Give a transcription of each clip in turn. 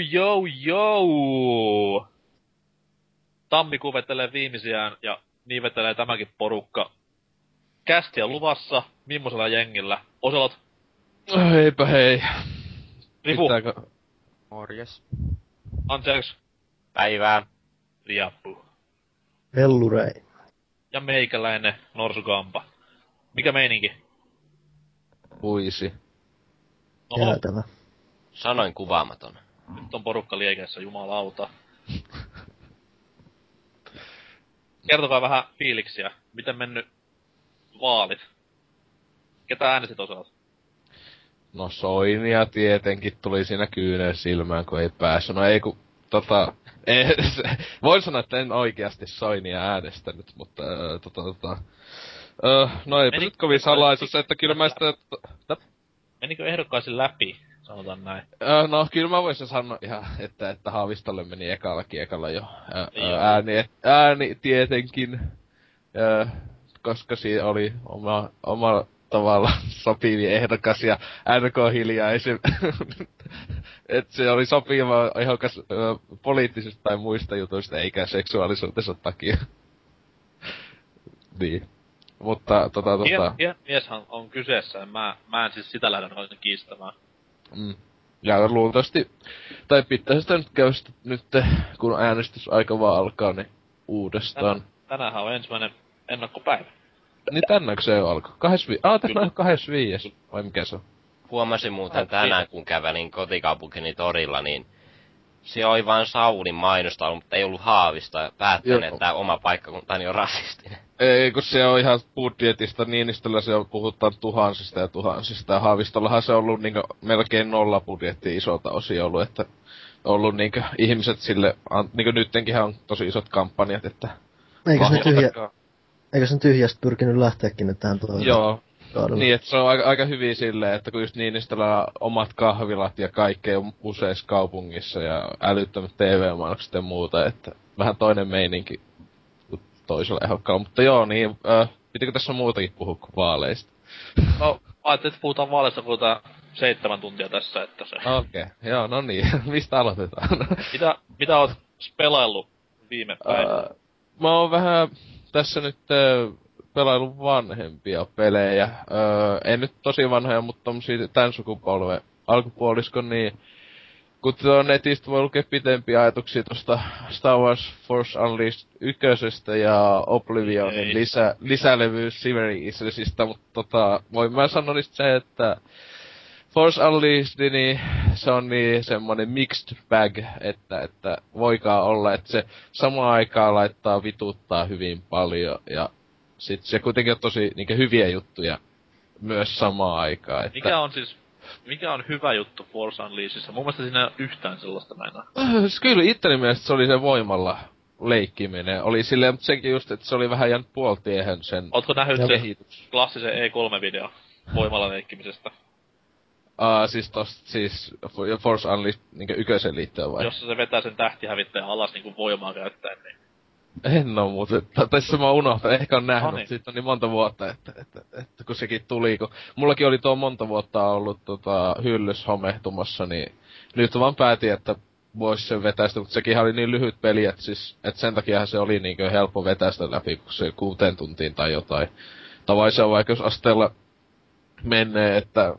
Jou, jou, jou! Tammikuu vetelee viimeisiään ja niin vetelee tämäkin porukka. Kästiä luvassa, millaisella jengillä? Oselot, Heipä hei. Ripu, Pitääkö... Morjes. Anteeksi, Päivää. Riappu. Hellurei. Ja meikäläinen Norsukampa. Mikä meininki? Puisi. Oho, Jäätävä. Sanoin kuvaamaton. Nyt on porukka liekeissä, jumalauta. Kertokaa vähän fiiliksiä. Miten mennyt vaalit? Ketä äänestit osalta? No Soinia tietenkin tuli siinä kyynel silmään, kun ei päässyt. No ei ku, tota... Ei, se, voin sanoa, että en oikeasti Soinia äänestänyt, mutta äh, tota, tota... Öö, no Meni- nyt kovin salaisuus, että kyllä mä sitä... Menikö ehdokkaasi läpi? Sanotaan näin. Öö, no kyllä mä voisin sanoa ihan, että, että Haavistolle meni ekalla kiekalla jo ää, ää, ääni, ääni tietenkin, ää, koska siinä oli oma, oma tavalla sopivi ehdokas ja NK se, et se oli sopiva ehdokas ää, poliittisista tai muista jutuista eikä seksuaalisuutensa takia. niin. Mutta tota tota, mieshän on kyseessä, mä, mä en siis sitä lähde noin kiistämään. Mm. Ja luultavasti, tai pitäisi sitä nyt käydä sit nyt, kun äänestysaika vaan alkaa, niin uudestaan. Tänään, tänäänhän on ensimmäinen ennakkopäivä. Niin tänäänkö se jo alkoi? Kahdessa vi... Ah, tänään on kahdessa viies. Vai mikä se on? Huomasin muuten tänään, kun kävelin kotikaupunkini torilla, niin se oli vain Saulin mainosta, mutta ei ollut haavista ja päättänyt, että tämä oma paikkakuntani on rasistinen. Ei, kun se on ihan budjetista, Niinistöllä se on, puhutaan tuhansista ja tuhansista. Ja Haavistollahan se on ollut niinku melkein nolla budjetti isolta osin ollut, että ollut niinku ihmiset sille, an, niinku nyttenkinhän on tosi isot kampanjat, että Eikö se tyhjä, lahjoittakaa. eikö sen tyhjästä pyrkinyt lähteäkin nyt tähän tuohon? Joo, kaudelle? Niin, että se on aika, aika hyvin silleen, että kun just Niinistöllä on omat kahvilat ja kaikkea on useissa kaupungissa ja älyttömät TV-mainokset ja muuta, että vähän toinen meininki kuin toisella ehdokkaalla. Mutta joo, niin, äh, pitikö tässä muutakin puhua kuin vaaleista? No, ajattelin, että puhutaan vaaleista, tää seitsemän tuntia tässä, että se... Okei, okay. joo, no niin, mistä aloitetaan? Mitä, mitä oot pelaillut viime päivinä? Äh, mä oon vähän tässä nyt äh, pelaillut vanhempia pelejä. Äh, en nyt tosi vanhoja, mutta tommosia tän sukupolven alkupuoliskon, niin kun tuo netistä voi lukea pitempiä ajatuksia tosta Star Wars Force Unleashed ykkösestä ja Oblivionin lisä, lisälevy Severisista, mutta tota, voin mä sanoa niistä se, että Force Unleashed, niin se on niin semmonen mixed bag, että, että voikaa olla, että se samaan aikaan laittaa vituttaa hyvin paljon ja sit se kuitenkin on tosi niinkö hyviä juttuja myös samaan aikaan. Että... Mikä on siis, mikä on hyvä juttu Force Unleashissa? Mun mielestä siinä ei ole yhtään sellaista meinaa. Äh, Kyllä itteni mielestä se oli se voimalla leikkiminen. Oli silleen, mutta senkin just, että se oli vähän jäänyt puoltiehen sen Ootko nähnyt sen kehitys. klassisen E3-video voimalla leikkimisestä? Ah, siis tosta, siis Force Unleashed niinkö ykösen liittyen vai? Jossa se vetää sen tähtihävittäjän alas niinku voimaa käyttäen, niin... En oo muuten, tässä mä unohtan, ehkä on nähnyt, No niin. siitä on niin monta vuotta, että, että, että, kun sekin tuli, kun mullakin oli tuo monta vuotta ollut tota, hyllys homehtumassa, niin nyt vaan päätin, että vois sen vetäistä, mutta sekin oli niin lyhyt peli, että, siis, että sen takia se oli niin helppo vetäistä läpi, kun se kuuteen tuntiin tai jotain. Tavallisen vaikeusasteella menee, että,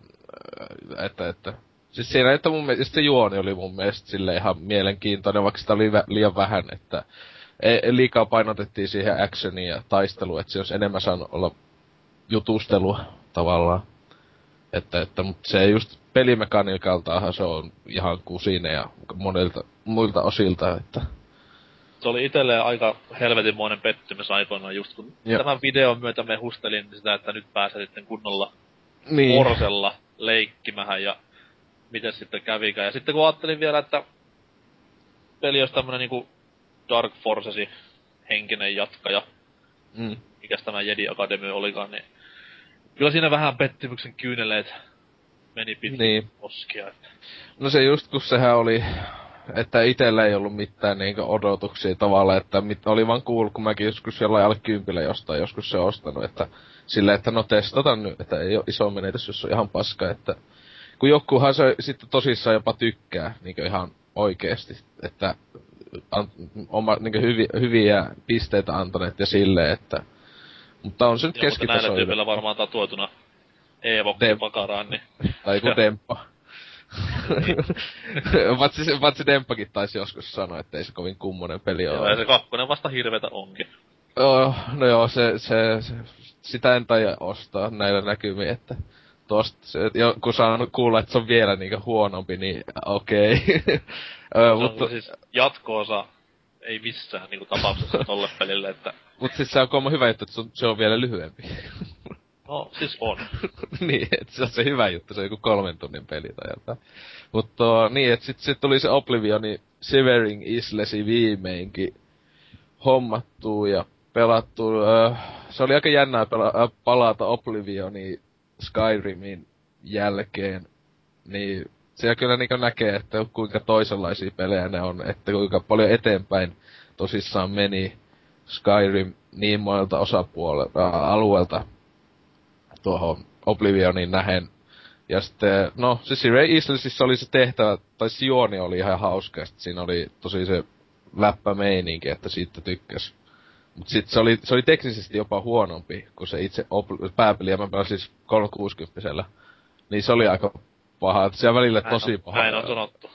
että, että Siis siinä, että mun mielestä se juoni oli mun mielestä sille ihan mielenkiintoinen, vaikka sitä oli liian vähän, että liikaa painotettiin siihen actioniin ja taisteluun, että se olisi enemmän saanut olla jutustelua tavallaan. Että, että mutta se just pelimekaniikaltahan se on ihan kusine ja monilta muilta osilta, että Se oli itselleen aika helvetinmoinen pettymys aikoinaan just kun Joo. tämän videon myötä me hustelin sitä, että nyt pääsee sitten kunnolla niin. morsella leikkimähän ja miten sitten kävikään. Ja sitten kun ajattelin vielä, että peli olisi tämmönen niinku Dark Forcesi henkinen jatkaja, Mm. mikäs tämä Jedi Academy olikaan, niin kyllä siinä vähän pettymyksen kyyneleet meni pitkin Niin. poskia. Että. No se just kun sehän oli, että itellä ei ollut mitään niinku odotuksia tavallaan, että mit, oli vaan kuullut, kun mäkin joskus jollain alle kympillä jostain joskus se ostanut, että sillä että no testataan nyt, että ei ole iso menetys, jos on ihan paska, että kun jokuhan se sitten tosissaan jopa tykkää, niin ihan oikeesti, että oma, niin hyvi, hyviä pisteitä antaneet ja silleen, että mutta on se nyt Joo, mutta näillä keskitasoinen. tyypillä varmaan tatuoituna Eevo Dem- pakaraan, niin Tai joku Demppa. Vatsi, Vatsi Demppakin taisi joskus sanoa, että ei se kovin kummonen peli joo, ja ole. se kakkonen vasta hirvetä onkin. Joo, no joo, se, se, se, sitä en taida ostaa näillä näkymin, että tosta, kun saan kuulla, että se on vielä niinku huonompi, niin okei. Okay. Mutta, siis jatko-osa ei missään niinku tapauksessa tolle pelille, että mut siis se on kuulemma hyvä juttu, että se on, vielä lyhyempi. no siis on. niin, että se on se hyvä juttu, se on joku kolmen tunnin peli tai jotain. Mutta niin, että sit, sit tuli se Oblivioni Severing Islesi viimeinkin hommattua ja pelattu. Äh, se oli aika jännää pela- palata Oblivioni Skyrimin jälkeen. Niin siellä kyllä niin näkee, että kuinka toisenlaisia pelejä ne on, että kuinka paljon eteenpäin tosissaan meni Skyrim niin monelta osapuolelta, äh, alueelta tuohon Oblivionin nähen. Ja sitten, no, se Ray Islesissa oli se tehtävä, tai Sioni oli ihan hauska, siinä oli tosi se läppämeininki, että siitä tykkäs. Mut sit se oli, se oli teknisesti jopa huonompi kuin se itse pääpeli, ja mä pelasin siis 360 Niin se oli aika paha, että siellä välillä Näin tosi on, paha. Näin on sanottu.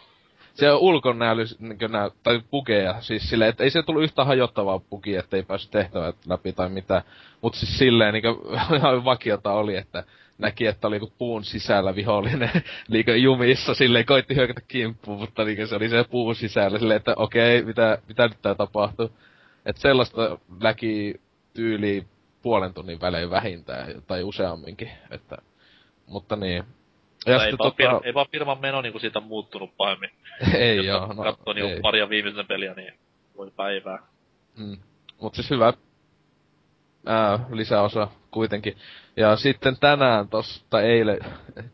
Se on ulkonäöly, nää, tai bugeja, siis silleen, että ei se tullut yhtä hajottavaa bugia, että ei päässyt tehtävät läpi tai mitä. Mut siis silleen niin ihan vakiota oli, että näki, että oli puun sisällä vihollinen liikö jumissa, silleen koitti hyökätä kimppuun, mutta niin se oli se puun sisällä silleen, että okei, mitä, mitä nyt tää tapahtuu. Että sellaista näki tyyli puolen tunnin välein vähintään, tai useamminkin, että, mutta niin. Ja ei, vaan fir- ei vaan firman meno niinku siitä muuttunut pahemmin. ei Jos joo, no, katsoo niinku ei. paria viimeisen peliä, niin voi päivää. Mm. Mut siis hyvä ää, lisäosa kuitenkin. Ja sitten tänään tossa, tai eilen,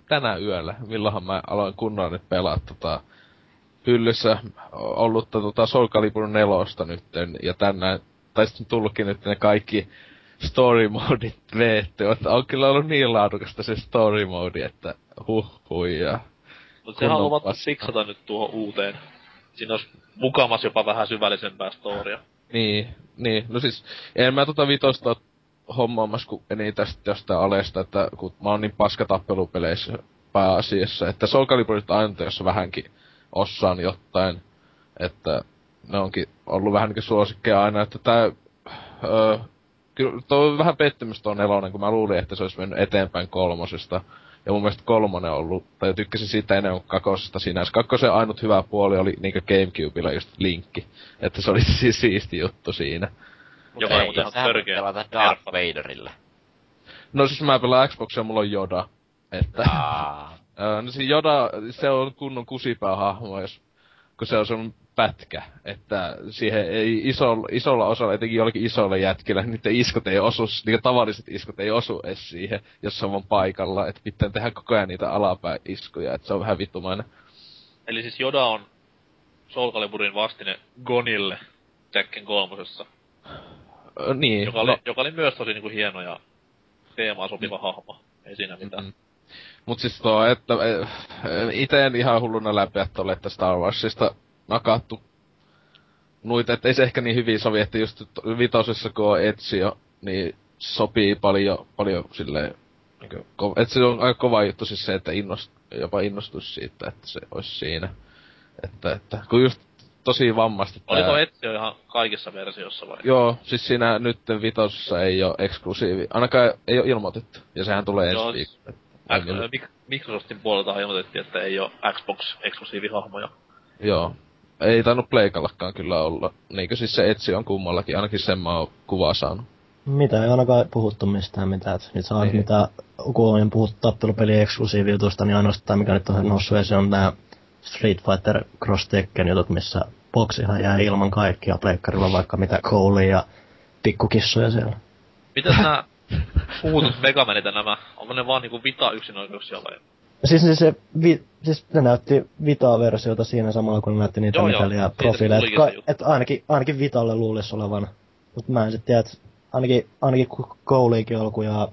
tänä yöllä, milloinhan mä aloin kunnolla nyt pelaa tota, hyllyssä ollutta tota Soul Calibur 4 nytten, ja tänään, tai sitten tullutkin nyt ne kaikki story modit veetty, että on kyllä ollut niin laadukasta se story modi, että huh hui ja Mutta sehän on luvattu paska. fiksata nyt tuohon uuteen. Siinä olisi mukamas jopa vähän syvällisempää storia. Niin, niin. No siis, en mä tota vitosta hommaamassa, kun eni tästä jostain alesta, että kun mä oon niin paska tappelupeleissä pääasiassa, että Soul Caliburit aina, jos vähänkin osaan jotain, että ne onkin ollut vähän niinku suosikkeja aina, että tää, öö, kyllä tuo on vähän pettymys tuo nelonen, kun mä luulin, että se olisi mennyt eteenpäin kolmosesta. Ja mun mielestä kolmonen on ollut, tai tykkäsin siitä enemmän kuin kakosesta sinänsä. Kakkosen ainut hyvä puoli oli niinku Gamecubella just linkki. Että se oli siis siisti juttu siinä. Joka on ei, muuten ihan törkeä pelata Darth. Vaderilla. No siis mä pelaan Xboxia, mulla on Joda. Että, Aa. Öö, no siis Joda, se on kunnon kusipäähahmo, jos, kun se on sun pätkä, että siihen ei iso, isolla osalla, etenkin jollakin isolla jätkillä, niiden iskot ei osu, niiden tavalliset iskot ei osu edes siihen, jos se on vaan paikalla, että pitää tehdä koko ajan niitä alapääiskuja, että se on vähän vittumainen. Eli siis Joda on Soul Caliburin vastine Gonille Tekken kolmosessa. Öö, niin, Joka oli, joka oli myös tosi niinku hieno ja teemaan sopiva hahmo. Ei siinä mitään. Mm. Mut siis tuo, että eh, ite en ihan hulluna läpi, että ole, että Star Warsista nakattu noita, että ei se ehkä niin hyvin sovi, että just vitosessa kun on Ezio, niin sopii paljon, paljon silleen, niin että se on aika kova juttu siis se, että innost, jopa innostus siitä, että se olisi siinä. Että, että kun just tosi vammasti Oliko tää- Ezio ihan kaikissa versioissa vai? Joo, siis siinä nyt vitosessa ei ole eksklusiivi, ainakaan ei ole ilmoitettu, ja sehän tulee ensi siis- viikolla. Mik- Microsoftin puolelta ilmoitettiin, että ei ole Xbox-eksklusiivihahmoja. Joo. Ei tainnut pleikallakaan kyllä olla. Niinkö siis se etsi on kummallakin, ainakin sen mä oon kuvaa saanut. Mitä ei ainakaan puhuttu mistään mitään. Et nyt saa Ei. mitä, kun on puhuttu tappelupeli eksklusiivijutusta, niin ainoastaan mikä nyt on noussut esiin on nämä Street Fighter Cross Tekken jutut, missä boksihan jää ilman kaikkia pleikkarilla vaikka mitä koulia ja pikkukissoja siellä. Mitäs nää puhutut Megamanit ja nämä? Onko ne vaan niinku vita yksinoikeuksia vai? Siis, siis, se, vi, siis ne näytti Vita-versiota siinä samalla, kun ne näytti niitä Joo, joo. Metalia Siitä profiileja. tulikin Et, ka- ainakin, ainakin Vitalle luulisi olevan. Mutta mä en sitten tiedä, että ainakin, ainakin kun Kouliikin alkujaan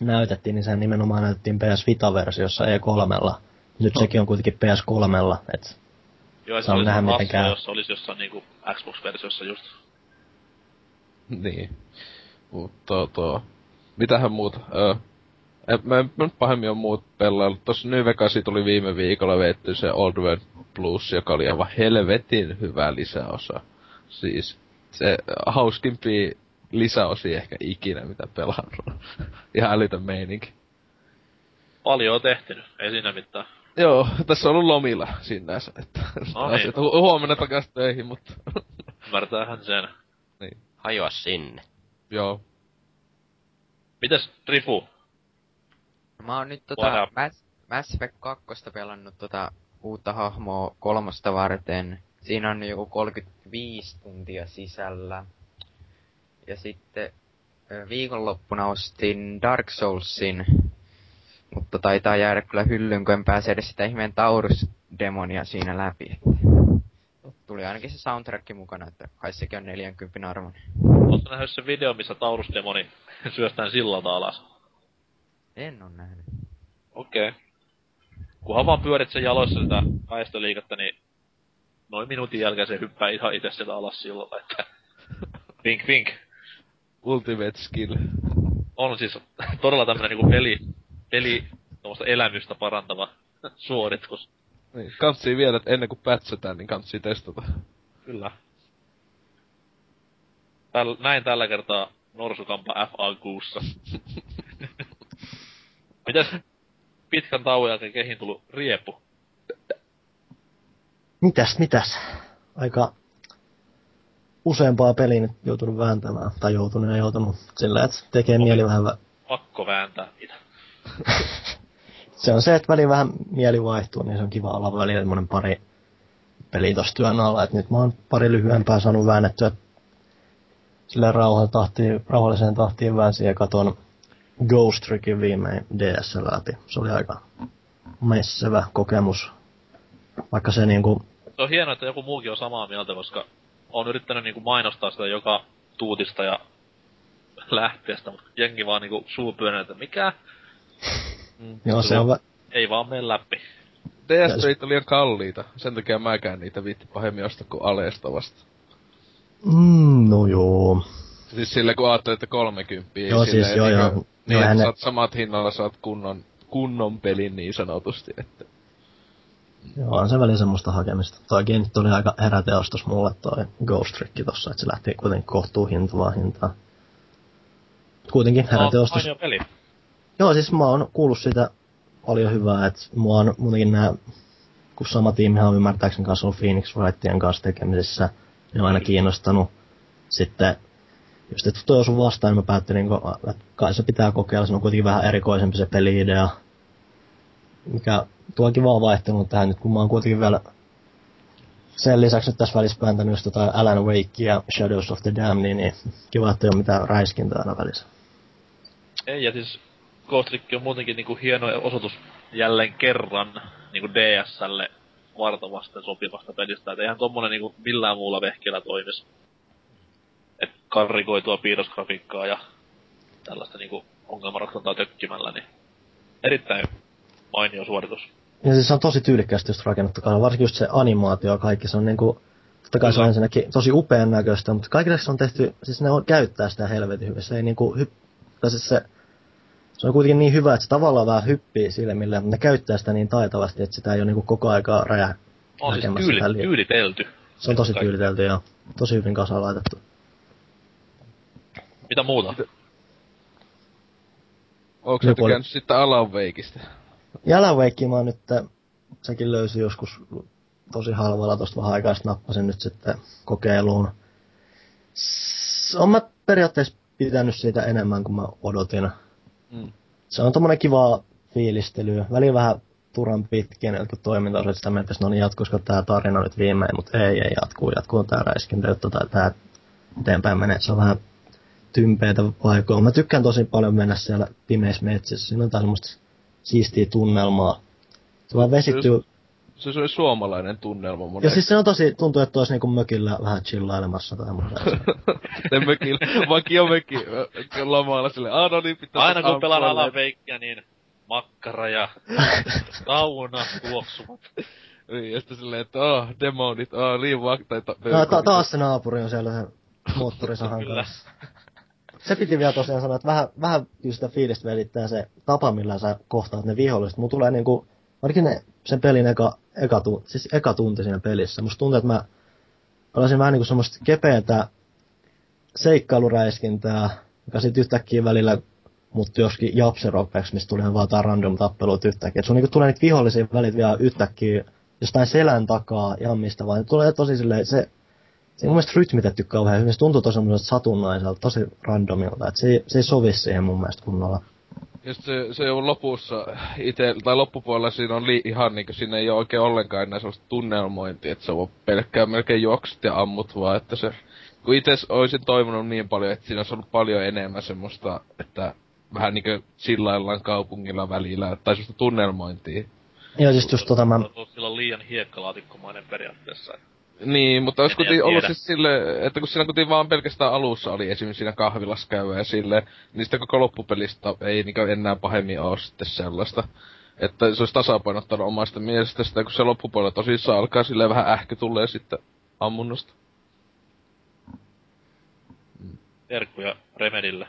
näytettiin, niin sehän nimenomaan näytettiin PS Vita-versiossa E3. Nyt sekin on kuitenkin PS3, et Joo, se Saa olisi nähdä, miten käy. jos se olisi jossain niinku Xbox-versiossa just. niin. Mutta tuo... Mitähän muuta? Öö, en, mä en mä nyt pahemmin on muut pelaillut. Tossa New Vegasi tuli viime viikolla veetty se Old World Plus, joka oli aivan helvetin hyvä lisäosa. Siis se hauskimpia lisäosia ehkä ikinä, mitä pelannut. Ihan älytön meininki. Paljon on tehty, ei siinä mitään. Joo, tässä on ollut lomilla sinänsä, että No niin. asiat hu- huomenna takas töihin, mutta Ymmärtäähän sen. Hajoa sinne. joo. Mites Trifu? Mä oon nyt tota? Mass, Mass Effect 2 pelannut tota uutta hahmoa kolmosta varten. Siinä on joku 35 tuntia sisällä. Ja sitten viikonloppuna ostin Dark Soulsin. Mutta taitaa jäädä kyllä hyllyyn, kun en pääse edes sitä ihmeen Taurus-demonia siinä läpi. Tuli ainakin se soundtrack mukana, että kai sekin on 40 arvoinen. Oletko nähnyt sen video, missä Taurus-demoni syöstään sillalta alas? En on nähnyt. Okei. Okay. Kunhan vaan pyörit sen jaloissa sitä väestöliikettä, niin noin minuutin jälkeen se hyppää ihan itse sieltä alas sillalta, että... Vink vink. Ultimate skill. On siis todella tämmönen niinku peli, peli tuommoista elämystä parantava suoritus. Niin, kantsii vielä, että ennen kuin pätsätään, niin kantsii testata. Kyllä. Täl, näin tällä kertaa Norsukampa FAQssa. Mitäs pitkän tauon jälkeen kehin tullut riepu? Mitäs, mitäs? Aika useampaa peliä nyt joutunut vääntämään. Tai joutunut ja joutunut sillä, että tekee mieli vähän... vä- Pakko vääntää niitä. Se on se, että väliin vähän mieli vaihtuu, niin se on kiva olla välillä semmonen pari peliä tossa työn alla. Et nyt mä oon pari lyhyempää saanut väännettyä sillä rauha tahtiin, rauhalliseen tahtiin väänsin ja katon Ghost Trickin viimein DS läpi. Se oli aika messevä kokemus. Vaikka se niinku Se on hienoa, että joku muukin on samaa mieltä, koska on yrittänyt niinku mainostaa sitä joka tuutista ja lähteestä, mutta jengi vaan niinku suu pyöränä, että mikä? Mm. Joo, se on, vä- Ei vaan mene läpi. ds oli liian kalliita. Sen takia mäkään niitä viitti pahemmin ostaa kuin Aleesta vasta. mm, no joo. Siis sillä kun ajattelee, että 30. Joo, siis joo, joo. Niin, Joo, että hänen- saat samat hinnalla saat kunnon, kunnon pelin niin sanotusti, että... Joo, on se väliin semmoista hakemista. Toikin nyt oli aika heräteostos mulle toi Ghost Trick tossa, että se lähti kuitenkin kohtuu hintavaa hintaa. Kuitenkin heräteostos. Mainio peli. Joo, siis mä oon kuullut siitä paljon hyvää, että mua on muutenkin nää, kun sama tiimihän on ymmärtääkseni kanssa ollut Phoenix Wrightien kanssa tekemisissä, ne on aina kiinnostanut. Sitten, just että toi osui vastaan, niin mä päättelin, kun- että kai se pitää kokeilla, se on kuitenkin vähän erikoisempi se peli-idea. Mikä tuo kivaa vaihtelua tähän nyt, kun mä oon kuitenkin vielä sen lisäksi nyt tässä välissä pääntänyt just tota Alan Wake ja Shadows of the Damned, niin kiva, että ei ole mitään räiskintää aina välissä. Ei, ja siis Ghost Trick on muutenkin niinku hieno osoitus jälleen kerran niinku DSlle vartavasten sopivasta pelistä. Et eihän tommonen niinku millään muulla vehkeellä toimis. Et karrikoitua piirrosgrafiikkaa ja tällaista niinku ongelmanratkontaa tökkimällä, niin erittäin mainio suoritus. Ja siis se on tosi tyylikkäästi just rakennettu, kanssa, varsinkin just se animaatio ja kaikki, se on niinku, totta kai se on ensinnäkin tosi upean näköistä, mutta kaikille se on tehty, siis ne on, käyttää sitä helvetin hyvin, se ei niinku, hyp, tai siis se, se on kuitenkin niin hyvä, että se tavallaan vähän hyppii silmille, mutta ne käyttää sitä niin taitavasti, että sitä ei ole niinku koko aikaa räjä. On siis tyyli, tyylitelty. Se on tosi tyylitelty ja tosi hyvin kasaan laitettu. Mitä muuta? Onko se tykännyt sitten Alan Wakeista? Jalanveikki mä oon nyt, sekin löysin joskus tosi halvalla tosta vähän aikaa, sitten nappasin nyt sitten kokeiluun. S- on mä periaatteessa pitänyt siitä enemmän kuin mä odotin. Mm. Se on tommonen kiva fiilistely. Väliin vähän toiminta on sitä mieltä, että no niin jatkuisiko tää tarina nyt viimein, mutta ei, ei jatkuu, jatkuu tää räiskintä juttu tai tää eteenpäin menee. Se on vähän tympeitä paikoilla. Mä tykkään tosi paljon mennä siellä pimeissä metsissä. Siinä on semmoista siistiä tunnelmaa. Se vaan vesittyy. Se on suomalainen tunnelma Ja monesti. siis se on tosi, tuntuu, että olisi niinku mökillä vähän chillailemassa tai muuta. Se mökillä, vakio mökki ö, lomalla sille, aah no niin pitää... Aina kun pelaan Wakeä, niin makkara ja sauna tuoksumat. Niin, ja sitten silleen, että oh, demonit, oh, niin vaktaita. No, ta- taas se naapuri on siellä sen moottorisahan Kyllä. kanssa. Se piti vielä tosiaan sanoa, että vähän, vähän kyllä sitä fiilistä välittää se tapa, millä sä kohtaat ne viholliset. Mulla tulee niinku, ne, sen pelin eka, eka, tu, siis eka tunti siinä pelissä. Musta tuntuu, että mä pelasin vähän niinku semmoista kepeätä seikkailuräiskintää, joka sit yhtäkkiä välillä mut joskin japseropeksi, mistä tuli vaan jotain random tappeluita yhtäkkiä. Et sun niinku tulee niitä vihollisia välit vielä yhtäkkiä jostain selän takaa ihan mistä vaan. Tulee tosi silleen, se, se mun mielestä rytmitetty kauhean hyvin. Se tuntuu tosi satunnaiselta, tosi randomilta. Et se, se ei sovi siihen mun mielestä kunnolla. Ja sit se, se on lopussa ite, tai loppupuolella siinä on li, ihan niinku, siinä ei ole oikein ollenkaan enää sellaista tunnelmointia, että se on pelkkää melkein juoksut ja ammut vaan, että se, kun itse olisin toivonut niin paljon, että siinä olisi ollut paljon enemmän semmoista, että vähän niinku sillaillaan kaupungilla välillä, tai semmoista tunnelmointia. Ja siis just tota mä, Sillä on liian hiekkalaatikkomainen periaatteessa. Niin, mutta olisi kuitenkin ollut siis sille, että kun siinä kuitenkin vaan pelkästään alussa oli esimerkiksi siinä kahvilassa käyä ja sille, niin sitä koko loppupelistä ei niinku enää pahemmin oo sitten sellaista. Että se olisi tasapainottanut omasta mielestä sitä, kun se loppupuolella tosissaan alkaa silleen vähän ähky tulee sitten ammunnosta. Terkkuja Remedille.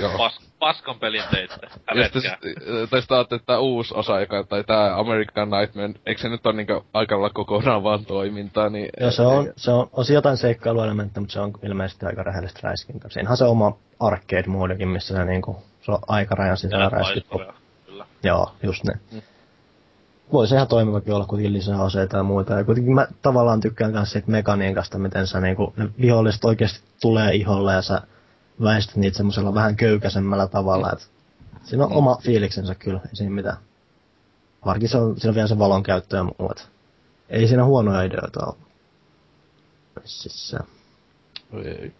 Joo. Pas, paskan pelin teitte. Ja sitten, Hävetkää. sit- tai sitten ajattelin, että tää uusi osa, joka, tai tää American Nightmare, eikö se nyt ole niinku aika lailla kokonaan vaan toimintaa, niin... joo, se on, se on, on siinä jotain seikkailuelementtiä, mutta se on ilmeisesti aika rehellistä räiskintää. Siinähän on se oma arcade-moodikin, missä se niinku, se on aikarajan sisällä räiskit. Joo, just ne. Mm. Voisi ihan toimivakin olla kuitenkin lisää aseita ja muita. Ja kuitenkin mä tavallaan tykkään myös siitä mekaniikasta, miten sä niinku, ne viholliset oikeasti tulee iholle ja sä väistät niitä semmoisella vähän köykäisemmällä tavalla. Et siinä on oma fiiliksensä kyllä, ei siinä mitään. Varsinkin se on, siinä on vielä se valon käyttö ja muut. Ei siinä huonoja ideoita ole. Siis se. Ei.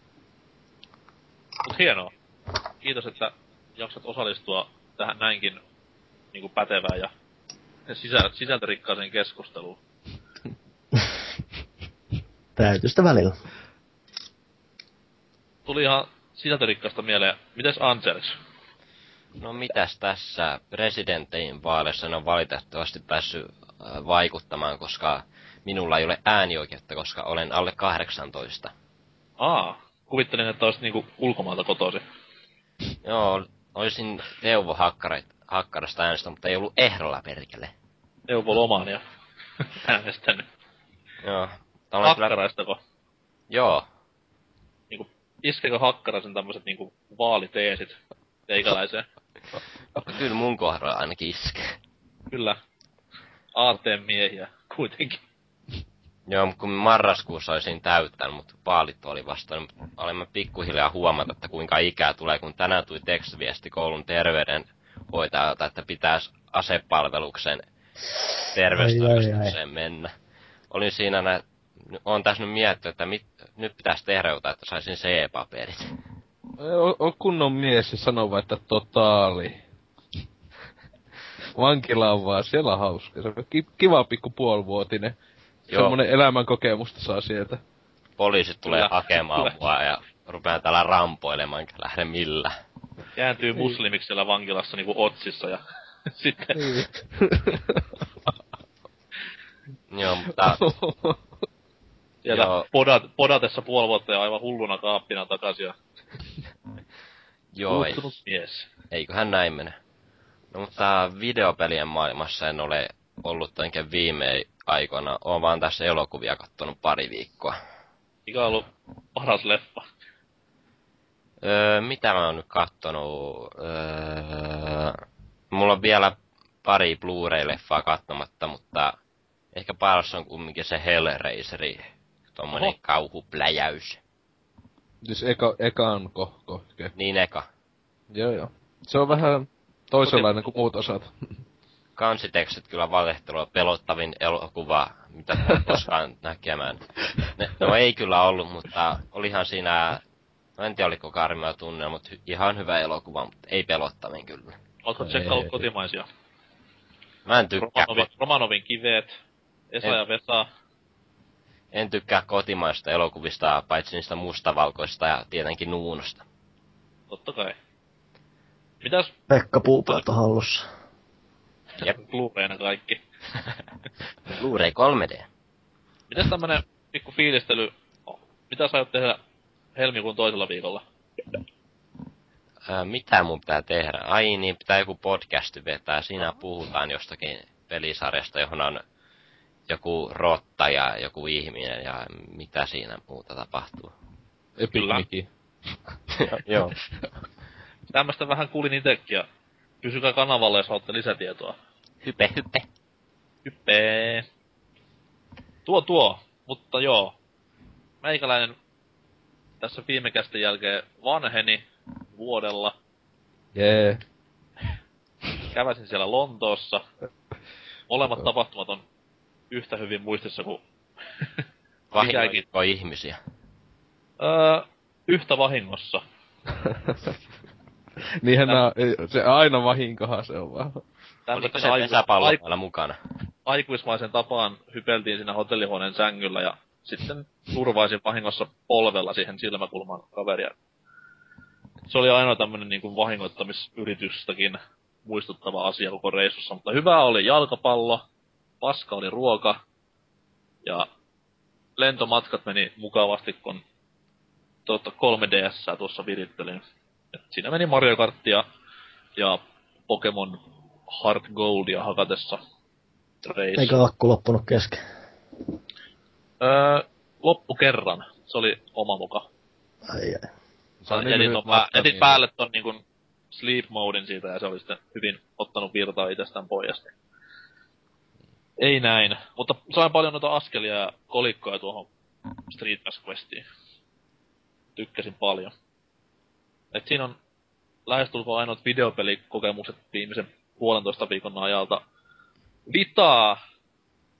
Mut hienoa. Kiitos, että jaksat osallistua tähän näinkin niinku pätevään ja sisä, sisältörikkaaseen keskusteluun. Täytyy sitä välillä. Tuli ihan sisältörikkaasta mieleen. Mites Angelis? No mitäs tässä presidenttien vaaleissa en ole valitettavasti päässyt äh, vaikuttamaan, koska minulla ei ole äänioikeutta, koska olen alle 18. Aa, kuvittelin, että olisit niinku ulkomaalta kotoisin. Joo, olisin Teuvo Hakkarasta äänestä, mutta ei ollut ehdolla perkele. Neuvo lomaan ja äänestänyt. Joo. Olen kyllä... Hakkaraistako? Joo. Niinku, iskekö Hakkaraisen tämmöset niinku vaaliteesit teikäläiseen? Kyllä mun kohdalla ainakin iskee. Kyllä. AT-miehiä kuitenkin. Joo, kun marraskuussa olisin täyttänyt, mutta vaalit oli vasta, niin olemme pikkuhiljaa huomata, että kuinka ikää tulee, kun tänään tuli tekstiviesti koulun terveydenhoitajalta, että pitäisi asepalveluksen terveystarkastukseen mennä. Olin siinä nä... Olen tässä nyt miettinyt, että mit... nyt pitäisi tehdä jotain, että saisin C-paperit. On, on kunnon mies ja sanoo vaan, että totaali. Vankila on vaan, siellä on hauska. Se on ki- kiva pikku puolivuotinen. Joo. Semmonen elämän kokemusta saa sieltä. Poliisit tulee Kyllä, hakemaan kyllä. mua ja rupean täällä rampoilemaan, enkä lähde millään. Kääntyy muslimiksi siellä vankilassa niinku otsissa ja sitten Joo, mutta sieltä Joo. podat, podatessa puoli vuotta ja aivan hulluna kaappina takaisin ja joo, ei, mies. eiköhän näin mene. No mutta videopelien maailmassa en ole ollut oikein viime aikoina. Oon vaan tässä elokuvia kattonut pari viikkoa. Mikä on ollut paras leffa? Öö, mitä mä oon nyt kattonut? Öö, mulla on vielä pari Blu-ray-leffaa katsomatta, mutta ehkä paras on kumminkin se Hellraiseri. Tommonen Oho. kauhupläjäys. Siis eka, ekaan ko, ko, ke. Niin eka. Joo joo. Se on vähän toisenlainen kuin muut osat. Kansitekstit kyllä valehtelua pelottavin elokuva, mitä koskaan näkemään. Ne, no ei kyllä ollut, mutta olihan siinä, no en tiedä oliko karmea tunne, mutta ihan hyvä elokuva, mutta ei pelottavin kyllä. Oletko tsekkaillut kotimaisia? Mä en tykkää, Romanovin, Romanovin kiveet, Esa En- ja Vesa. En tykkää kotimaista elokuvista, paitsi niistä mustavalkoista ja tietenkin Nuunosta. Totta kai. Mitäs, Pekka Puupelto hallussa. Jep. Blu-rayna kaikki. Blu-ray 3D. Mites tämmönen pikku fiilistely, mitä sä aiot tehdä helmikuun toisella viikolla? Ää, mitä mun pitää tehdä? Ai niin, pitää joku podcast vetää. Siinä puhutaan jostakin pelisarjasta, johon on joku rotta ja joku ihminen ja mitä siinä muuta tapahtuu. Mickey. Joo. Tämmöstä vähän kuulin itekin ja pysykää kanavalla, jos haluatte lisätietoa. Hype, hype. Hyppee. Tuo tuo, mutta joo. Meikäläinen tässä viime kästen jälkeen vanheni vuodella. Jee. Käväsin siellä Lontoossa. Molemmat tapahtumat on yhtä hyvin muistissa kuin Vahingoitko ihmisiä? öö, yhtä vahingossa. Niinhän nää, ei- se aina vahinkohan se on vaan. Oliko se aiku- pesäpallo aiku- täällä mukana? aikuismaisen tapaan hypeltiin siinä hotellihuoneen sängyllä ja sitten turvaisin vahingossa polvella siihen silmäkulmaan kaveria. Se oli ainoa tämmönen niinku vahingoittamisyritystäkin muistuttava asia koko reissussa, mutta hyvä oli jalkapallo, paska oli ruoka ja lentomatkat meni mukavasti, kun tuota 3DS tuossa virittelin. Et siinä meni Mario Karttia ja Pokemon Heart Goldia hakatessa reissu. Eikä akku loppunut kesken. Öö, loppu kerran. Se oli oma muka. Ai ai. Niin jätin, ton pää, jätin niin- päälle ton niinku sleep modin siitä ja se oli sitten hyvin ottanut virtaa itsestään pois. Ei näin. Mutta sain paljon noita askelia ja kolikkoja tuohon Street Pass Questiin. Tykkäsin paljon. Et siinä on lähestulkoon ainoat videopelikokemukset viimeisen puolentoista viikon ajalta. Vitaa!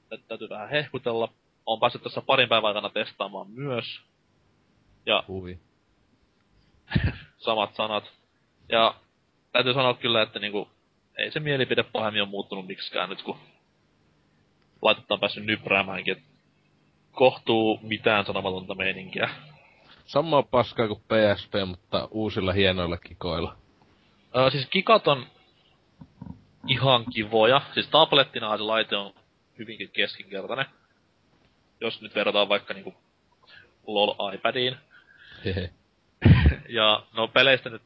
Tätä täytyy vähän hehkutella. Olen päässyt tässä parin päivän aikana testaamaan myös. Ja Huvi. samat sanat. Ja täytyy sanoa kyllä, että niinku, ei se mielipide pahemmin ole muuttunut miksikään nyt, kun laitetta on päässyt nypräämäänkin. Kohtuu mitään sanomatonta meininkiä. Samaa paskaa kuin PSP, mutta uusilla hienoilla kikoilla. Öö, siis kikat on ihan kivoja. Siis tablettinahan se laite on hyvinkin keskinkertainen. Jos nyt verrataan vaikka niinku LOL iPadiin. Hehe. Ja no peleistä nyt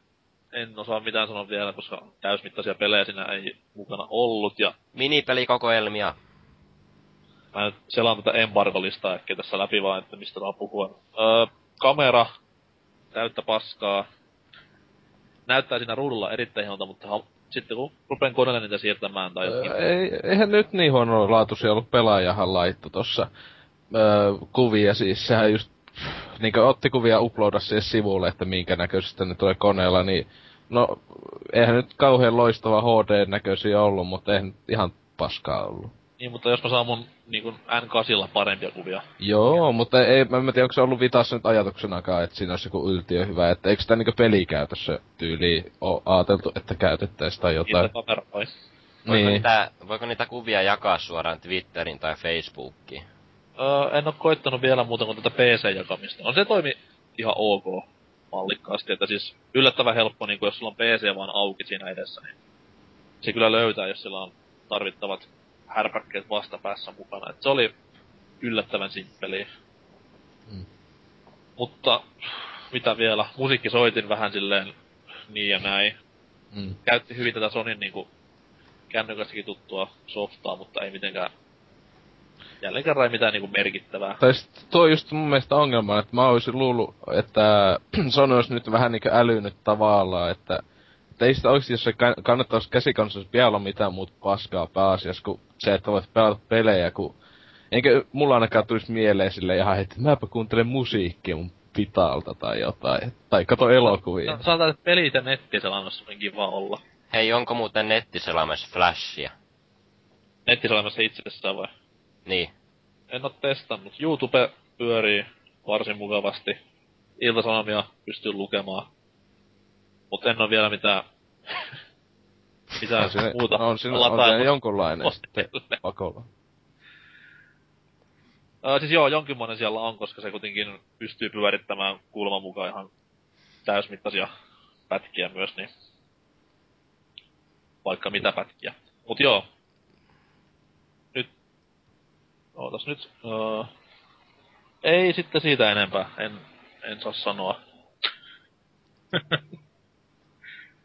en osaa mitään sanoa vielä, koska täysmittaisia pelejä siinä ei mukana ollut. Ja Minipelikokoelmia. Mä nyt selaan tätä embargolistaa äkkiä tässä läpi vaan, että mistä saa puhua. Öö, kamera, täyttä paskaa. Näyttää siinä ruudulla erittäin hienolta, mutta ha- sitten kun rupean koneelle niitä siirtämään tai jotenkin... Öö, ei, eihän nyt niin huono laatuisia ollut pelaajahan laitto tossa öö, kuvia siis. Sehän just niinkö otti kuvia uploada siihen sivulle, että minkä näköisestä ne tulee koneella, niin no eihän nyt kauhean loistava HD-näköisiä ollut, mutta eihän ihan paskaa ollut. Niin, mutta jos mä saan mun niin N8 parempia kuvia. Joo, mutta ei, mä en tiedä, onko se ollut Vitassa nyt ajatuksenakaan, että siinä olisi joku yltiö hyvä, että eikö sitä niinku pelikäytössä tyyliin ole ajateltu, että käytettäisiin tai jotain. Niitä kameroi. Voiko, Niin. niitä, voiko niitä kuvia jakaa suoraan Twitterin tai Facebookiin? Öö, en oo koittanut vielä muuta kuin tätä PC-jakamista. On se toimi ihan ok mallikkaasti, että siis yllättävän helppo, niin jos sulla on PC vaan auki siinä edessä, niin se kyllä löytää, jos sillä on tarvittavat härpäkkeet vastapäässä mukana. Et se oli yllättävän simppeliä. Mm. Mutta mitä vielä, musiikki soitin vähän silleen niin ja näin. Mm. Käytti hyvin tätä Sonin niinku kännykässäkin tuttua softaa, mutta ei mitenkään jälleen kerran ei mitään niinku merkittävää. Tai sit tuo just mun mielestä ongelma, että mä olisin luullut, että Sony olisi nyt vähän niinkö älynyt tavallaan, että, että ei sitä oikeesti, jos kannattaisi käsikansassa vielä olla mitään muuta paskaa pääasiassa, kuin se, että voit pelata pelejä, kun Enkä mulla ainakaan tulisi mieleen sille ihan, että mäpä kuuntelen musiikkia mun pitalta tai jotain. Tai kato elokuvia. No, sanotaan, että pelit ja nettiselannassa on kiva olla. Hei, onko muuten nettiselaimessa flashia? Nettiselämässä itsessään vai? Niin. En oo testannut. YouTube pyörii varsin mukavasti. Iltasanomia pystyy lukemaan. Mut en oo vielä mitään... mitään on siinä, muuta on siinä, on siinä jonkunlainen pakolla. Äh, siis joo, jonkinmoinen siellä on, koska se kuitenkin pystyy pyörittämään kulman mukaan ihan täysmittaisia pätkiä myös, niin vaikka mitä pätkiä. Mut joo, Ootas nyt. Uh, ei sitten siitä enempää. En, en saa sanoa.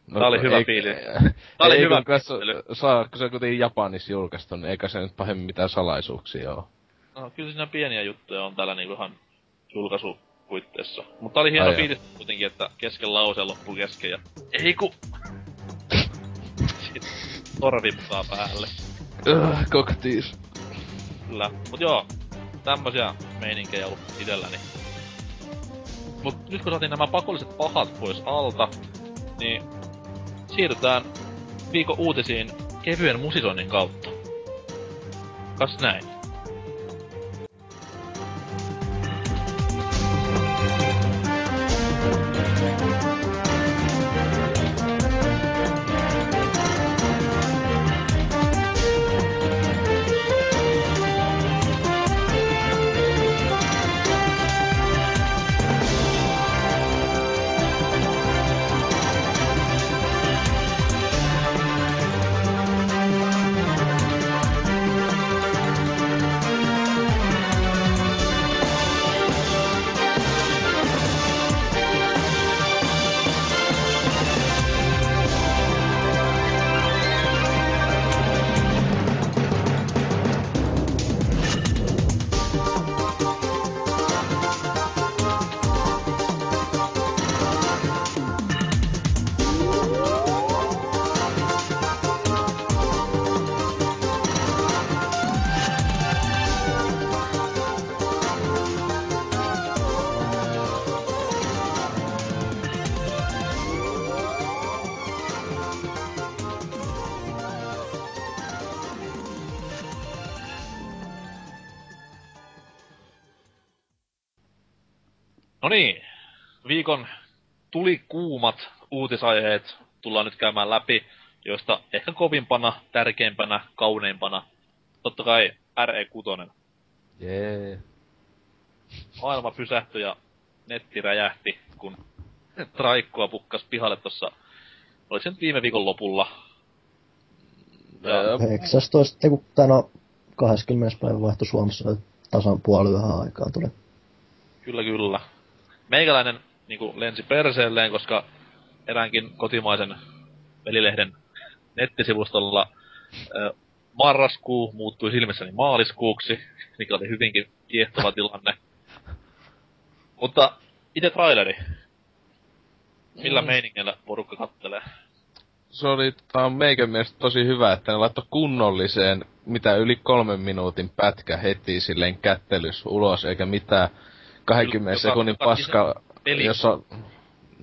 No, Tää oli hyvä ei- fiilis. Tää oli hyvä kun saa, kun se on kuitenkin Japanissa julkaistu, niin eikä se nyt pahemmin mitään salaisuuksia oo. No, kyllä siinä pieniä juttuja on täällä niinku ihan julkaisupuitteissa. Mutta oli hieno Ai fiilis kuitenkin, että kesken lauseen loppu kesken ja... Ei ku... Sitten päälle. Öh, koktiis. Kyllä. Mut joo, tämmösiä meininkejä ollut itelläni. Mut nyt kun saatiin nämä pakolliset pahat pois alta, niin siirrytään viikon uutisiin kevyen musisoinnin kautta. Kas näin. Uutisaiheet tullaan nyt käymään läpi, joista ehkä kovimpana, tärkeimpänä, kauneimpana, totta kai RE6. Jee. Maailma pysähtyi ja netti räjähti, kun traikkoa pukkas pihalle tossa, oliko se nyt viime viikon lopulla? Ja, Öö, 19, ei kun, tai no 20. päivä vaihtui Suomessa tasan puoli yhä aikaa tuli. Kyllä, kyllä. Meikäläinen niin lensi perseelleen, koska eräänkin kotimaisen velilehden nettisivustolla ö, marraskuu muuttui silmissäni maaliskuuksi, mikä oli hyvinkin kiehtova tilanne. Mutta itse traileri. Millä Mm. meiningillä porukka kattelee? se oli tää on meikän mielestä tosi hyvä, että ne laittoi kunnolliseen, mitä yli kolmen minuutin pätkä heti silleen kättelys ulos, eikä mitään 20 Joka- sekunnin joka paska, jossa...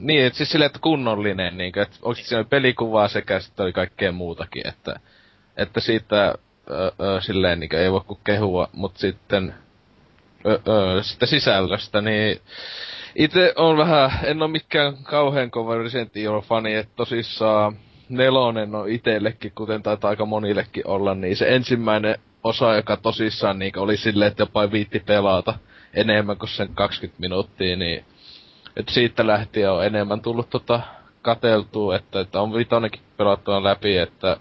Niin, et siis silleen, että kunnollinen, niin että oikeesti siinä oli pelikuvaa sekä sitten oli kaikkea muutakin, että, että siitä ö, ö, silleen niin ei voi kuin kehua, mutta sitten ö, ö, sitä sisällöstä, niin itse on vähän, en ole mikään kauhean kova Resident Evil-fani, että tosissaan nelonen on itsellekin, kuten taitaa aika monillekin olla, niin se ensimmäinen osa, joka tosissaan niin oli silleen, että jopa viitti pelata enemmän kuin sen 20 minuuttia, niin että siitä lähtien on enemmän tullut tota kateltua, että, että on vitonenkin pelattua läpi, että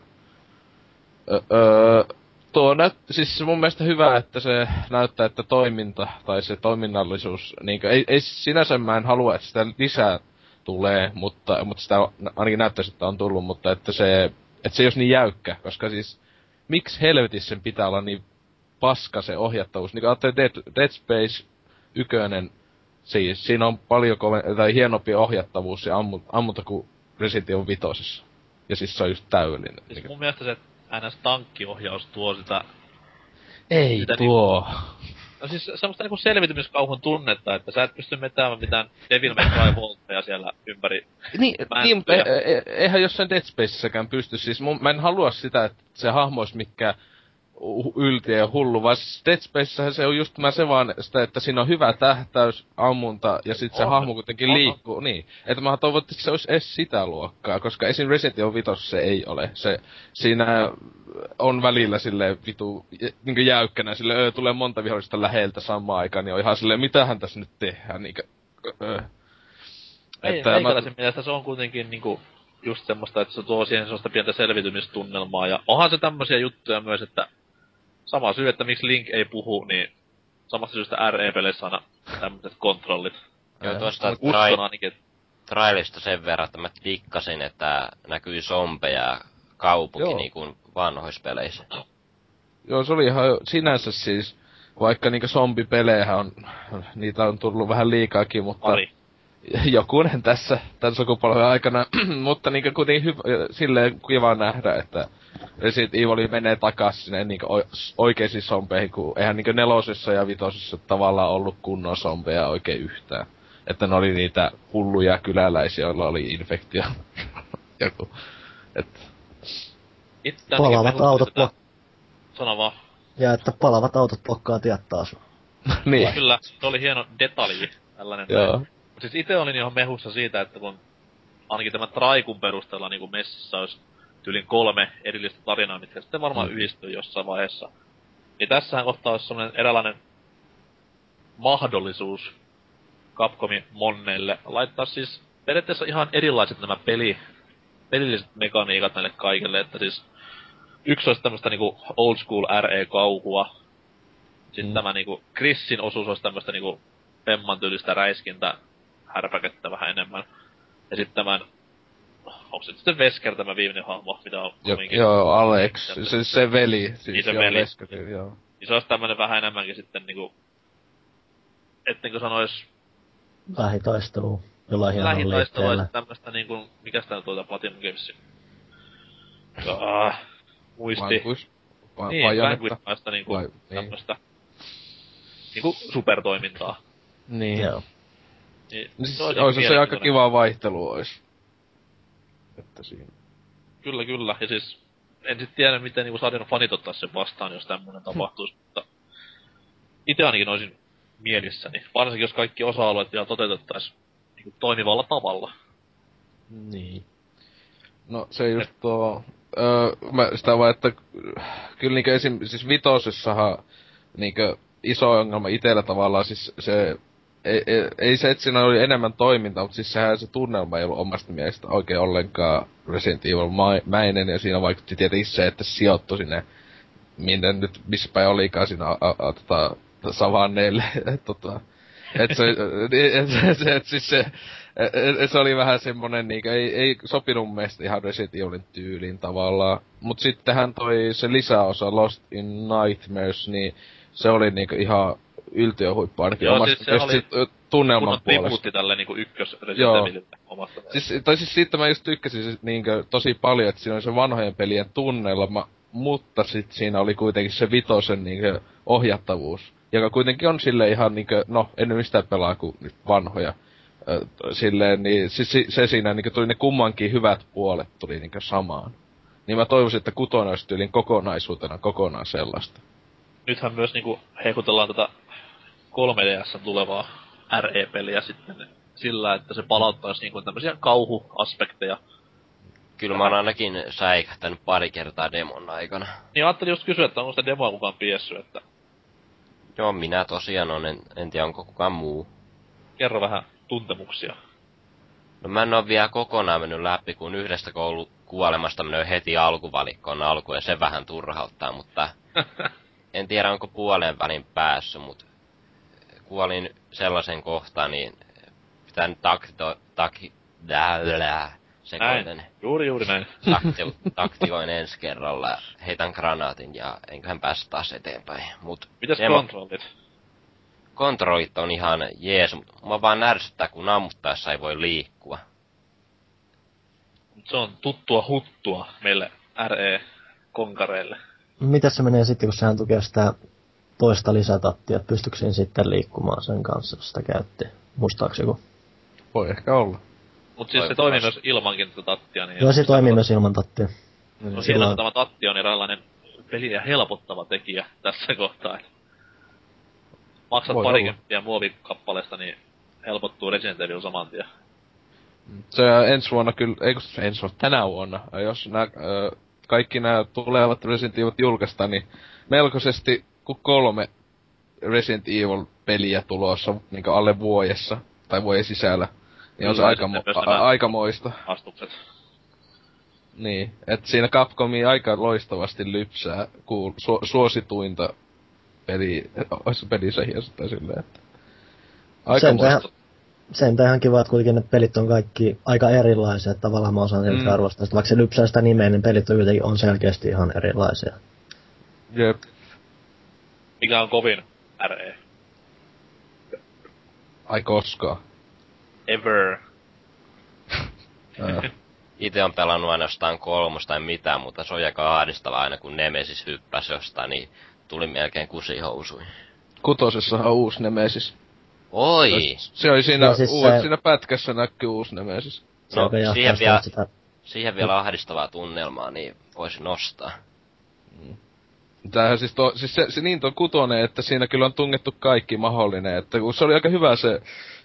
öö, tuo näyt, siis mun mielestä hyvä, että se näyttää, että toiminta tai se toiminnallisuus, niin ei, ei sinänsä mä en halua, että sitä lisää tulee, mutta, mutta sitä ainakin näyttäisi, että on tullut, mutta että se, että se ei olisi niin jäykkä, koska siis miksi helvetissä sen pitää olla niin paska se ohjattavuus. Niin kuin Dead, Dead Space ykönen, siis siinä on paljon kove- tai hienompi ohjattavuus ja ammu, ammunta kuin Resident Evil vitosessa. Ja siis se on just täydellinen. Siis mun mielestä se NS-tankkiohjaus tuo sitä ei sitä tuo. No siis semmoista niinku selvitymiskauhun tunnetta, että sä et pysty metäämään mitään Devil May Cry voltteja siellä ympäri. Niin, niin mutta e- e- eihän jossain Dead Spacessäkään pysty. Siis mun, mä en halua sitä, että se hahmo olisi mikään yltiö ja hullu, vaan Dead Spacessähän se on just mä se vaan sitä, että siinä on hyvä tähtäys, ammunta ja sitten se hahmo kuitenkin On. liikkuu. Niin. Että mä toivon, että se olisi edes sitä luokkaa, koska esim. Resident Evil 5 se ei ole. Se, siinä on välillä sille vitu niin jäykkänä, sille öö, tulee monta vihollista läheltä samaan aikaan, niin on ihan silleen, mitähän tässä nyt tehdään, niin öö. Ei, Että meikäläisen mielestä se on kuitenkin niinku just semmoista, että se tuo siihen semmoista pientä selvitymistunnelmaa. Ja onhan se tämmösiä juttuja myös, että sama syy, että miksi Link ei puhu, niin samasta syystä RE-peleissä aina tämmöiset kontrollit. Joo, tuosta trai, trailista sen verran, että mä dikkasin, että näkyy zombeja ja kaupunki Joo. niin kuin vanhoissa peleissä. Joo, se oli ihan sinänsä siis, vaikka niinku zombipelejä on, niitä on tullut vähän liikaakin, mutta pari. jokunen tässä, tämän sukupolven aikana, mutta niinku kuitenkin hyvä, silleen kiva nähdä, että Resident Evil menee takas sinne niinku oikeisiin zombeihin, kun eihän niinku nelosessa ja vitosessa tavallaan ollut kunnon zombeja oikein yhtään. Että ne oli niitä hulluja kyläläisiä, joilla oli infektio. Joku. Et, Itse mehustin autot tätä- blok- Sano vaan. Ja että palavat autot blokkaa tiet taas. niin. Kyllä, se oli hieno detalji, tällainen. Joo. Siis itse olin ihan mehussa siitä, että kun ainakin tämän Traikun perusteella niin kuin messissä olisi tyylin kolme erillistä tarinaa, mitkä sitten varmaan Mm. yhdistyy jossain vaiheessa. Niin tässähän kohtaa olisi sellainen eräänlainen mahdollisuus Capcomin monneille laittaa siis periaatteessa ihan erilaiset nämä peli, pelilliset mekaniikat näille kaikille, että siis yksi olisi tämmöistä niinku old school RE-kauhua, sitten Mm. tämä niinku Chrisin osuus olisi tämmöistä niinku Pemman tyylistä räiskintä härpäkettä vähän enemmän. Ja sitten tämän, onko se sitten Vesker tämä viimeinen hahmo, mitä on Jo, joo, Alex, se, se veli. Siis Niin se joo, veli. Leskari, joo. Niin se olisi tämmönen vähän enemmänkin sitten niinku, ettenkö sanois Lähitaistelu jollain hienolla lähitaistelua liikkeellä. ja tämmöstä niinku, mikä sitä tuota Platinum Gamesin? Ah, muisti. Vanquist. Va- Niin. Vanquist niinku Vai- niin. tämmöstä niinku supertoimintaa. Niin. Joo. Niin, siis, se olisi olisi se aika kiva vaihtelu ois. Että siinä. Kyllä, kyllä. Ja siis en sit tiedä, miten niinku sarjan fanit ottais sen vastaan, jos tämmönen tapahtuisi, mutta itse ainakin olisin mielissäni. Varsinkin jos kaikki osa-alueet vielä toteutettaisiin niinku toimivalla tavalla. Niin. No se just tuo... Öö, mä sitä vaan, että kyllä niinkö esim... Siis vitosessahan niinkö iso ongelma itellä tavallaan siis se... Ei, ei, ei se, että siinä oli enemmän toimintaa, mutta siis sehän se tunnelma ei ollut omasta mielestä oikein ollenkaan Resident Evil ma- mäinen, ja siinä vaikutti tietenkin se, että se sijoittui sinne, minne nyt, missä päin olikaan siinä a, a, a, tota, savanneille, tota, et se, et, et, et, siis se, et, se oli vähän semmonen niinkö, ei, ei sopinut mun mielestä ihan Resident Evilin tyyliin tavallaan. Mut sittenhän toi se lisäosa Lost in Nightmares, niin se oli niinkö ihan yltiöhuippu ainakin Joo, omasta siis se oli sit, tunnelman puolesta. tälle niinku ykkös Joo. Omasta Siis, tai siis siitä mä just tykkäsin siis niinkö tosi paljon, että siinä oli se vanhojen pelien tunnelma, mutta sit siinä oli kuitenkin se vitosen niinkö ohjattavuus, joka kuitenkin on sille ihan niinkö, no en mistään pelaa kuin nyt vanhoja. Silleen, niin siis se, siinä niinkö tuli ne kummankin hyvät puolet tuli niinkö samaan. Niin mä toivoisin, että kutonen olisi tyylin kokonaisuutena kokonaan sellaista. Nythän myös niinku hehkutellaan tätä 3DS tulevaa RE-peliä sitten sillä, että se palauttaisi niinku tämmösiä kauhuaspekteja. Kyllä mä oon ainakin säikähtänyt pari kertaa demon aikana. Niin ajattelin just kysyä, että onko sitä demoa kukaan piessy, että Joo, minä tosiaan on, en, en tiedä onko kukaan muu. kerro vähän tuntemuksia. No mä en oo vielä kokonaan mennyt läpi, kun yhdestä koulu kuolemasta menee heti alkuvalikkoon alkuun ja se vähän turhauttaa, mutta en tiedä onko puoleen välin päässyt, mutta kuolin sellaisen kohtaan, niin pitää nyt taktito, taki, sekoiten. Näin. Juuri juuri näin. Takti, taktikoin ensi kerralla, ja heitän granaatin ja enköhän päästä taas eteenpäin. Mut Mitäs demo- kontrollit? kontrollit on ihan jees, mutta mua vaan närsyttää, kun ammuttaessa ei voi liikkua. Se on tuttua huttua meille RE-konkareille. Miten se menee sitten, kun sehän tukee sitä toista lisätattia, että pystyykö sitten liikkumaan sen kanssa, jos sitä käytti? Muistaakseni joku? Voi ehkä olla. Mut siis se toimii myös ilmankin tätä tattia. Niin Joo, se toimii myös ilman tattia. No hienoa, on- että tämä tatti on eräänlainen peliä helpottava tekijä tässä kohtaa. Maksat Voi olla. parikymppiä muovikappaleesta, niin helpottuu Resident Evil saman tien. Se ensi vuonna kyllä, ei kun ensi vuonna, tänä vuonna, jos nää, ö, kaikki nämä tulevat Resident Evil julkaistaan, niin melkoisesti kun kolme Resident Evil-peliä tulossa niin alle vuodessa, tai vuoden sisällä, niin on se Kyllä, aika, a- aikamoista. Astukset. Niin, että siinä Capcomi aika loistavasti lypsää kuul, su, suosituinta peli, pelisarjasta tai silleen, että aika Sen muista. Sen ihan kiva, että kuitenkin ne pelit on kaikki aika erilaisia, että tavallaan mä osaan Mm. mm. arvostaa sitä. Vaikka se lypsää sitä nimeä, niin pelit on kuitenkin on selkeästi ihan erilaisia. Jep. Mikä on kovin? RE? Ai koskaan. Ever. Itse on pelannut ainoastaan kolmosta tai mitään, mutta se on aika ahdistavaa aina kun Nemesis hyppäsi jostain, niin tuli melkein kusihousuihin. Kutosessahan on uusi Nemesis. Oi! Se oli siinä, No siis uudet, se- siinä pätkässä näkyy uusi Nemesis. No, vielä siihen vielä- sitä. Siihen vielä ahdistavaa tunnelmaa, niin voisi nostaa. Tämähän siis, to, siis se, se niin tuo kutonen, että siinä kyllä on tungettu kaikki mahdollinen, että kun se oli aika hyvä se,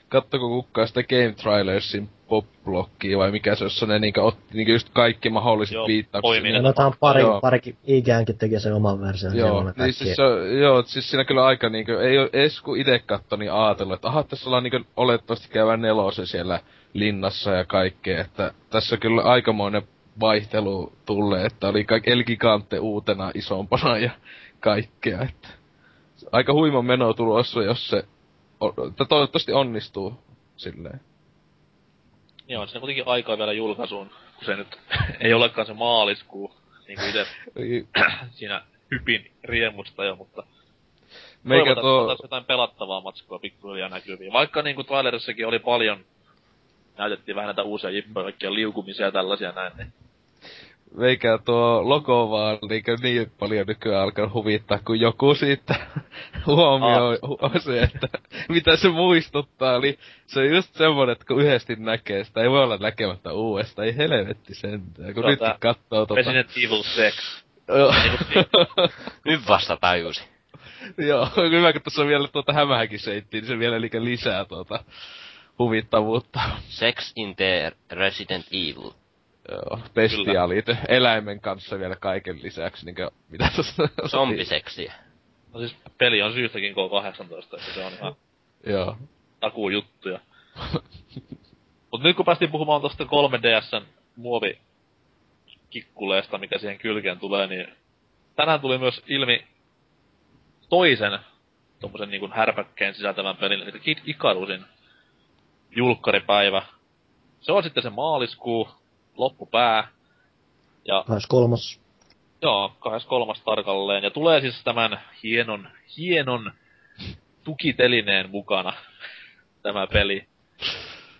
kattoko kukkaa sitä Game Trailersin pop-blokkia vai mikä se, jossa ne niinkö otti niinkö just kaikki mahdolliset Joo, viittaukset. poiminen. niin- No tää on pari, Joo. parikin, IGNkin teki sen oman version. Joo, on niin kaikki- siis, se, joo, siis siinä kyllä aika niinkö, ei oo edes kun ite katto, niin aatellut, että aha, tässä ollaan niinkö olettavasti käyvän nelosen siellä linnassa ja kaikkea, että tässä kyllä aikamoinen vaihtelu tulee, että oli kaikki El Gigante uutena isompana ja kaikkea, että aika huima meno tulossa, jos se, että toivottavasti onnistuu silleen. Niin on siinä kuitenkin aikaa vielä julkaisuun, kun se nyt ei olekaan se maaliskuu, niin kuin itse siinä hypin riemusta jo, mutta Meikä tuo, jotain pelattavaa matskua pikkuhiljaa näkyviin. Vaikka niinku trailerissakin oli paljon, näytettiin vähän näitä uusia jippoja, kaikkia liukumisia ja tällaisia näin, niin meikä tuo logo vaan niinkö niin paljon nykyään alkaa huvittaa, kun joku siitä huomioi ah. se, että mitä se muistuttaa. Eli se on just semmonen, että kun yhdesti näkee sitä, ei voi olla näkemättä uudestaan, ei helvetti sentään. Kun on nyt tää kattoo tota... Resident Evil 6. Joo. Nyt vasta tajusi. Joo, hyvä kun tuossa on vielä tuota hämähäkin seittiin, niin se vielä lisää tuota huvittavuutta. Sex in the Resident Evil. Joo, bestiaalit eläimen kanssa vielä kaiken lisäksi, niinkö, mitä tuossa... Zombiseksiä. No siis peli on syystäkin K18, että se on ihan Joo. takuu juttuja. Mut nyt kun päästiin puhumaan tosta 3DSn muovi kikkuleesta, mikä siihen kylkeen tulee, niin tänään tuli myös ilmi toisen tommosen niinku härpäkkeen sisältävän pelin, eli Kid Icarusin julkkaripäivä. Se on sitten se maaliskuu, loppupää. Ja Myös kolmos. Joo, 23. tarkalleen. Ja tulee siis tämän hienon, hienon tukitelineen mukana tämä peli.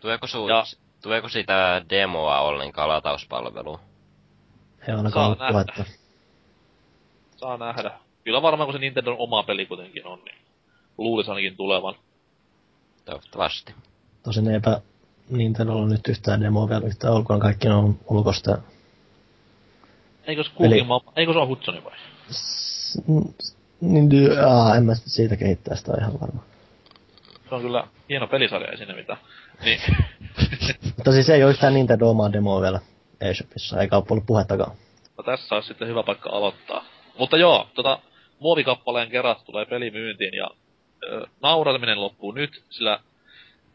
Tuleeko, su- Ja- tuleeko siitä demoa ollenkaan latauspalveluun? He on Saa aika nähdä. että Saa nähdä. Kyllä varmaan kun se Nintendon oma peli kuitenkin on, niin luulisi ainakin tulevan. Toivottavasti. Tosin eipä Nintendolla nyt yhtään demoa vielä yhtään ulkona. Kaikki on ulkosta. Eikö se Cooking Eli- se ole Hudsoni vai? S- Niin, aa, en mä siitä kehittää sitä ihan varma. Se on kyllä hieno pelisarja, ei sinne mitään. Niin, Mutta siis ei ole yhtään Nintendo omaa demoa vielä eShopissa, eikä ole ollut puhettakaan. no tässä olisi sitten hyvä paikka aloittaa. Mutta joo, tota, muovikappaleen kerrat tulee peli myyntiin ja ö, nauraminen loppuu nyt, sillä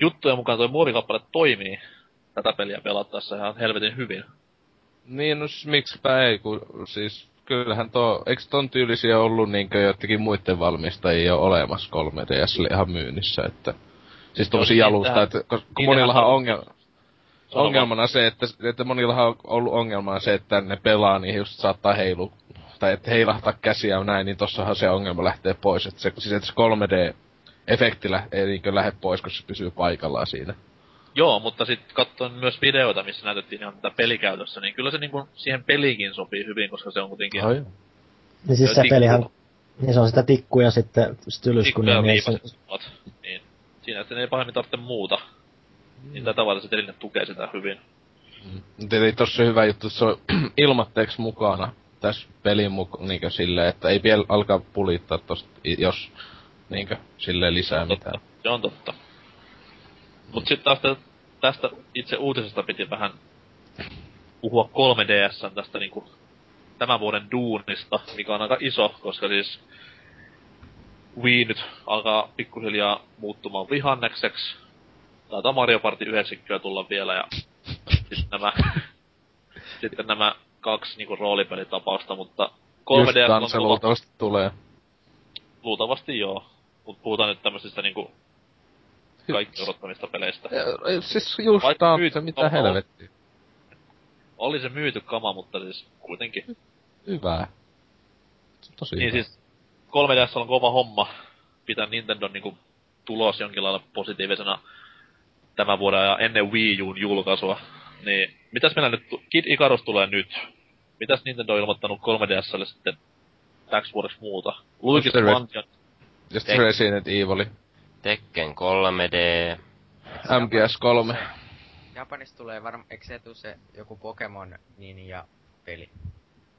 juttujen mukaan tuo muovikappale toimii tätä peliä pelattaessa ihan helvetin hyvin. Niin, no siis miksipä ei, kun siis kyllähän tuo, eikö ton tyylisiä ollut niinkö jotenkin muiden valmistajia ole olemassa 3DSlle ihan myynnissä, että siis tommosia Joo, jalusta, että kun niitähän monillahan on on- ongel, Sano ongelmana se, että, että monillahan on ollut ongelmana se, että ne pelaa, niin just saattaa heilu, tai että heilahtaa käsiä ja näin, niin tossahan se ongelma lähtee pois, että se, siis että se 3D-efektillä ei niinkö lähde pois, koska se pysyy paikallaan siinä. Joo, mutta sitten katsoin myös videoita, missä näytettiin ihan tätä pelikäytössä, niin kyllä se niinku siihen pelikin sopii hyvin, koska se on kuitenkin Ai. Niin siis se tikku- pelihän, niin se on sitä tikkuja ja sitten stylyskunnia. tikkuja Niin se, niin siinä sitten ei pahemmin tarvitse muuta. Niin tätä se teline tukee sitä hyvin. Mut Eli tossa hyvä juttu, että se on ilmatteeksi mukana tässä pelin mukaan niinkö silleen, että ei vielä alkaa pulittaa tosta, jos niinkö silleen lisää mitään. Totta. Se on totta. Mut sitten taas tä- tästä itse uutisesta piti vähän puhua 3DSn tästä niinku tämän vuoden duunista, mikä on aika iso, koska siis Wii nyt alkaa pikkuhiljaa muuttumaan vihannekseksi. Taitaa Mario Party 9 tulla vielä ja sitten nämä sitten nämä kaksi niinku roolipelitapausta, mutta Just 3DS kanse on luultavasti tulee. luultavasti joo. Mut puhutaan nyt tämmöisistä niinku kaikki odottamista peleistä. Ja, siis just Vaikka Dance, myyt- mitä helvettiä. Oli se myyty kama, mutta siis kuitenkin. Hyvää. Se Tosi Niin hyvä. siis 3DS on kova homma pitää Nintendon niinku tulos jonkin lailla positiivisena tämän vuoden ja ennen Wii Uun julkaisua. Niin, mitäs meillä nyt, Kid Icarus tulee nyt. Mitäs Nintendo on ilmoittanut 3DSlle sitten täksi vuodeksi muuta? Luigi's Mansion, Sitten Tek- Resident Evil. Tekken 3D. MGS 3. Japanissa tulee varmaan, eikö se tuu se joku Pokemon Ninja peli?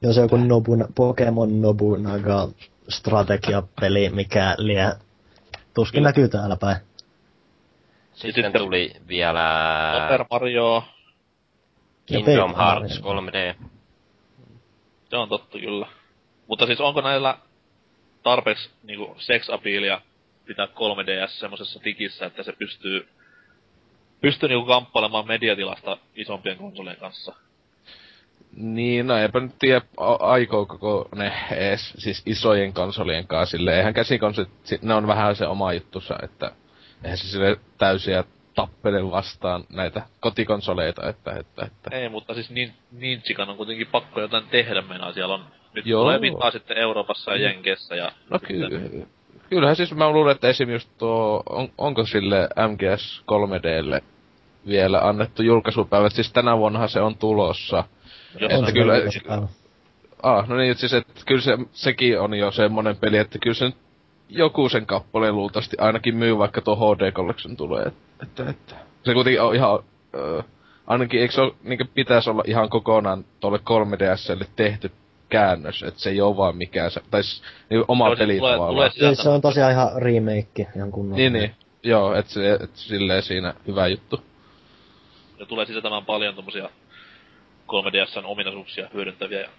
Jos joku Nobun, Pokemon Nobunaga strategiapeli, mikä lie tuskin Kyllä. näkyy täällä päin. Sitten sitten- tuli vielä Super Mario, Kingdom Hearts Mario. 3D. se on totta kyllä. Mutta siis onko näillä tarpeeksi niinku sex-apiilia pitää 3DS semmosessa digissä, että se pystyy pystyy niinku kamppailemaan mediatilasta isompien konsolien kanssa. Niin, no eipä nyt tiedä, aikooko ne ees, siis isojen konsolien kanssa silleen. Eihän käsikonsolit, si- ne on vähän se oma juttusa, että eihän se sille täysiä tappele vastaan näitä kotikonsoleita, että, että, että. Ei, mutta siis niin, niin sikan on kuitenkin pakko jotain tehdä, meinaa siellä on. Nyt Joo. tulee vitaa sitten Euroopassa ja Jenkeissä ja... No sitten- ky- kyllähän siis mä luulen, että esim. just tuo, on, onko sille MGS 3Dlle vielä annettu julkaisupäivä, siis tänä vuonnahan se on tulossa. Jossain Että se kyllä- julkaisupäivä. Ah, no niin, siis, että kyllä se, sekin on jo semmonen peli, että kyllä se nyt joku sen kappaleen luultavasti ainakin myy, vaikka tuo HD Collection tulee. Et- Että, että. Se kuitenkin on ihan, ö, ainakin eikö se ole, niin pitäisi olla ihan kokonaan tuolle 3DSlle tehty käännös, että se ei ole vaan mikään se, tai niin oma Joo, se peli tulee- tavallaan. tulee Siis se on tosiaan ihan remake, ihan kunnolla. Niin, niin. Joo, että se, et silleen siinä hyvä juttu. Ja tulee sisältämään paljon tommosia 3DSn ominaisuuksia hyödyntäviä. Ja...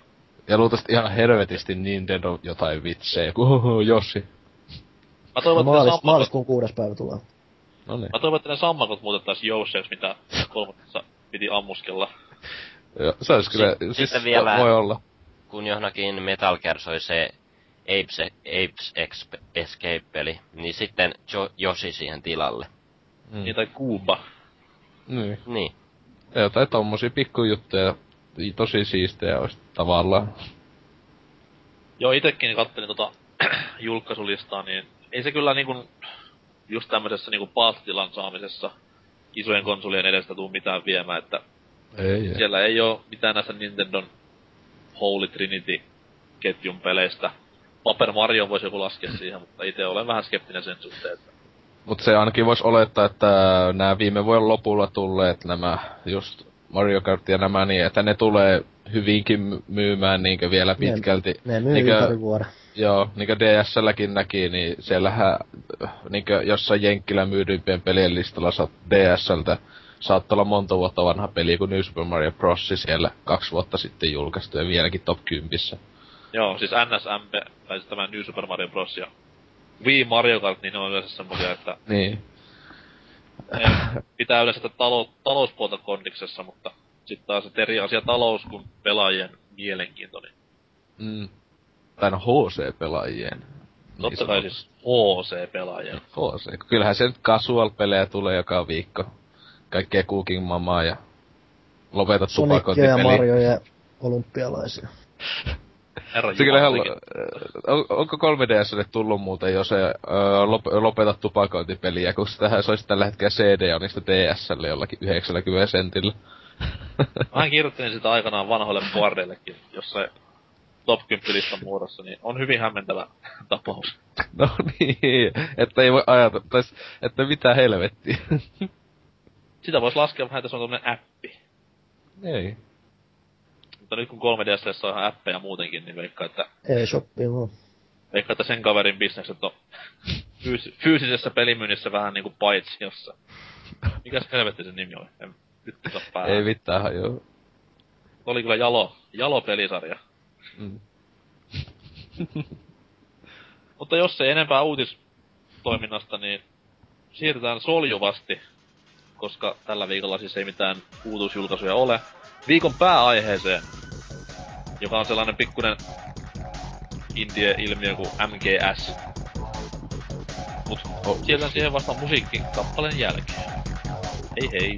Ja luultavasti ihan helvetisti Nintendo jotain vitsejä, kun oho, Jossi. Mä No, toivon, että ne maalis, sammakot, maaliskuun kuudes päivä tulee. No niin. mä toivon, että ne sammakot muutettais jouseiksi, mitä kolmannessa piti ammuskella. Joo, se olisi kyllä, Sitten siis vielä- voi olla. Kun johonkin Metal Gear soi se Apes, Apes Exp- Escape-peli, niin sitten jo, Yoshi siihen tilalle. Mm. Niin tai Kuuba. Niin. Niin. Ja Jotain tommosia pikkujuttuja, tosi siistejä olisi tavallaan. Joo, itekin kattelin tota julkaisulistaa, niin ei se kyllä niinku just tämmöisessä niinku palstatilan saamisessa isojen konsolien edestä tuu mitään viemään, että Ei, ei. siellä ei oo mitään näistä Nintendon Holy Trinity-ketjun peleistä. Paper Mario voisi joku laskea siihen, mutta itse olen vähän skeptinen sen suhteen, että Mut se ainakin voisi olettaa, että nämä viime vuoden lopulla tulleet nämä just Mario Kart ja nämä niin, että ne tulee hyvinkin my- myymään niinkö vielä Ne- pitkälti. Ne myy Niinkö- ympäri vuoden. Joo, niinkö DSLläkin näki, niin siellähän äh, niinkö jossain Jenkkilän myydyimpien pelien listalla saat DSLtä saattaa olla monta vuotta vanha peli kuin New Super Mario Bros. siellä kaksi vuotta sitten julkaistu ja vieläkin top 10. joo, siis NSMP, tai siis tämä New Super Mario Bros. ja Wii Mario Kart, niin ne on yleensä semmosia, että Niin. pitää yleensä sitä talou- talouspuolta kondiksessa, mutta sitten taas että eri asia talous kuin pelaajien mielenkiinto, niin Mm. Tai no HC-pelaajien. totta kai siis HC-pelaajien. HC. Kyllähän se nyt casual-pelejä tulee joka viikko. Kaikkea Cooking Mamaa ja lopeta Sonicia ja tupakointipeli. Mario ja olympialaisia. Se kyllä on, onko 3DSlle tullut muuten jo se öö, lop, lopeta tupakointipeliä, kun tähän se olisi tällä hetkellä CD on niistä DSlle jollakin 90 sentillä. Mä kirjoittelin sitä aikanaan vanhoille boardeillekin, jossain top 10 listan muodossa, niin on hyvin hämmentävä tapaus. no niin, että ei voi s- että mitä helvettiä. Sitä voisi laskea vähän, että se on tämmönen appi. ei. Mutta nyt kun 3DS on ihan appeja muutenkin, niin veikkaa, että, E-shoppi vaan. veikkaa, että sen kaverin bisnekset on fyys- fyysisessä pelimyynnissä vähän niinku paitsiossa. Mikäs helvetti sen nimi oli? En nyt ota päähän. Ei mitään hajua. Oli kyllä jalo, jalo pelisarja. Mm. Mutta jos ei enempää uutistoiminnasta, niin siirrytään soljuvasti koska tällä viikolla siis ei mitään uutuusjulkaisuja ole. Viikon pääaiheeseen, joka on sellainen pikkuinen indie-ilmiö kuin MGS. Mut oh. sieltä siihen vasta musiikki kappaleen jälkeen. Hei hei!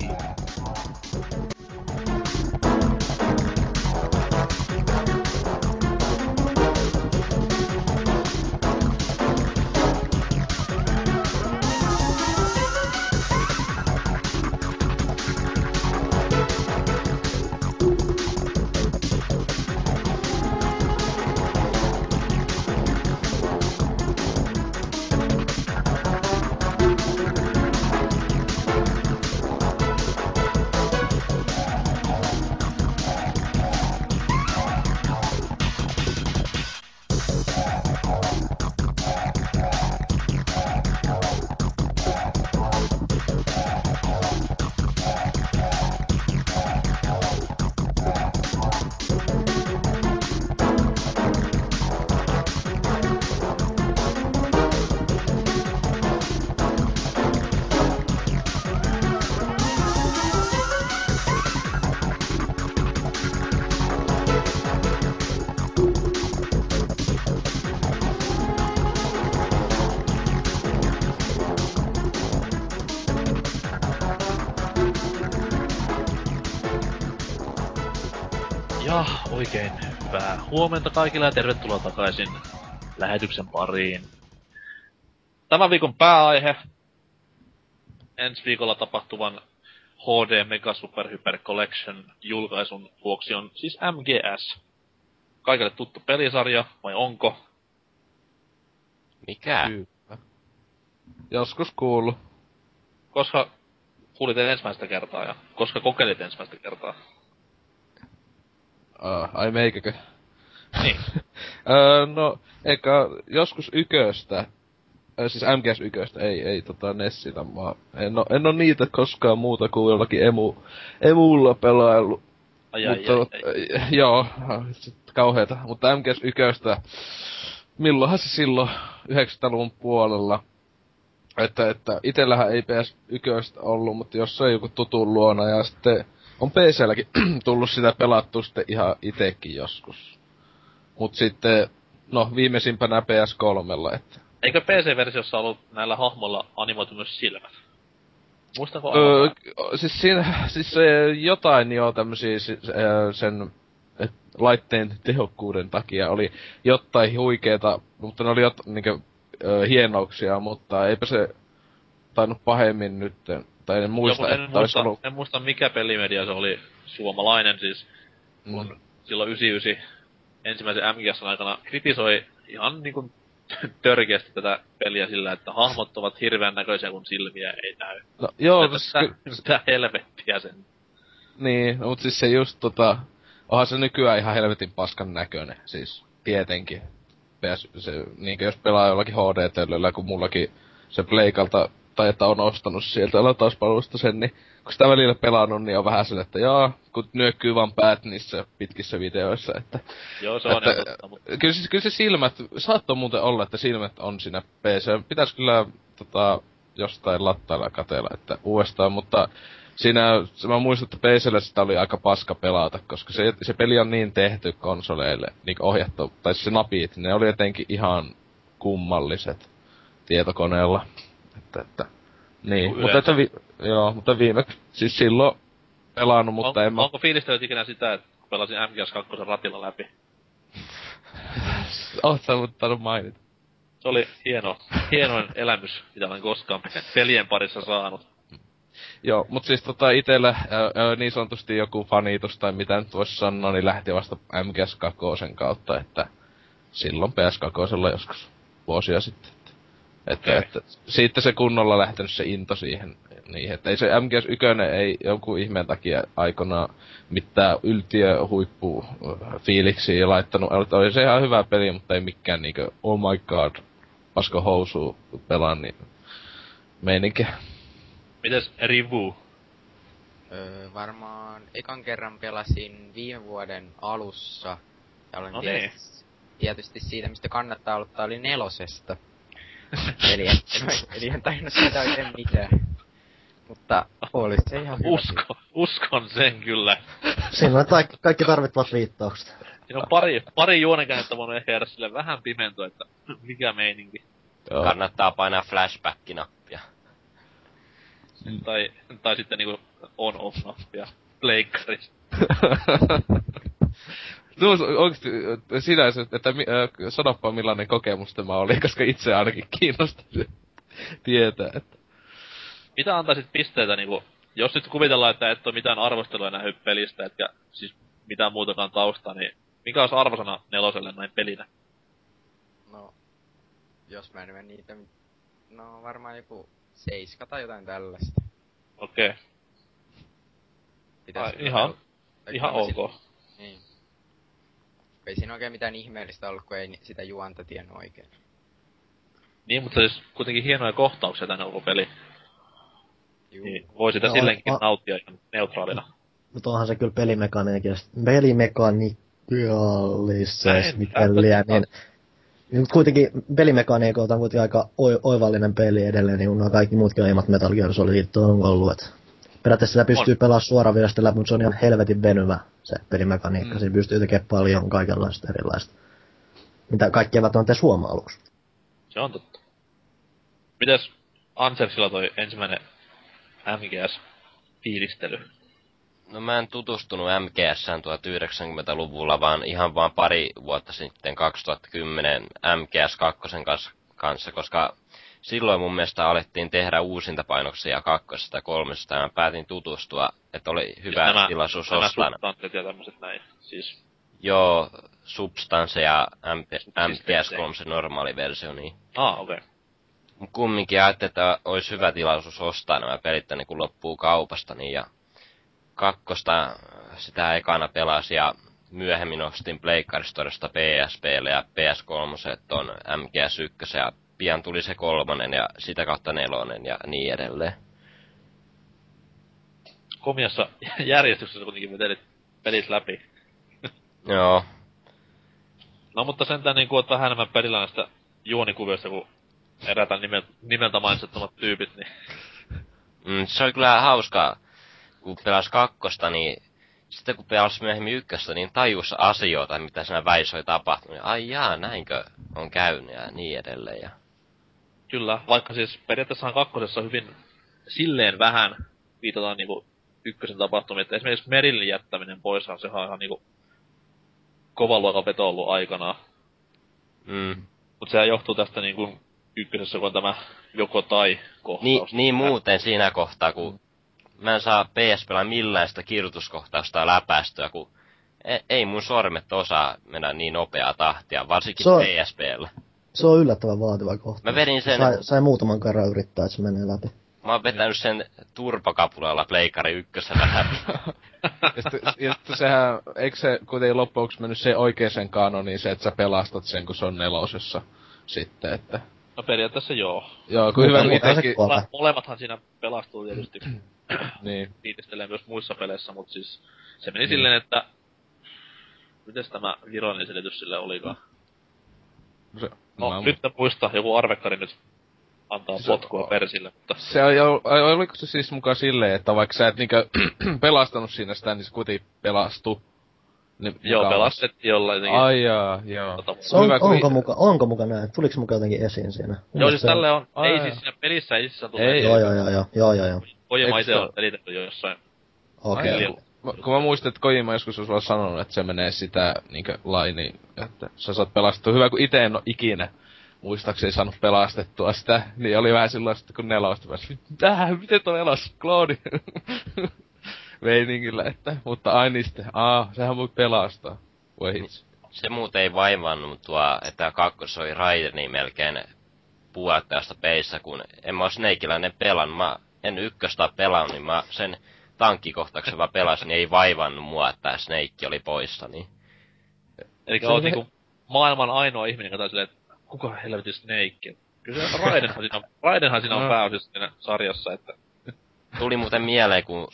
Huomenta kaikille ja tervetuloa takaisin lähetyksen pariin. Tämän viikon pääaihe ensi viikolla tapahtuvan HD Mega Super Hyper Collection julkaisun vuoksi on siis MGS. Kaikille tuttu pelisarja, vai onko? Mikä? Kyllä. Joskus kuullut. Koska kuulit ensimmäistä kertaa ja koska kokeilit ensimmäistä kertaa? Uh, ai meikäkö? Niin. öö, no, eikä joskus yköstä, siis MGS yköstä, ei, ei tota Nessillä, mä en oo, en oo niitä koskaan muuta kuin jollakin emu, emulla pelaillut. Ai, ai, mutta, ai, ai. joo, sit kauheeta. Mutta MGS yköstä, milloinhan se silloin 90-luvun puolella, että, että itellähän ei PS yköstä ollut, mutta jos se on joku tutun luona ja sitten on PClläkin tullut sitä pelattua sitten ihan itekin joskus. Mut sitten, no viimeisimpänä PS3, että... Eikö PC-versiossa ollut näillä hahmoilla animoitu myös silmät? Muistanko Öö, siis siinä, siis se jotain jo tämmösiä sen et, laitteen tehokkuuden takia oli jotain huikeeta, mutta ne oli jot, niinkö, hienouksia, mutta eipä se tainnut pahemmin nytten, tai en muista, Joku, en, että muista, ollut... en muista mikä pelimedia se oli suomalainen siis, kun Mm. silloin 99 ensimmäisen MGS aikana kritisoi ihan niinku törkeästi tätä peliä sillä, että hahmot ovat hirveän näköisiä, kun silmiä ei näy. No, joo, siis, mitä, helvettiä sen. Niin, no, mut siis se just tota, onhan se nykyään ihan helvetin paskan näköinen, siis tietenkin. PS, se, niinkö jos pelaa jollakin HD-töllöllä, kun mullakin se Pleikalta, tai että on ostanut sieltä latauspalvelusta sen, niin kun sitä välillä pelannut, niin on vähän sen, että joo, kun nyökkyy vaan päät niissä pitkissä videoissa, että... Joo, se on että, totta, mutta Kyllä, se, kyllä se silmät, saattoi muuten olla, että silmät on siinä PC. Pitäis kyllä tota, jostain lattailla katella, että uudestaan, mutta siinä, se mä muistan, että PCllä sitä oli aika paska pelata, koska se, se peli on niin tehty konsoleille, niin ohjattu, tai se napit, ne oli jotenkin ihan kummalliset tietokoneella. Että, että, niin, Kuin mutta että vi, joo, mutta viime, siis silloin pelannut, mutta on, en mä... onko fiilistellyt ikinä sitä, että kun pelasin MGS 2 ratilla läpi? Oot sä muttanut mainita. Se oli hieno, hienoin elämys, mitä olen koskaan pelien parissa saanut. Joo, mut siis tota itellä ö, ö, niin sanotusti joku fanitus tai mitä nyt vois sanoa, niin lähti vasta MGS 2 kautta, että silloin PS 2 joskus vuosia sitten. Että, Okei. että siitä se kunnolla lähtenyt se into siihen, niin, että ei se MGS 1 ei jonkun ihmeen takia aikanaan mitään yltiö huippu fiiliksiä laittanut. Oli- Oli se ihan hyvä peli, mutta ei mikään niinkö oh my god, pasko housu pelaan, niin meininki. Mites Rivu? Öö, varmaan ekan kerran pelasin viime vuoden alussa. Ja olen No tietysti, tietysti siitä, mistä kannattaa aloittaa, oli nelosesta. eli, en, eli en tainnut siitä oikein mitään. Mutta oli se ihan hyvä. Usko, uskon sen kyllä. Siinä on kaikki, kaikki tarvittavat viittaukset. Siinä on pari, pari juonenkäännettä voinut ehkä jäädä sille vähän pimentoa, että mikä meininki. Joo. Kannattaa painaa flashback-nappia. Tai, tai sitten niinku on-off-nappia pleikkarissa. Tuus oikeesti sinänsä, että äh, sanoppa millainen kokemus tämä oli, koska itse ainakin kiinnostaa tietää, että Mitä antaisit pisteitä niinku, jos nyt kuvitellaan, että et ole mitään arvostelua nähnyt pelistä, etkä siis mitään muutakaan taustaa, niin mikä olisi arvosana neloselle näin pelinä? No, jos mä en mene niitä... No, varmaan joku seiska tai jotain tällaista. Okei, okay. Ai, ihan- ihan sit- ok. Niin. Ei siinä oikein mitään ihmeellistä ollut, kun ei sitä juonta tiennyt oikein. Niin, mutta siis kuitenkin hienoja kohtauksia tänne koko peli. Juu. Niin voi sitä No, silleenkin a- nauttia ihan neutraalina. Mutta onhan se kyllä pelimekaniikista, pelimekaniikallisesti peliä, tästä- niin, niin kuitenkin pelimekaniikoilta on kuitenkin aika oi, oivallinen peli edelleen, niin nuo kaikki muutkin aiemmat Metal Gear Solidit on ollut. Et periaatteessa sitä pystyy On. pelaamaan suoraan viestillä läpi, mutta se on ihan helvetin venyvä se pelimekaniikka. Mm. Siinä pystyy tekemään paljon kaikenlaista erilaista. Mitä kaikki eivät on edes huomaa aluksi. Se on totta. Mites Ansersilla toi ensimmäinen MGS-fiilistely? No mä en tutustunut MGSään 1990-luvulla, vaan ihan vaan pari vuotta sitten 2010 MGS 2 kanssa, kanssa, koska silloin mun mielestä alettiin tehdä uusintapainoksia kakkosesta ja kolmesta, ja mä päätin tutustua, että oli hyvä nämä, tilaisuus nämä ostaa. substanssit ja tämmöset näin. Siis, Joo, Substance ja MP, Subsistence. MGS 3 se normaali versio, niin. aa okei. Okay. Mut kumminkin ajattelin, että olisi hyvä tilaisuus ostaa nämä pelit niin kun loppuu kaupasta, niin ja kakkosta sitä ekana pelasi ja myöhemmin ostin Pleikkaristorista PSPlle ja PS3 ton MGS1 ja pian tuli se kolmonen ja sitä kautta nelonen ja niin edelleen. Komiassa järjestyksessä kuitenkin vetelit pelit läpi. Joo, No mutta sentään niin kuin vähän enemmän perillä näistä juonikuvioista kuin erätä nimeltä, nimeltä mainitsettomat tyypit, niin mm, se oli kyllä hauskaa, kun pelasi kakkosta, niin sitten kun pelasi myöhemmin ykköstä, niin tajus asioita, mitä siinä väissä oli tapahtunut. Ai jaa, näinkö on käynyt ja niin edelleen. Ja... kyllä, vaikka siis periaatteessa kakkosessa hyvin silleen vähän viitataan niinku ykkösen tapahtumia, että esimerkiksi Merillin jättäminen se on ihan niinku kovan luokan veto ollut aikanaan. Mm. Mutta sehän johtuu tästä niinku ykkösessä, kun on tämä joko tai kohtaus. Niin, niin muuten siinä kohtaa, kun mä en saa PSPllä millään sitä kirjoituskohtausta läpäistyä, kun ei, ei mun sormet osaa mennä niin nopeaa tahtia, varsinkin Se on- PSPllä. Se on yllättävän vaativa kohta. Mä vedin sen, Sai, sai muutaman kerran yrittää, että se menee läpi. mä oon vetänyt sen turbokapulalla Pleikari ykkösellä läpi. Ja sitten, ja sitten sehän, eikö se kuitenkin loppujen lopuksi mennyt se oikeeseen kanoniin se, että sä pelastat sen, kun se on nelosessa sitten, että... No periaatteessa joo. Joo, kun hyvä. Mole- molemmathan siinä pelastuu tietysti Niin. fiilistelee myös muissa peleissä, mutta siis se meni silleen, että... Mites tämä virallinen selitys sille olikaan? Se, No, mä- nyt en muista, joku arvekkari nyt antaa Se- potkua persille, mutta... Se on jo, ai, oliko se siis mukaan silleen, että vaikka sä et niinkö pelastanut siinä sitä, niin se kuitenkin pelastu. Niin Joo, mukavasti. pelastettiin jollain jotenkin. Ai jaa, joo. Tota, on, Hyvä, kun onko, i- muka, onko muka näin? Tuliko muka jotenkin esiin siinä? Mun Joo, siis tälle on, Ai, ei ai. siis siinä pelissä ei itsessään Ei, tule. Joo, joo, joo, joo, joo, joo, joo. Kojima itse se on jo jossain. Okei. Eli- kun- mä- muistin, että Kojima joskus olisi vaan sanonut, että se menee sitä niinkö lainiin, että sä saat pelastettua. Hyvä, kun ite en oo ikinä muistaakseni saanut pelastettua sitä, niin oli vähän silloin sitten kun nelosta pääsi, tähän, miten toi elas, klooni? Meiningillä, että, mutta ai niin sitten, aa, sehän voi pelastaa. Voi hitsi. Se muuten ei vaivannut tuo, että kakkos oli Raideni melkein puolet tästä peissä, kun en mä oo Snakeillä pelannut. Mä en ykköstä pelannut, niin mä sen tankkikohtauksen vaan pelasin, niin ei vaivannut mua, että Snake oli poissa, niin... Eli Se oot on niinku maailman ainoa ihminen, joka silleen, että kuka helvetin Snake? Kyllä se Raidenhan siinä, Raidenhan siinä on No. pääosissa siinä sarjassa, että Tuli muuten mieleen, kun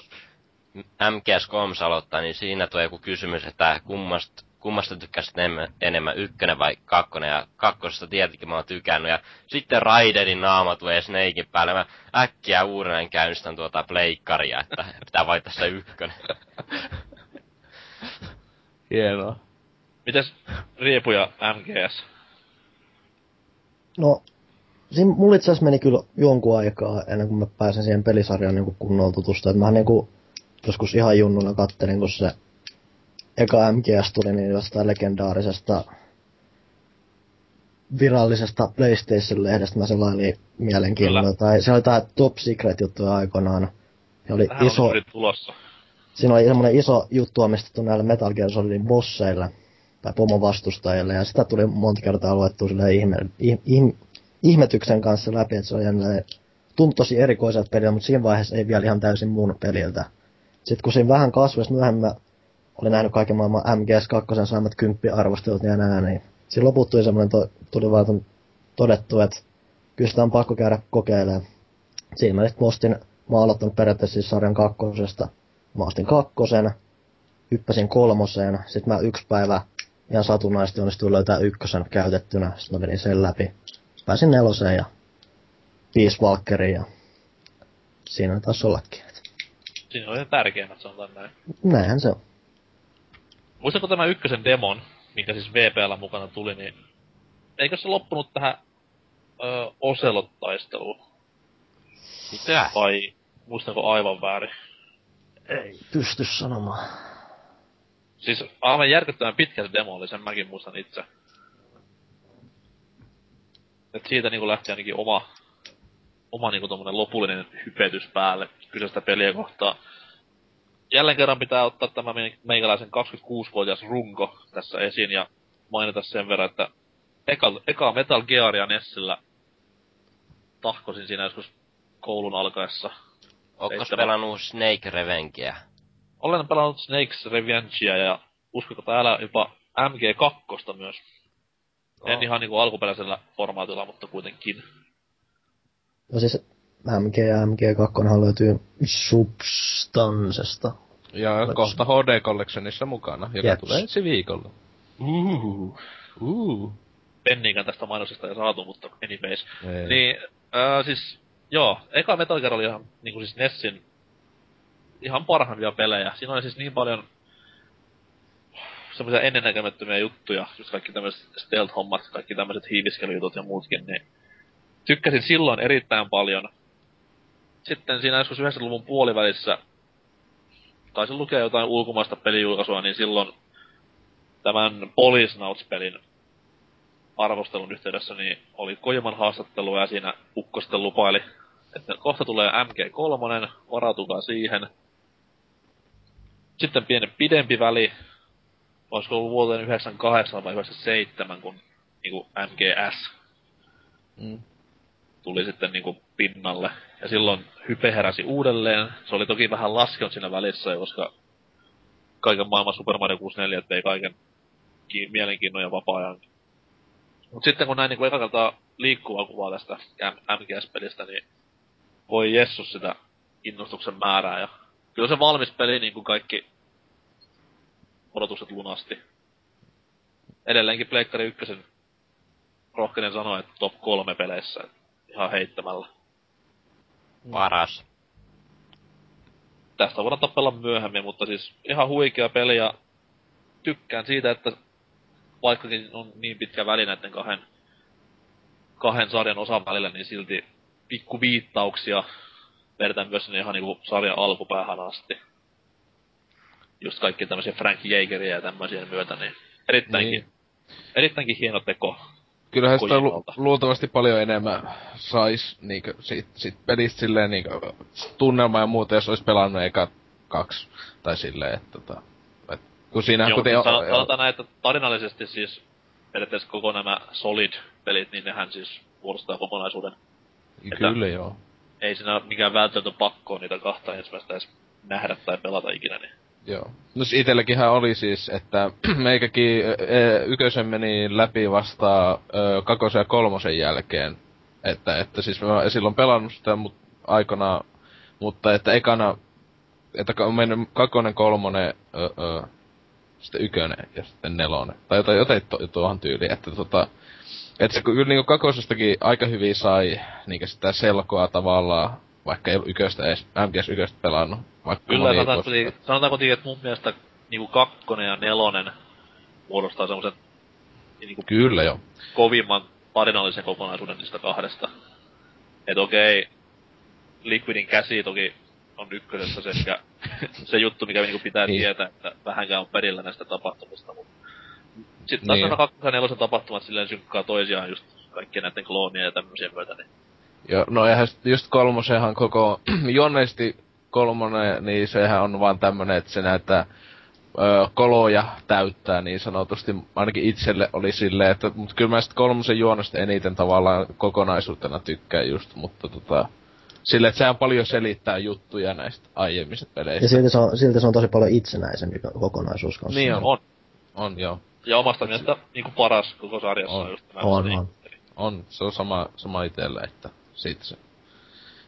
MGS3 aloittaa, niin siinä tulee joku kysymys, että kummasta, kummasta tykkäsit enemmän, enemmän, ykkönen vai kakkonen, ja kakkosesta tietenkin mä oon tykännyt, ja sitten Raiderin naama tulee Snakein päälle, mä äkkiä uudelleen käynnistän tuota pleikkaria, että pitää vaihtaa se ykkönen. Hienoa. Mites Riepu ja MGS? No, siinä mulla itse asiassa meni kyllä jonkun aikaa ennen kuin mä pääsin siihen pelisarjaan niin kunnolla tutustumaan. Mä niin kuin joskus ihan junnuna kattelin, kun se eka MGS tuli niin jostain legendaarisesta virallisesta PlayStation-lehdestä mä selailin mielenkiinnolla. Tai se oli tää Top Secret juttu aikoinaan. Se oli Tähän iso, on tulossa. siinä oli semmoinen iso juttu omistettu näille Metal Gear Solidin bosseille tai pomon vastustajille, ja sitä tuli monta kertaa luettua sille ihme, ihm, ihmetyksen kanssa läpi, että se on jälleen tuntui tosi erikoiselta peliltä, mutta siinä vaiheessa ei vielä ihan täysin mun peliltä. Sitten kun siinä vähän kasvoi, myöhemmin mä olin nähnyt kaiken maailman MGS2 saamat kymppiarvostelut ja nää, niin siinä loput tuli semmoinen, to, tuli vaan todettu, että kyllä sitä on pakko käydä kokeilemaan. Siinä mä sitten ostin, mä oon aloittanut periaatteessa siis sarjan kakkosesta. Mä ostin kakkosen, hyppäsin kolmoseen, sitten mä yksi päivä ihan satunnaisesti onnistuin löytää ykkösen käytettynä, sitten mä vedin sen läpi. Pääsin neloseen ja viisi Valkkeria ja siinä taas ollakin. Siinä oli ne tärkeimmät, sanotaan näin. Näinhän se on. Muistatko tämä ykkösen demon, mikä siis VPL mukana tuli, niin eikö se loppunut tähän öö, Oselot-taisteluun? Mitä? Vai muistanko aivan väärin? Ei pysty sanomaan. Siis aivan järkyttävän pitkä se demo oli, sen mäkin muistan itse. Et siitä niinku lähti ainakin oma, oma niinku tommonen lopullinen hypetys päälle kyseistä peliä kohtaan. Jälleen kerran pitää ottaa tämä me- meikäläisen 26-vuotias runko tässä esiin ja mainita sen verran, että eka, eka Metal Gearia Nessillä tahkosin siinä joskus koulun alkaessa. Ootko pelannut Snake Revengeä? Olen pelannut Snakes Revengea ja uskoko täällä jopa MG2 myös. En Oh. ihan niinku alkuperäisellä formaatilla, mutta kuitenkin. No siis MG ja MG2 löytyy Substansesta. Ja Oliko kohta HD Collectionissa mukana, joka Jeps. tulee ensi viikolla. Uh, uh. Penniikään tästä mainosesta ei saatu, mutta anyways. Ei. Niin, ää, siis, joo, eka Metal Gear oli ihan niinku siis Nessin ihan parhaimpia pelejä. Siinä oli siis niin paljon semmoisia ennennäkemättömiä juttuja, just kaikki tämmöiset stealth-hommat, kaikki tämmöiset hiiviskelyjutut ja muutkin, niin tykkäsin silloin erittäin paljon. Sitten siinä joskus 90-luvun puolivälissä taisin lukea jotain ulkomaista pelijulkaisua, niin silloin tämän Policenauts-pelin arvostelun yhteydessä niin oli Kojiman haastattelu ja siinä Ukko lupaili, että kohta tulee MG3, varautukaa siihen. Sitten pieni pidempi väli, olisiko ollut vuoteen 98 vai 97, kun niinku MGS Mm. Tuli sitten niinku pinnalle. Ja silloin hype heräsi uudelleen. Se oli toki vähän laskenut siinä välissä, koska kaiken maailman Super Mario 64 vei kaiken ki- mielenkiinnon ja vapaa-ajan. Mut sitten kun näin niinku eka kertaa liikkuvaa kuvaa tästä MGS-pelistä, niin voi jessus sitä innostuksen määrää. Ja kyllä se valmis peli niin kuin kaikki odotukset lunasti. Edelleenkin Pleikkari ykkösen rohkenen sanoa, että top kolme peleissä. et Ihan heittämällä. Paras. tästä voidaan tapella myöhemmin, mutta siis ihan huikea peli ja tykkään siitä, että vaikkakin on niin pitkä väli näiden kahden, kahden sarjan osan välillä, niin silti pikku viittauksia vedetään myös sinne ihan niinku sarjan alkupäähän asti. Just kaikki tämmöisiä Frank Jaegeria ja tämmöisiä myötä, niin erittäinkin, niin. erittäinkin hieno teko. Kyllähän sitä lu- luultavasti paljon enemmän sais niinkö sit, sit pelistä silleen niinkö tunnelma ja muuta, jos olisi pelannut eka kaksi. Tai silleen, että tota... Et, kun siinähän Joo, kuten... mutta sano- sanotaan näin, että tarinallisesti siis periaatteessa koko nämä Solid-pelit, niin nehän siis muodostaa kokonaisuuden. Kyllä joo. ei siinä ole mikään välttämätön pakko niitä kahta ensimmäistä edes nähdä tai pelata ikinä, niin Joo. No itelläkinhän oli siis, että meikäkin ö, ykösen meni läpi vasta ö, kakosen ja kolmosen jälkeen. Että, että siis mä silloin pelannut sitä mut, aikana, mutta että ekana, että on mennyt kakonen, kolmonen, ö, ö, sitten ykönen ja sitten nelonen. Tai jotain, jotain to, tuohon tyyliin, että tota... Että se kyllä niinku kakosestakin aika hyvin sai niinku sitä selkoa tavallaan, vaikka ei yköstä edes, MGS yköstä pelannut. Vaikka Kyllä, moni sanotaan, vuosi- kuitenkin- sanotaan kuitenkin, että mun mielestä niinku kakkonen ja nelonen muodostaa semmoisen niinku Kyllä joo. kovimman tarinallisen kokonaisuuden niistä kahdesta. Et okei, Liquidin käsi toki on ykkösessä se, mikä, se juttu, mikä niinku pitää Niin. tietää, että vähänkään on perillä näistä tapahtumista, mutta sitten taas Niin. nämä kakkosen ja nelosen tapahtumat silleen synkkaa toisiaan just kaikkien näiden kloonien ja tämmöisien myötä, niin Joo, no eihän just kolmosenhan koko, juonneesti kolmonen, niin sehän on vaan tämmönen, että se näyttää öö, koloja täyttää niin sanotusti, ainakin itselle oli silleen, että mut kyllä mä sit kolmosen juonesta eniten tavallaan kokonaisuutena tykkään just, mutta tota, silleen, että sehän paljon selittää juttuja näistä aiemmista peleistä. Ja silti se, on, silti se on tosi paljon itsenäisempi ko- kokonaisuus kanssa. Niin on. on. On joo, Ja omasta mielestä niinku paras koko sarjassa on, On. just tämä. On, on. on, se on sama, sama itselle, että siitä se.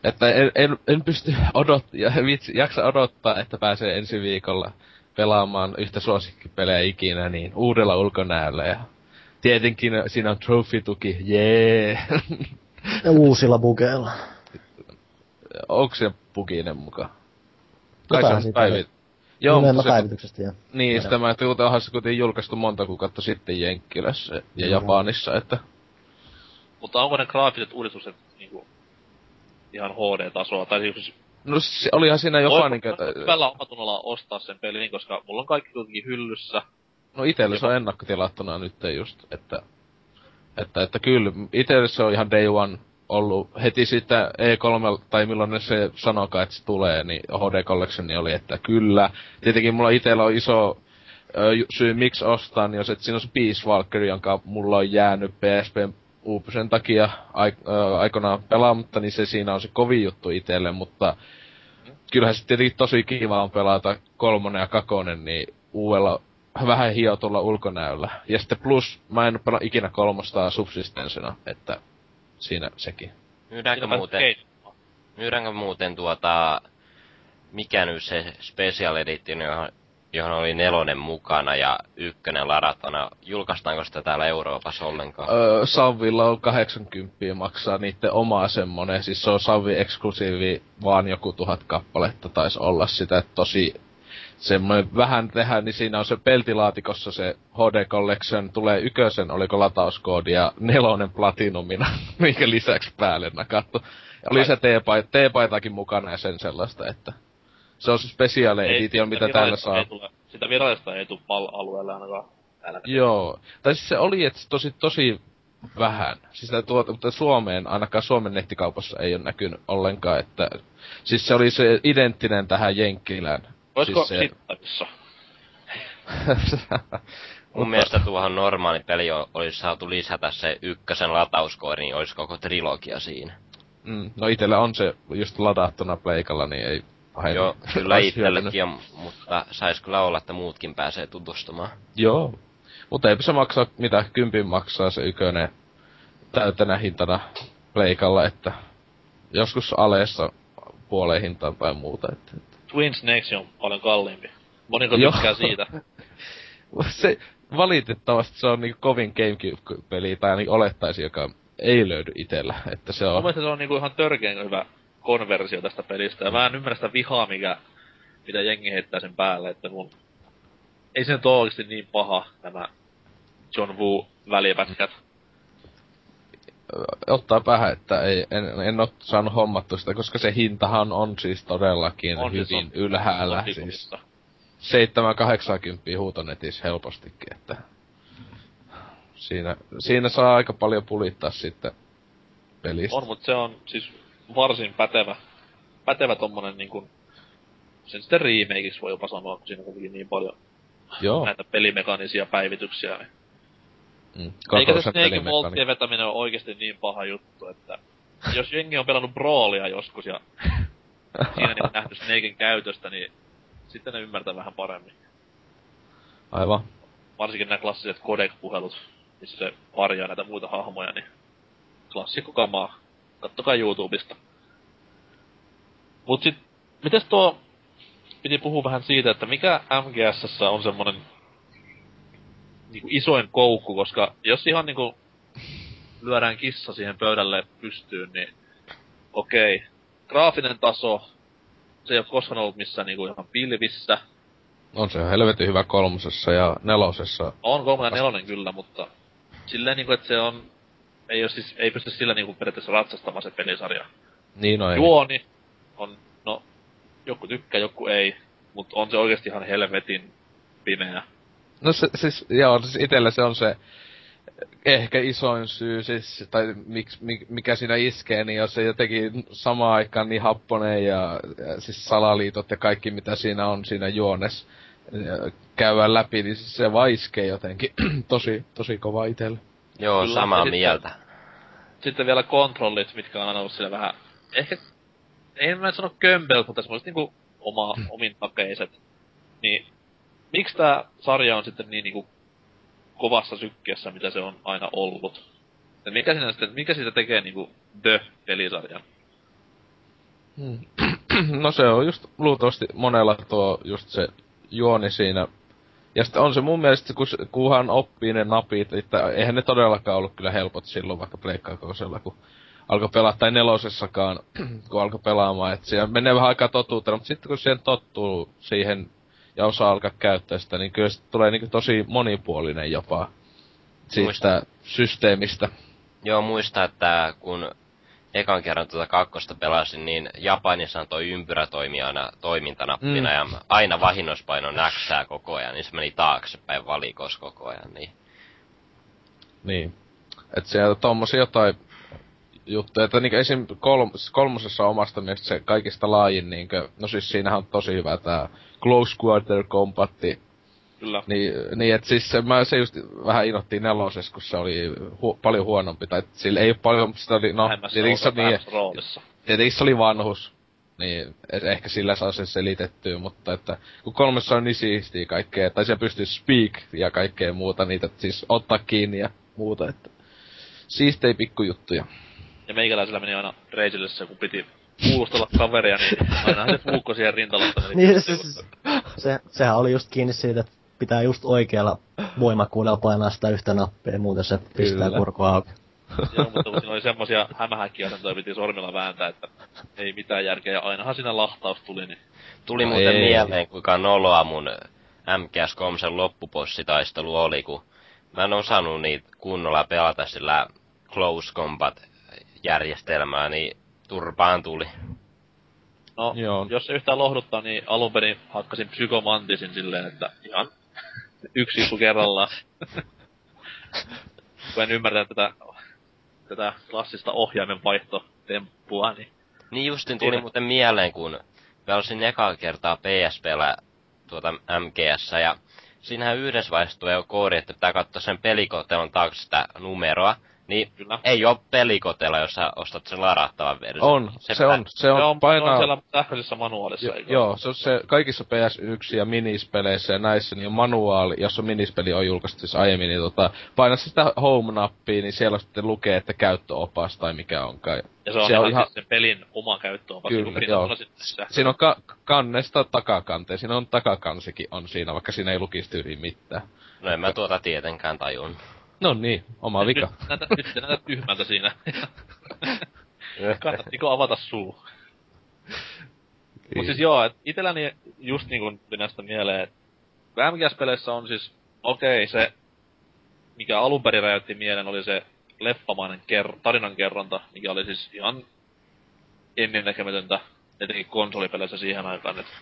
Että en, en, en pysty odot, ja vitsi, jaksa odottaa, että pääsee ensi viikolla pelaamaan yhtä suosikkipelejä ikinä, niin uudella ulkonäöllä ja tietenkin siinä on trophy-tuki, jee! Ja uusilla bugeilla. Onko se buginen mukaan? Kai Jotain se on siitä päivi... oli. Joo, mutta se, päivityksestä ja. niin, sitä mä ajattelin, onhan se kuitenkin julkaistu monta kuukautta sitten Jenkkilässä ja. Japanissa, että Mutta onko ne graafiset uudistukset ihan HD-tasoa? Tai siis No se, olihan siinä niinkö, voiko hyvällä omatunnolla ostaa sen pelin, koska mulla on kaikki kuitenkin hyllyssä. No itelle se on ennakkotilattuna nyt just, että, että, että kyllä, itelle se on ihan day one ollut heti sitä E3, tai milloin ne se sanokaa, että se tulee, niin HD Collection oli, että kyllä. Tietenkin mulla itellä on iso ö, syy miksi ostaa, niin on se, että siinä on se Peace Walker, jonka mulla on jäänyt PSP uupusen takia aik- ö, aikanaan pelaamatta, niin se siinä on se kovin juttu itelle, mutta kyllähän se tietenkin tosi kiva on pelata kolmonen ja kakonen, niin uudella vähän hiotulla ulkonäöllä. Ja sitten plus, mä en pelaa ikinä kolmosta subsistensina, että siinä sekin. Myydäänkö muuten, myydäänkö muuten tuota, mikä nyt se Special Edition, johon, johon oli nelonen mukana ja ykkönen ladattuna, julkaistaanko sitä täällä Euroopassa ollenkaan? Öö, Savilla on 80 maksaa niitten omaa semmonen, siis se on Savi eksklusiivi, vaan joku tuhat kappaletta taisi olla sitä, että tosi semmoinen vähän tehdään, niin siinä on se peltilaatikossa se HD Collection, tulee ykösen, oliko latauskoodi, ja nelonen platinumina, minkä lisäksi päälle nakattu. Oli se T-paita, T-paitakin mukana ja sen sellaista, että se on se special edition, mitä täällä saa. Ei tule, sitä virallista ei tule PAL-alueelle ainakaan. Älä. Joo. Tai siis se oli, että tosi, tosi vähän. Siis sitä tuota, mutta Suomeen, ainakaan Suomen nettikaupassa ei ole näkynyt ollenkaan, että... Siis se oli se identtinen tähän Jenkkilään. Olisiko siis se-? Mun mielestä tuohon normaali peli olisi saatu lisätä se ykkösen latauskoodi, niin olisi koko trilogia siinä. mm, no itellä on se just ladattuna pleikalla, niin ei... pahemmin Joo, kyllä olisi itsellekin on, mutta sais kyllä olla, että muutkin pääsee tutustumaan. Joo. Mutta eipä se maksaa, mitä kympin maksaa se ykönen täytänä hintana pleikalla, että joskus aleessa puoleen hintaan tai muuta. Että, että. Twin Snakes on paljon kalliimpi. Moniko Joo. tykkää siitä? se, valitettavasti se on niinku kovin Gamecube-peli, tai niin olettaisi, joka ei löydy itellä. Että se on... mielestä se on niinku ihan törkeen hyvä konversio tästä pelistä. Ja mä en ymmärrä sitä vihaa, mikä, mitä jengi heittää sen päälle, että kun... Ei se nyt oo oikeesti niin paha, nämä John Woo välipätkät. ottaa päähän, että ei, en, en ole saanut hommattua sitä, koska se hintahan on siis todellakin On hyvin siis on- ylhäällä. on siis tikullista. 7-80 huutonetissä helpostikin, että siinä, siinä saa aika paljon pulittaa sitten pelistä. On, mutta se on siis varsin pätevä, pätevä tommonen niinku... Sen sitten remakeiksi voi jopa sanoa, kun siinä on kuitenkin niin paljon Joo. näitä pelimekaanisia päivityksiä. Niin. Mm. Eikä se Snake. Voltien vetäminen ole oikeesti niin paha juttu, että jos jengi on pelannut Brawlia joskus ja siinä niin nähty Snaken käytöstä, niin sitten ne ymmärtää vähän paremmin. Aivan. Varsinkin nämä klassiset codec-puhelut, missä se parjaa näitä muita hahmoja, niin klassikko kamaa. Kattokaa YouTubesta. Mut sit, mites tuo, piti puhua vähän siitä, että mikä MGSssä on semmonen niinku isoin koukku, koska jos ihan niinku lyödään kissa siihen pöydälle pystyyn, niin okei. Okay. Graafinen taso, se ei ole koskaan ollut missään niinku ihan pilvissä. On se helvetin hyvä kolmosessa ja nelosessa. On kolmonen ja nelonen kyllä, mutta silleen niinku, että se on, ei ole siis, ei pysty sillä niinku periaatteessa ratsastamaan se pelisarja. Niin no ei. Juoni on, no, joku tykkää, joku ei, mutta on se oikeasti ihan helvetin pimeä. No se, siis, joo, siis itellä se on se ehkä isoin syy, siis, tai miksi, mikä siinä iskee, niin jos se jotenkin samaan aikaan niin happonen ja, ja siis salaliitot ja kaikki mitä siinä on siinä juones käydään läpi, niin siis se vaiskee jotenkin tosi, tosi kova itellä. Joo, Kyllä, samaa mieltä. Sitten, sitten vielä kontrollit, mitkä on aina ollut sillä vähän, ehkä, en mä sano kömpel, mutta semmoiset niinku oma, hmm. omin takeiset. Niin, miksi tää sarja on sitten niin niinku kovassa sykkeessä, mitä se on aina ollut? Et mikä, siinä sitten, mikä siitä tekee niinku The-pelisarjan? Hmm. no se on just luultavasti monella tuo just se juoni siinä. Ja sitten on se mun mielestä, kun, kunhan oppii ne napit, että eihän ne todellakaan ollut kyllä helpot silloin vaikka pleikkaakosella, kun alkoi pelaa, tai nelosessakaan, kun alkoi pelaamaan. Että siellä menee vähän aikaa totuutena, mutta sitten kun siihen tottuu siihen ja osaa alkaa käyttää sitä, niin kyllä se tulee niin tosi monipuolinen jopa siitä Muista. systeemistä. Joo, muista, että kun ekan kerran tuota kakkosta pelasin, niin Japanissa on toi ympyrä toimii aina toimintanappina mm. ja aina vahinnospaino näksää koko ajan, niin se meni taaksepäin valikos koko ajan, niin... Niin. Et sieltä tommosia jotain juttuja, että niinku esim. Kolm, kolmosessa omasta mielestä se kaikista laajin niinkö, no siis siinähän on tosi hyvä tää Close Quarter Combatti. Kyllä. Niin, niin et siis se, mä, se just vähän inottiin nelosessa, kun se oli hu, paljon huonompi, tai sillä ei ole paljon, sitä oli, no, tietenkin se, niin, tietenkin se oli vanhus, niin ehkä sillä saa sen selitettyä, mutta että kun kolmessa on niin siistiä kaikkea, tai se pystyy speak ja kaikkea muuta, niitä siis ottaa kiinni ja muuta, että siistei pikkujuttuja. Ja meikäläisellä meni aina reisille se, kun piti kuulustella kaveria, niin aina se puukko siihen rintalasta. niin, se, se, se, sehän oli just kiinni siitä, että pitää just oikealla voimakuudella painaa sitä yhtä nappia, muuten se pistää kurkoa auki. Joo, mutta kun siinä oli semmosia hämähäkkiasentoja piti sormilla vääntää, että ei mitään järkeä, ja ainahan siinä lahtaus tuli, niin... Tuli no muuten ei. mieleen, kuinka noloa mun MGS Komsen loppupossitaistelu oli, kun mä en osannut niitä kunnolla pelata sillä Close Combat järjestelmää, niin turpaan tuli. No, Joo. jos se yhtään lohduttaa, niin alun perin hakkasin psykomantisin silleen, että ihan yksi isu kerrallaan. Kun en ymmärrä tätä, tätä klassista ohjaimen vaihtotemppua, niin... Niin justin tuli muuten mieleen, kun pelasin ekaa kertaa PSPllä tuota MGS, ja siinähän yhdessä vaiheessa tulee koodi, että pitää katsoa sen pelikotelon taakse sitä numeroa, niin Kyllä. ei oo pelikotella, jos sä ostat sen ladattavan version. On, se, se on, se on, on painaa... on siellä sähköisessä manuaalissa, jo, Joo, se on se kaikissa PS1 ja minispeleissä ja näissä, niin on manuaali, jos on minispeli on julkaistu siis aiemmin, niin tota, paina sitä home-nappia, niin siellä sitten lukee, että käyttöopas tai mikä onkaan. Ja se on, se on ihan sen pelin oma käyttöopas. Kyllä, joo. Siinä on ka- kannesta takakanteen, siinä on takakansikin on siinä, vaikka siinä ei lukisi tyyliin mitään. No en mä tuota tietenkään tajun. No niin, oma vika. Nyt, näytä, nyt se näytät tyhmältä siinä. Kannattiko avata suu? Mut siis joo, et itelläni just niinku näistä mieleen, että MGS-peleissä on siis, okei, okay, se, mikä alun perin räjäytti mielen, oli se leffamainen ker- tarinankerronta, mikä oli siis ihan ennennäkemätöntä, etenkin konsolipeleissä siihen aikaan, että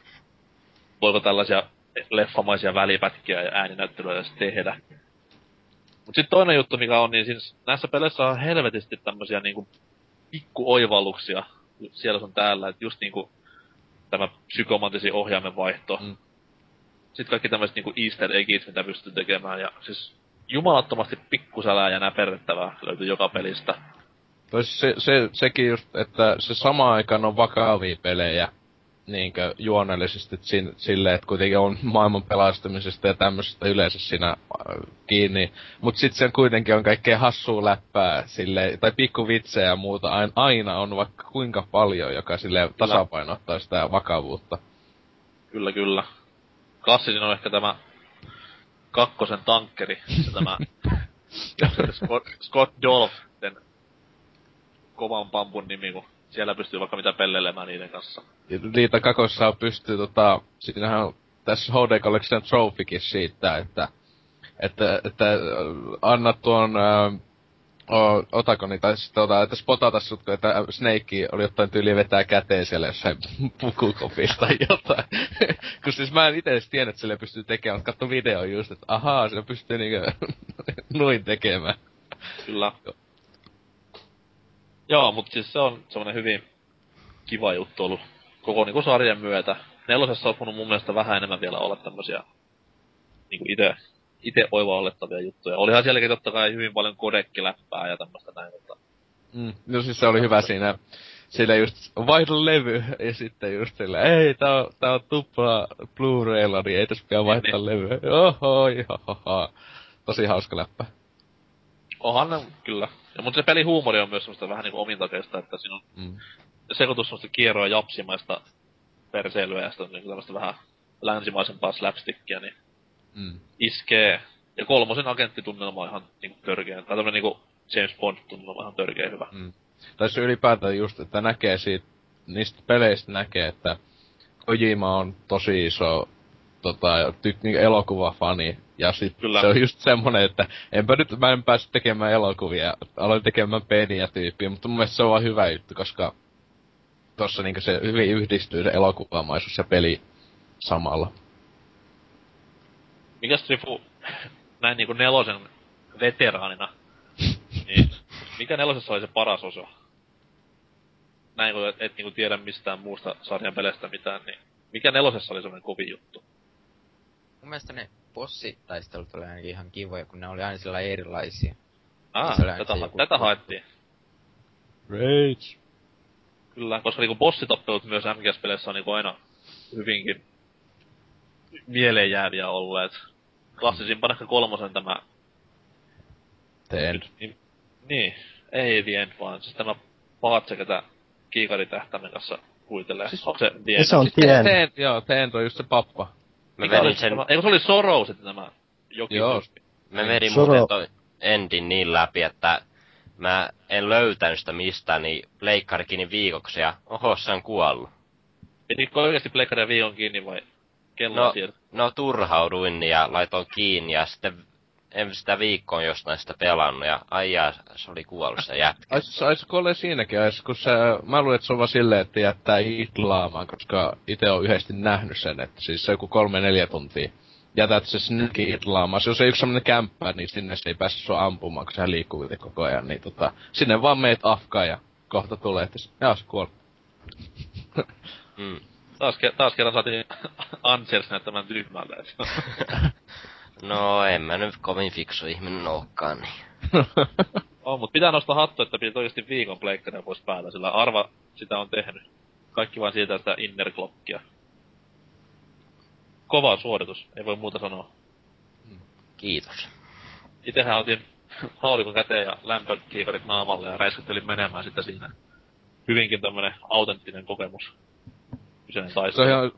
voiko tällaisia leffamaisia välipätkiä ja ääninäyttelyä tehdä. Mut sit toinen juttu, mikä on, niin siis näissä peleissä on helvetisti tämmösiä niinku pikkuoivalluksia siellä on täällä, että just niinku tämä psykomantisi ohjaimen vaihto. Mm. Sitten kaikki tämmöiset niinku easter eggit, mitä pystyy tekemään, ja siis jumalattomasti pikkusälää ja näperrettävää löytyy joka pelistä. Tois se, se, sekin just, että se sama aikaan on vakavia pelejä, niinkö juonellisesti sin, silleen, että kuitenkin on maailman pelastamisesta ja tämmöisestä yleensä siinä äh, kiinni. Mut sit sen kuitenkin on kaikkea hassua läppää sille tai pikkuvitsejä ja muuta aina, aina on vaikka kuinka paljon, joka sille tasapainottaa sitä vakavuutta. Kyllä, kyllä. Klassisin on ehkä tämä kakkosen tankkeri, se tämä Scott, Scott Dolph, sen kovan pampun nimi, kun siellä pystyy vaikka mitä pellelemään niiden kanssa. Niitä kakossa pystyy tota, siinähän on tässä HD Collection Trophykin siitä, että, että, että anna tuon ää, o, otako niitä, tai sitten ota, että spotata sut, että Snake oli jotain tyyliä vetää käteen siellä jossain pukukopista tai jotain. Kun siis mä en itse edes tiedä, että sille pystyy tekemään, mutta katso video just, että ahaa, sillä pystyy niinkö noin tekemään. Kyllä. Joo, mutta siis se on semmonen hyvin kiva juttu ollut koko niinku sarjan myötä. Nelosessa olisi mun mielestä vähän enemmän vielä olla tämmösiä niinku ite, ite oivallettavia juttuja. Olihan sielläkin totta kai hyvin paljon kodekkiläppää ja tämmöstä näin, mutta... Mm. No siis se oli hyvä siinä, sillä just vaihdo levy, ja sitten just sillä, ei, tää on, tää on tupla Blu-raylla, niin ei tässä pidä vaihtaa Niin. levyä. Oho, ihahaha. Tosi hauska läppä. Onhan ne, kyllä. Ja, mutta se pelihuumori on myös semmoista vähän niinku omintakeista, että siinä on Mm. sekoitus semmoista kierroa japsimaista perseilyä ja sitten niinku tämmöistä vähän länsimaisempaa slapstickia, niin Mm. iskee. Ja kolmosen agenttitunnelma on ihan niinku törkeä. Tai tämmönen niinku James Bond-tunnelma on ihan törkeä hyvä. Mm. Tai se ylipäätään just, että näkee siitä, niistä peleistä näkee, että Kojima on tosi iso tota, ty, niin elokuvafani. Ja sit Kyllä. se on just semmonen, että enpä nyt, mä en päässyt tekemään elokuvia, aloin tekemään peniä tyyppiä, mutta mun mielestä se on vaan hyvä juttu, koska tossa niinku se hyvin yhdistyy se elokuvamaisuus ja peli samalla. Mikäs Trifu, näin niinku nelosen veteraanina, niin mikä nelosessa oli se paras osa? Näin kun et, et niinku tiedä mistään muusta sarjan peleistä mitään, niin mikä nelosessa oli semmonen kovin juttu? Mun mielestä ne bossitaistelut oli ainakin ihan kivoja, kun ne oli aina sillä erilaisia. Ah, tätä, ha- joku- tätä haettiin. Rage. Kyllä, koska niinku bossitappelut myös MGS-peleissä on niinku aina hyvinkin mieleenjääviä olleet. Klassisimpana ehkä kolmosen tämä... Teen. Niin, niin, ei The End, vaan siis tämä Paatse, ketä kiikaritähtäimen kanssa huitelee. Siis- Onko se The End? Se on Siis tien. teen, joo, teen on just se pappa. Mä Mikä se sen, tämä? Eikö se oli Sorrow sitten tämä jokin Joo. tyyppi? mä vedin Soro- muuten toi endin niin läpi, että mä en löytänyt sitä mistään, niin pleikkari kiinni viikoksi ja oho, se on kuollut. Pitikö oikeesti pleikkaria viikon kiinni vai kello No, no turhauduin ja laitoin kiinni ja sitten en sitä viikkoon jostain sitä pelannut ja aijaa, se oli kuollut se jätkä. Ais, ais kuollee siinäkin ajassa, kun se, mä luulen, että se on vaan silleen, että jättää hitlaamaan, koska itse on yhdesti nähnyt sen, että siis se joku kolme neljä tuntia jätät se sinnekin hitlaamaan. Jos ei yksi semmonen kämppä, niin sinne se ei pääse sua ampumaan, kun sehän liikkuu koko ajan, niin tota, sinne vaan meet afkaan ja kohta tulee, että se, jaa, se kuoli. Mm. Taas, ke- taas kerran saatiin Ansers näyttämään tyhmältä. että- No, en mä nyt kovin fiksu ihminen olekaan, niin. on, mut pitää nostaa hattu, että pidät oikeesti viikon pleikkaria pois päällä, sillä arva sitä on tehnyt. Kaikki vaan siitä sitä innerglockia. Kova suoritus, ei voi muuta sanoa. Kiitos. Itehän otin haulikon käteen ja lämpökiikarit naamalle ja räiskyttelin menemään sitä siinä. Hyvinkin tämmönen autenttinen kokemus. Kyseinen Se on taistelu. ihan,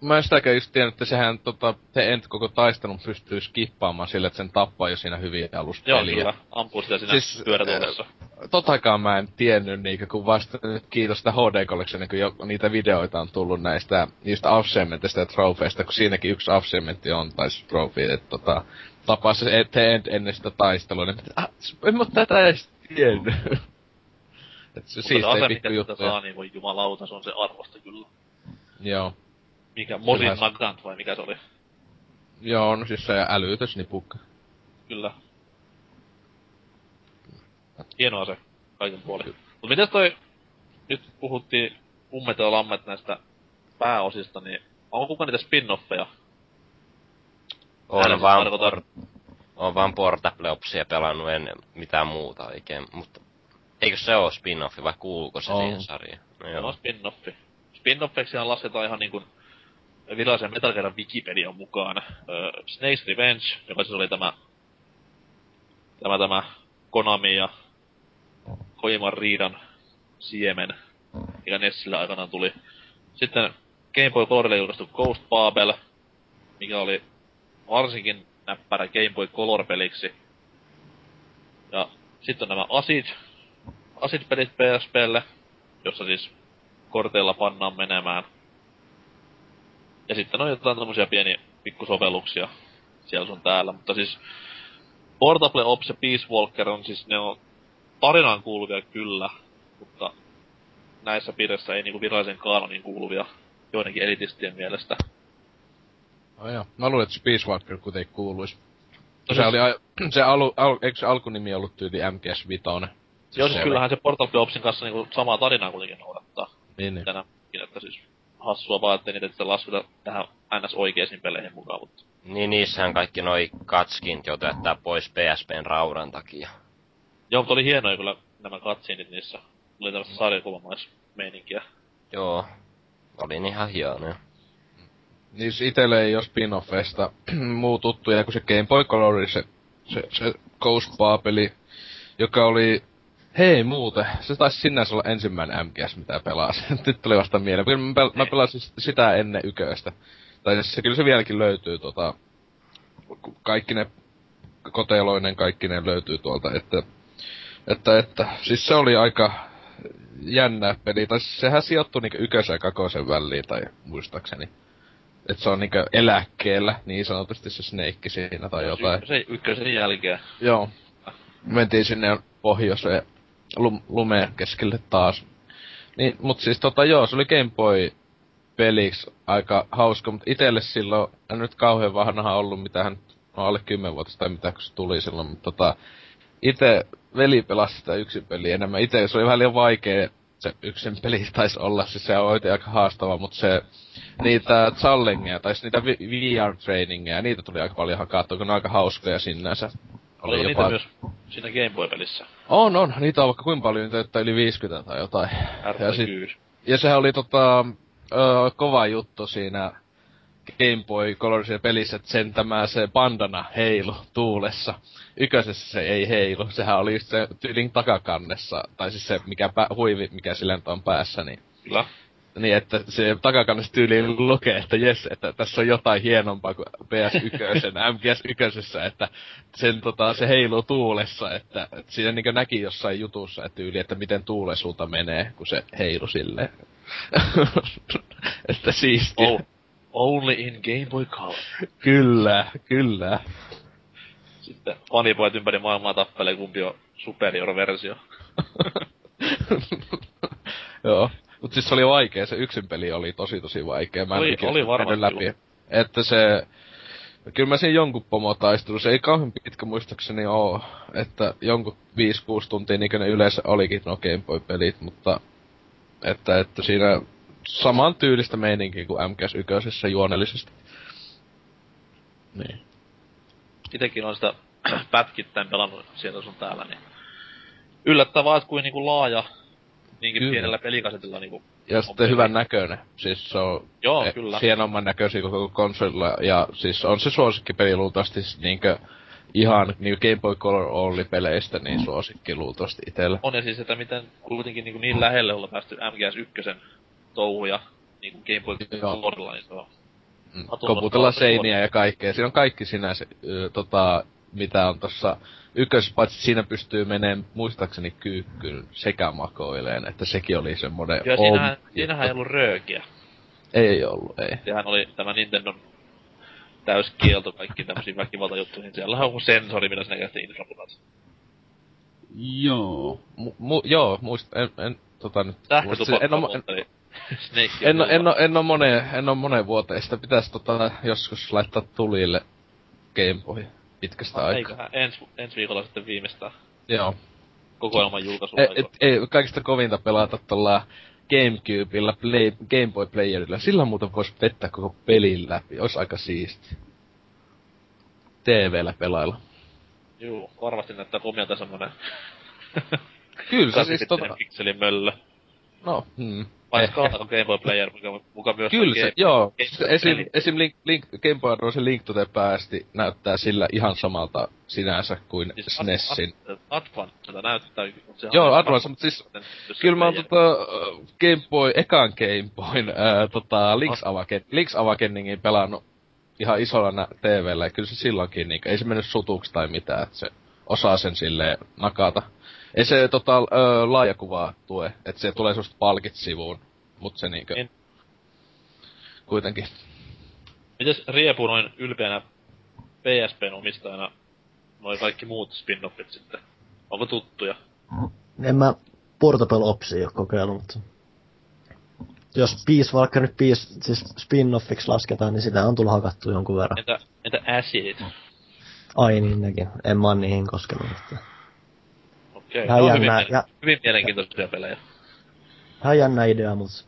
mä en sitäkään just tiennyt, että sehän tota, se ent koko taistelun pystyy skippaamaan sille, että sen tappaa jo siinä hyviä alusta. Joo, kyllä. Ampuu sitä siinä siis, pyörätuolessa. Eh, Totakaan mä en tiennyt, niin kun vasta nyt kiitos sitä HD niin kun jo, niitä videoita on tullut näistä niistä avsementista ja trofeista, kun siinäkin yksi avsementti on, tai trofi, että tota, tapaa se ent ennen sitä taistelua, niin ah, en mä tätä edes tiennyt. Et se siistei pikku juttuja. Saa, niin voi jumalauta, se on se arvosta kyllä. Joo. Mikä, Mosin Kyllä. Nagant vai mikä se oli? Joo, no siis se älytysnipukka. Kyllä. Hieno ase, kaiken puolin. Mut mitäs toi, nyt puhuttiin ummet ja lammet näistä pääosista, niin onko kuka niitä spin-offeja? On vaan, por, on vaan Portable Opsia pelannut ennen mitään muuta oikein, mutta eikö se oo spin-offi vai kuuluuko se On. siihen sarjaan? No Joo. on spin-offi. Spin-offeksihan lasketaan ihan niinku virallisen Metal Gear Wikipedian mukaan. Öö, Snake's Revenge, joka siis oli tämä, tämä, tämä Konami ja Kojiman riidan siemen, mikä Nessillä aikanaan tuli. Sitten Game Boy Colorille julkaistu Ghost Babel, mikä oli varsinkin näppärä Game Boy Color-peliksi. Ja sitten nämä Acid, Acid-pelit PSPlle, jossa siis korteilla pannaan menemään. Ja sitten on jotain tämmöisiä pieniä pikkusovelluksia siellä sun täällä, mutta siis Portable Ops ja Peace Walker on siis, ne on tarinaan kuuluvia kyllä, mutta näissä piirissä ei niinku virallisen kaanonin kuuluvia joidenkin elitistien mielestä. Oh joo. Mä luulen, että Space Walker kuitenkin kuuluis. No se siis- oli, se alu, al, eikö se alkunimi ollut tyyli MGS Vitoinen? Joo, siis kyllähän se Portable Opsin kanssa niinku samaa tarinaa kuitenkin noudattaa. Niin, niin. Tänäkin, että siis hassua vaan, ettei niitä sitten lasketa tähän ns. oikeisiin peleihin mukaan, mutta Niin niissähän kaikki noi katskint jättää pois PSPn raudan takia. Joo, mutta oli hienoja kyllä nämä katsinit niissä. Oli tämmöistä sarjakuvamaismeininkiä. Joo. Oli ihan hienoja. Niin itelle ei oo spin-offeista muu tuttuja kuin se Game Boy Color, se, se, se Ghost peli joka oli... Hei muuten, se taisi sinänsä olla ensimmäinen MGS, mitä pelasin. Nyt tuli vasta mieleen. Kyllä mä, pel- mä pelasin sitä ennen yköistä. Tai siis se, kyllä se vieläkin löytyy tota... Kaikki ne koteloinen, kaikki ne löytyy tuolta, että... Että, että, siis se oli aika jännä peli, tai siis sehän sijoittui niinku ykösen ja kakosen väliin, tai muistaakseni. että se on niinku eläkkeellä, niin sanotusti se Snake siinä tai jotain. Se ykkösen jälkeen. Joo. Mentiin sinne pohjoiseen lum- lumeen keskelle taas. Niin, mut siis tota joo, se oli Game Boy peliksi aika hauska, mutta itelle silloin, en nyt kauhean vanha ollut, mitä hän on alle 10 vuotta tai mitä kun se tuli silloin, mutta tota, itse veli pelasi sitä yksin peliä enemmän. Itse se oli vähän liian vaikea se yksin peli taisi olla, siis se on oikein aika haastava, mutta se, niitä challengeja, tai siis niitä VR-trainingeja, niitä tuli aika paljon hakattua, kun ne on aika hauskoja sinänsä. Oliko niitä myös siinä Game Boy-pelissä? On, on. Niitä on vaikka kuinka paljon, niitä että yli 50 tai jotain. Ja, sit, ja sehän oli tota, ö, kova juttu siinä Game Boy Colorsin pelissä, että sen tämä se bandana heilu tuulessa. Yköisessä se ei heilu, sehän oli just se tyylin takakannessa, tai siis se mikä pä, huivi, mikä sillä nyt on päässä, niin Kyllä. Niin, että se takakannessa tyyliin lukee, että jes, että tässä on jotain hienompaa kuin PS1, MGS1, että sen tota, se heiluu tuulessa, että, että siinä niin näki jossain jutussa, että tyyli, että miten tuule sulta menee, kun se heilu silleen. että siisti. Oh, only in Game Boy Color. Kyllä, kyllä. Sitten fanipojat ympäri maailmaa tappelee, kumpi on superior-versio. Joo. Mut siis se oli vaikea, se yksin peli oli tosi tosi vaikea. Mä Oli- oli mennyt läpi. Että se... Kyllä mä siinä jonkun pomotaistelu, se ei kauhean pitkä muistaakseni oo, että jonkun 5-6 tuntia niin ne yleensä olikin no Game Boy-pelit, mutta että, että siinä saman tyylistä meininkiä kuin MGS1 juonellisesti. Niin. Itekin on sitä pätkittäin pelannut sieltä sun täällä, niin yllättävää, että kuin niinku laaja, niinkin Kyllä. pienellä pelikasetilla niinku Ja sitten hyvän näköinen. Siis se on Joo, e- kyllä. hienomman näköisiä koko konsolilla. Ja siis on se suosikkipeli luultavasti s- niinkö ihan niinku Game Boy Color Only-peleistä niin suosikki luultavasti itellä. on ja siis, että miten kuitenkin niin, niin lähelle olla päästy MGS1 touhuja niin Game Boy. Colorilla, niin se on Mm. Koputella seiniä ja kaikkea. Siinä on kaikki sinänsä, ö, tota, mitä on tossa ykkös, paitsi siinä pystyy menemään muistaakseni kyykkyyn sekä makoileen, että sekin oli semmonen Ja siinähän, om- siinähän ei ollut röökiä. Ei ollut, ei. Sehän oli tämä Nintendon täyskielto kaikki tämmöisiin väkivaltajuttuihin. Siellä on joku sensori, millä sinä käytte infraputat. Joo. Mu, mu, joo, muist, en, en, tota nyt, muista- Sähkötupakka en, oo- en, En, oo- en, oo- en oo moneen, en oo moneen vuoteen. Sitä pitäis tota joskus laittaa tulille Game Boy pitkästä aikaa. Eiköhän ensi, ensi viikolla sitten viimeistään Joo. kokoelman julkaisu. E, et, ei, kaikista kovinta pelata tuolla Gamecubella, play, Game Boy Playerilla. Sillä muuten vois vettää koko pelin läpi. Ois aika siisti. TVllä pelailla. Juu, varmasti näyttää komialta semmonen Kyllä se siis 80 tota... pikselin möllö. No, hmm. Vai Ehkä. kaatako Game Boy Player, muka, muka myös Kyllä se, joo. Game Se Boy esim, esim Link, Link, Game Boy Advance Link to the Past näyttää sillä ihan samalta sinänsä kuin Siis SNESin. Ad- Advanced näyttää. se on Joo, Advance, mutta siis Kyllä mä oon tota äh, Game Boy, ekan Game Boyn, ää, tota Link's, Awaken, Link's Awakeningin pelannut ihan isolla nä- TVllä, ja kyllä se silloinkin, niin ei se mennyt sutuksi tai mitään, että se osaa sen silleen nakata. Ei se tota, ö, laajakuvaa tue, että se tulee susta palkit sivuun, mutta se niinkö... En- Kuitenkin. Mites Riepu noin ylpeänä PSPn omistajana noin kaikki muut spin-offit sitten? Onko tuttuja? En mä Portable Opsia ole kokeillut, mutta... Jos Peace, vaikka nyt Peace, siis spin-offiksi lasketaan, niin sitä on tullut hakattu jonkun verran. Entä, entä Acid? Ai niin nekin. En mä oon niihin koskenut. Että. Ihan okay. no, hyvin, ja- hyvin mielenkiintoisia pelejä. Ihan jännä idea, mutta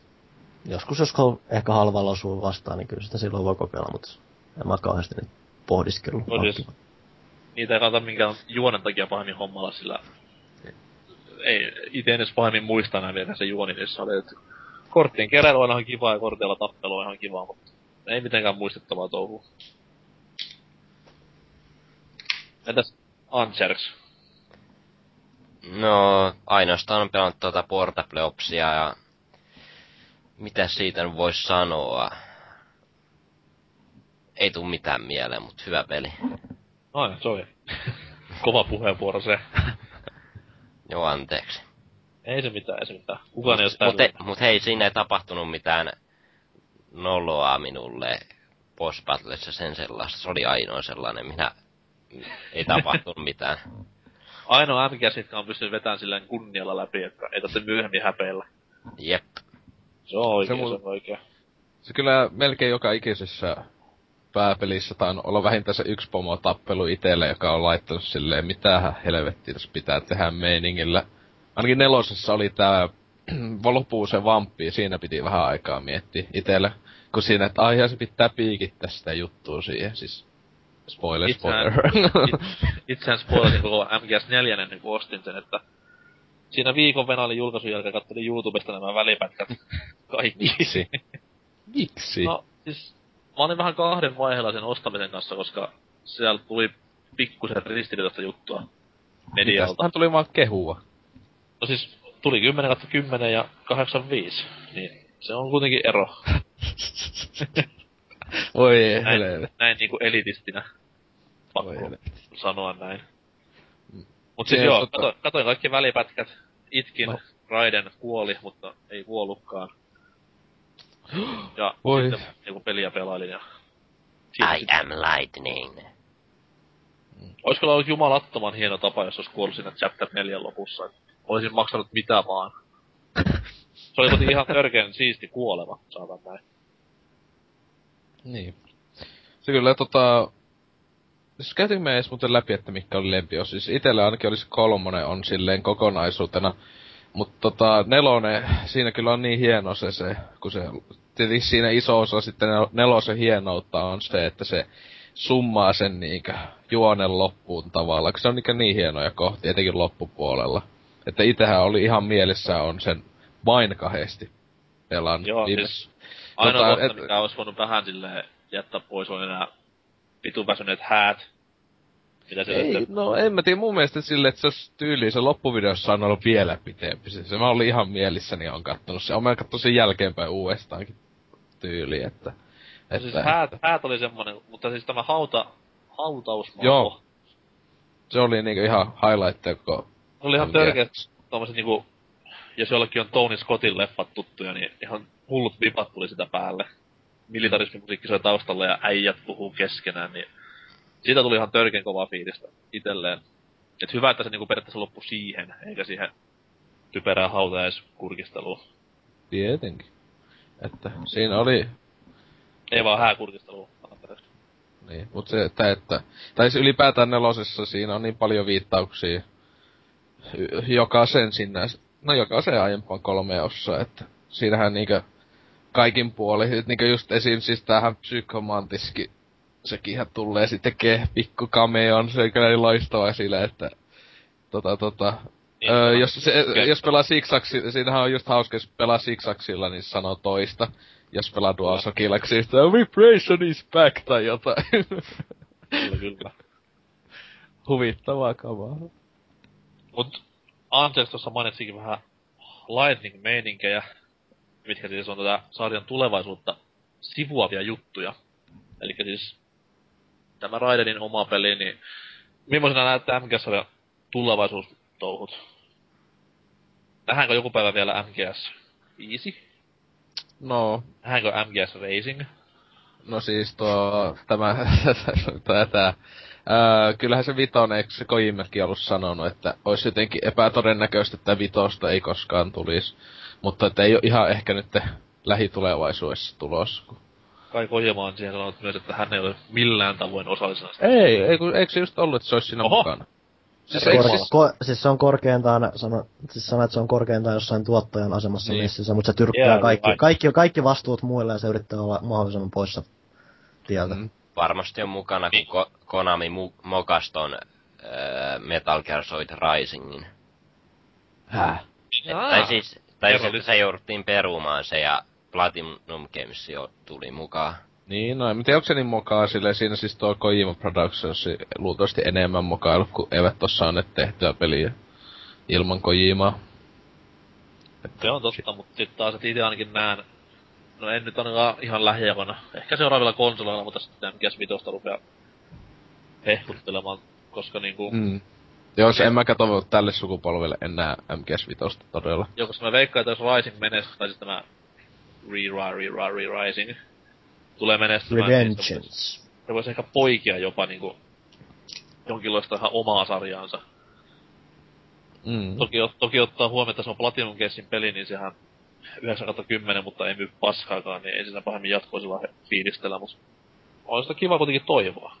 joskus jos ehkä halvalla osuu vastaan, niin kyllä sitä silloin voi kokeilla, mutta en mä kauheasti nyt pohdiskellut. No siis- Niitä ei kannata minkään juonen takia pahemmin hommalla, sillä ei itse edes pahemmin muista enää vielä se juoni niissä oli, että korttien keräily on ihan kivaa ja korteilla tappelu on ihan kivaa, mutta ei mitenkään muistettavaa touhua. Entäs Anserks? No, ainoastaan on pelannut tuota Portable Opsia ja... Mitä siitä nyt voisi sanoa? Ei tuu mitään mieleen, mutta hyvä peli. Ai, se oli kova puheenvuoro se. Joo, anteeksi. ei se mitään, ei se mitään. Kukaan ei ole Mut, he, täydellinen. mut hei, siinä ei tapahtunut mitään noloa minulle boss battlessa sen sellaista. Se oli ainoa sellainen, minä ei tapahtunut mitään. Ainoa MGS, jotka on pystynyt vetämään silleen kunnialla läpi, että ei tarvitse myöhemmin häpeillä. Jep. Se on oikein, Se se, mul- on oikein. Se kyllä melkein joka ikisessä pääpelissä tai on ollut vähintään se yksi pomo tappelu itelle, joka on laittanut silleen, mitähän helvettiä tässä pitää tehdä meiningillä. Ainakin nelosessa oli tää lopuu se vamppi, ja siinä piti vähän aikaa miettiä itelle. Kun siinä, että ai se pitää piikittää sitä juttua siihen, siis spoiler, Itseään- spoiler. It- Itseään spoilasin koko MGS4, niin kun ostin sen, että siinä viikon venaalin julkaisun jälkeen katselin YouTubesta nämä välipätkät kaikki. Miksi? Miksi? No, siis mä olin vähän kahden vaiheella sen ostamisen kanssa, koska siellä tuli pikkusen ristiriitaista juttua medialta. Tästähän tuli vaan kehua. No siis tuli 10 kautta 10 ja 85, niin se on kuitenkin ero. Voi Näin, helvetti. näin niinku elitistinä. Pakko sanoa näin. Mm. Mut siis joo, katoin, katoin kaikki välipätkät. Itkin, No. Raiden kuoli, mutta ei kuollutkaan. Ja Voi. sitten niinku peliä pelailin ja... I am lightning. Ois kyllä ollut jumalattoman hieno tapa, jos olisi kuollut siinä chapter 4 lopussa. Olisin maksanut mitä vaan. Se oli ihan törkeän siisti kuolema, saatan näin. Niin. Se kyllä tota... Siis käytiin me edes muuten läpi, että mikä oli lempiosa. Siis itellä ainakin olisi kolmonen on silleen kokonaisuutena. Mutta tota, nelonen, siinä kyllä on niin hieno se, se kun se, tietysti siinä iso osa sitten nel- nelosen hienoutta on se, että se summaa sen niinkö juonen loppuun tavallaan, kun se on niinkö niin hienoja kohtia, etenkin loppupuolella. Että itähän oli ihan mielessä on sen vain kahdesti pelannut. Joo, viime- siis ainoa Tota, kohta, et- mikä olisi voinut vähän silleen jättää pois, on enää vitun väsyneet häät. Mitä se Ei, no en mä tiedä, mun mielestä silleen, että se olisi tyyli, se loppuvideossa on ollut vielä pitempi. Se, mä olin ihan mielissäni, on kattonut se. Mä katsoin sen jälkeenpäin uudestaankin tyyli, että... No että siis häät, häät oli semmonen, mutta siis tämä hauta, hautausmaa. Joo. Se oli niinku ihan highlight, kun... Se oli ihan törkeä tommoset niinku, jos jollekin on Tony Scottin leffat tuttuja, niin ihan hullut vipat tuli sitä päälle. Militarismimusiikki soi taustalla ja äijät puhuu keskenään, niin siitä tuli ihan törkeän kovaa fiilistä itelleen. Et hyvä, että se niinku periaatteessa loppui siihen, eikä siihen typerään hautajaiskurkisteluun. Tietenkin. Että siinä oli... Ei vaan hääkurkisteluun. anteeksi. Niin, mut se, että, että... Tai ylipäätään nelosessa siinä on niin paljon viittauksia jokaisen sinne, no jokaisen aiempaan kolme osaa, että siinähän niinkö kaikin puolin, et niinkö just esim. siis tähän psykomantiski, sekin ihan tulee sitten pikku cameon, se on kyllä niin loistava sille, että tota tota, Niin, öö, jos, se, jos pelaa Sixaxi, siinähän on just hauska, jos pelaa Sixaxilla, niin sanoo toista. Jos pelaa DualShockilla, niin sitten vibration is back tai jotain. Kyllä, kyllä. Huvittavaa kamaa. Mut Anteeksi tuossa mainitsikin vähän Lightning-meininkejä, mitkä siis on tätä sarjan tulevaisuutta sivuavia juttuja. Eli siis tämä Raidenin oma peli, niin millaisena näyttää MGS tulevaisuustouhut? Nähdäänkö joku päivä vielä MGS 5? No, Nähdäänkö MGS Racing? no siis tuo, tämä, tää, tää, Öö, kyllähän se vitonen, eikö se Kojimäkin ollut sanonut, että olisi jotenkin epätodennäköistä, että vitosta ei koskaan tulisi. Mutta että ei ole ihan ehkä nyt lähitulevaisuudessa tulossa. kun- Kai Kojima on siihen sanonut myös, että hän ei ole millään tavoin osallisena. Ei, ei, kun, eikö se just ollut, että se olisi siinä Oho. mukana? Siis Kor- siis, ko- siis se on korkeintaan, sano, siis sano, että se on korkeintaan jossain tuottajan asemassa Niin. niin. missä, mutta se tyrkkää Yeah, kaikki, right. kaikki, kaikki vastuut muille ja se yrittää olla mahdollisimman poissa tieltä. Mm. Varmasti on mukana, kun Ko- Konami mu- mokas ton öö, Metal Gear Solid Risingin. Häh? Tai siis, tai Kerro siis, että se jouduttiin perumaan se ja Platinum Games jo tuli mukaan. Niin, no, mutta onko se niin mokaa silleen, siinä siis tuo Kojima Productions luultavasti enemmän mokailu, kun eivät tossa saaneet tehtyä peliä ilman Kojimaa. Se on totta, mutta sitten taas, että itse ainakin näen, no en nyt ainakaan ihan lähiaikoina, ehkä seuraavilla konsoleilla, mutta sitten MGS Vitosta rupeaa hehkuttelemaan, koska niinku, mm. Joo, se en mä katso tälle sukupolvelle enää MGS Vitosta todella. jo koska mä veikkaan, että jos Rising menestyy, tai siis tämä Re-Ra, Re-Ra, Re-Rising, tulee menestymään, niin se voisi, Revengeance. se voisi ehkä poikia jopa niinku jonkinlaista ihan omaa sarjaansa. Mm. Toki, toki ottaa huomioon, että se on Platinum Gamesin peli, niin sehän 9 10, mutta ei myy paskaakaan, niin ei siinä pahemmin jatkoisilla fiilistellä, mutta on sitä kiva kuitenkin toivoa.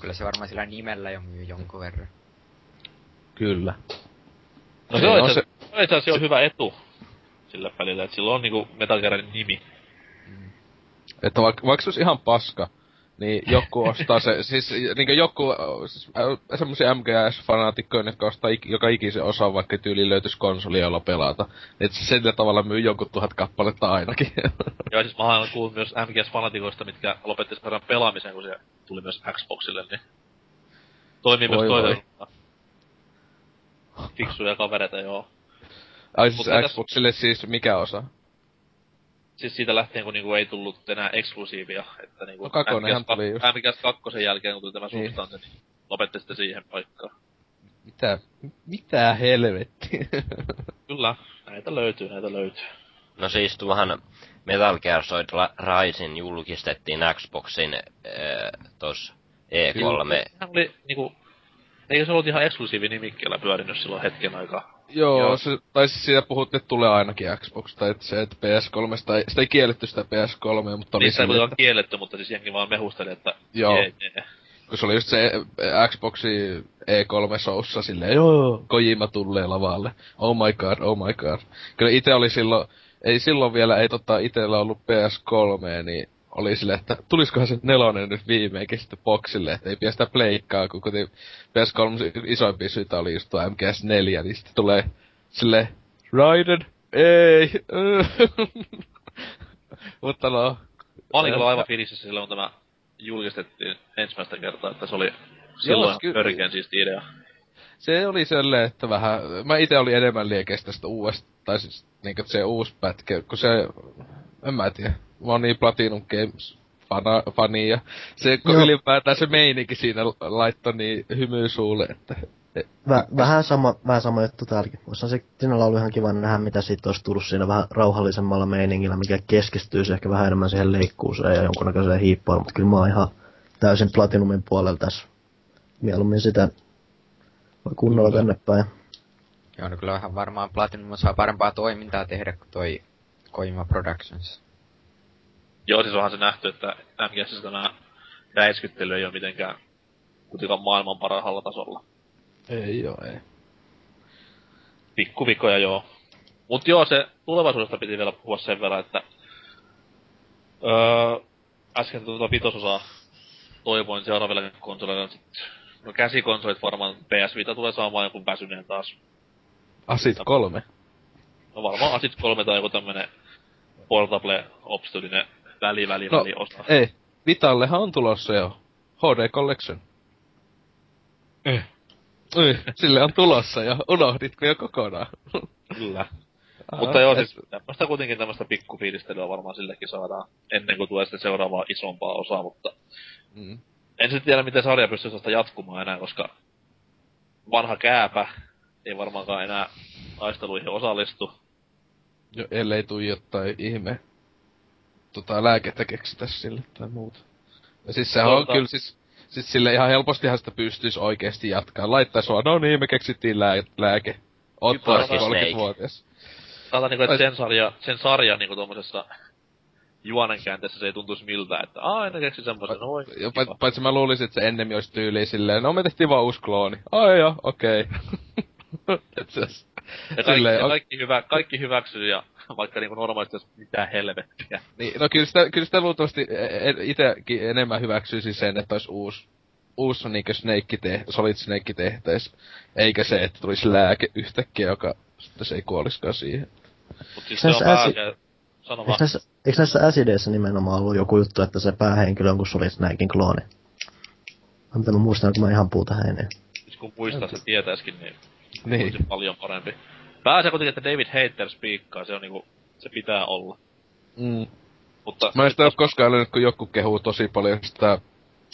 Kyllä se varmaan sillä nimellä jo myy jonkun verran. Kyllä. No se on on itse asiassa- se on itse asiassa hyvä etu sillä pelillä, että sillä on niinku Metal Gearin nimi. Että vaikka, vaikka se olisi ihan paska, niin joku ostaa se, siis niinku joku, äh, siis, äh, semmosia MGS-fanaatikkoja, jotka ostaa ik, joka ikisen osan, vaikka tyyli löytyisi konsoli, jolla pelata. Että se sillä tavalla myy jonkun tuhat kappaletta ainakin. Ja siis mä oon kuullut myös MGS-fanatikoista, mitkä lopetti sen pelaamisen, kun se tuli myös Xboxille, niin toimii Voi myös voi. Fiksuja kavereita, joo. Ai siis Mutta Xboxille siis mikä osa? Siis siitä lähtien, kun niinku ei tullut enää eksklusiivia, että niinku No kakonenhan tuli just. MGS 2 jälkeen, kun tuli tämä Niin. substanssi, niin lopetti sitten siihen paikkaan. Mitä? Mitä helvettiä? Kyllä, näitä löytyy, näitä löytyy. No siis tuohan Metal Gear Solid La- Rising julkistettiin Xboxin öö, tos E3. Sehän oli niinku, eikö se ollut ihan eksklusiivi nimikkeellä pyörinyt silloin hetken aikaa? Joo, Joo. se, tai siis siitä puhut, että tulee ainakin Xbox, tai että se, että PS3, sitä, sitä ei kielletty sitä PS3, mutta oli ei sille, kuitenkaan että, kielletty, mutta siis jengi vaan mehusteli, että Joo. jee, jee. kun se oli just se eh, Xboxi E3-soussa silleen, joo, Kojima tulee lavalle. Oh my god, oh my god. Kyllä itse oli silloin, ei silloin vielä, ei tota itellä ollut PS3, niin oli silleen, että tuliskohan se nelonen nyt viimeinkin sitten boxille, että ei pidä sitä pleikkaa, kun kuten PS3 isoimpia syitä oli just tuo MGS4, niin sitten tulee silleen, Raiden, ei, mutta no, Mä olin kyllä aivan fiiliksissä silloin, kun tämä julkistettiin ensimmäistä kertaa, että se oli silloin ky- törkeän siisti idea. se oli sellainen, että vähän, mä itse olin enemmän liekeistä tästä uudesta, tai siis niinkö se uusi pätkä, kun se, en mä tiedä, niin Platinum Games fana, fani, ja se, kun Joo. ylipäätään se meininki siinä laittoi niin hymyy suulle, että Väh, vähän, sama, vähän sama juttu täälläkin. Olisi se sinällä ollut ihan kiva nähdä, mitä siitä olisi tullut siinä vähän rauhallisemmalla meiningillä, mikä keskistyisi ehkä vähän enemmän siihen leikkuuseen ja jonkunnäköiseen hiippailuun. Mutta kyllä mä oon ihan täysin Platinumin puolella tässä. Mieluummin sitä kunnolla Kyllä. tänne päin. Joo, no kyllähän varmaan Platinum saa parempaa toimintaa tehdä kuin toi Kojima Productions. Joo, siis onhan se nähty, että MGSissä tämä räiskyttely ei ole mitenkään kuitenkaan maailman parhaalla tasolla. ei oo, ei. Pikkuvikoja joo. Mut joo, se tulevaisuudesta piti vielä puhua sen verran, että öö, äsken tuota vitososaa toivoin seuraaville konsoleille sit, no käsikonsolit varmaan PS Vita tulee saamaan joku väsyneen taas. Asit kolme. No varmaan Asit 3 tai joku tämmönen portable obstylinen väli väli No, väli osa. Ei, Vitallehan on tulossa jo. HD Collection. Eh. Ei, sille on tulossa jo. Unohditko jo kokonaan? Kyllä. Mutta joo, et- siis tämmöstä kuitenkin tämmöstä pikkufiilistelyä varmaan sillekin saadaan ennen kuin tulee sitten seuraavaa isompaa osaa, mutta Mm. En sitten tiedä, miten sarja pystyy sitä jatkumaan enää, koska vanha kääpä ei varmaankaan enää taisteluihin osallistu. Jo, ellei tuu jotain ihme tota, lääkettä keksitä sille tai muuta. Ja siis sehän on Tota- kyllä siis, siis sille ihan helpostihan sitä pystyisi oikeesti jatkaa. Laittais vaan, no niin, me keksittiin lää, lääke. Ottaa Hypnosis 30-vuotias. Sanotaan niinku, että sen sarja, sen sarja niinku tommosessa juonenkäänteessä se ei tuntuisi miltä, että aina keksi semmoisen, no kiva. pa- paitsi mä luulisin, että se ennemmin olisi tyyliin silleen, no me tehtiin vaan uusi klooni. Ai joo, okei. Ois- Ja kaikki, silleen, ja kaikki, hyvä, kaikki hyväksyy ja vaikka niinku normaalisti jos mitään helvettiä. Niin, no kyllä sitä, kyllä sitä luultavasti e- e- itekin enemmän hyväksyisi sen, että olisi uusi, uusi niinkö Snake te, Solid Snake tehtäis. Eikä se, että tulisi lääke yhtäkkiä, joka sitten se ei kuoliskaan siihen. Mut siis Se on on äsi- vähän, sano Eikö vaan. näissä, eikö näissä Acideissä nimenomaan ollut joku juttu, että se päähenkilö on kuin Solid Snakein klooni? Vai Mitä mä muistan, kun mä ihan puuta heineen. Siis kun muistaa se tietäiskin, niin Niin. olisi paljon parempi. Pääasia kuitenkin, että David Hater spiikkaa, se on niinku, se pitää olla. Mm. Mutta Mä en sitä ole koskaan löynyt, kun joku kehuu tosi paljon sitä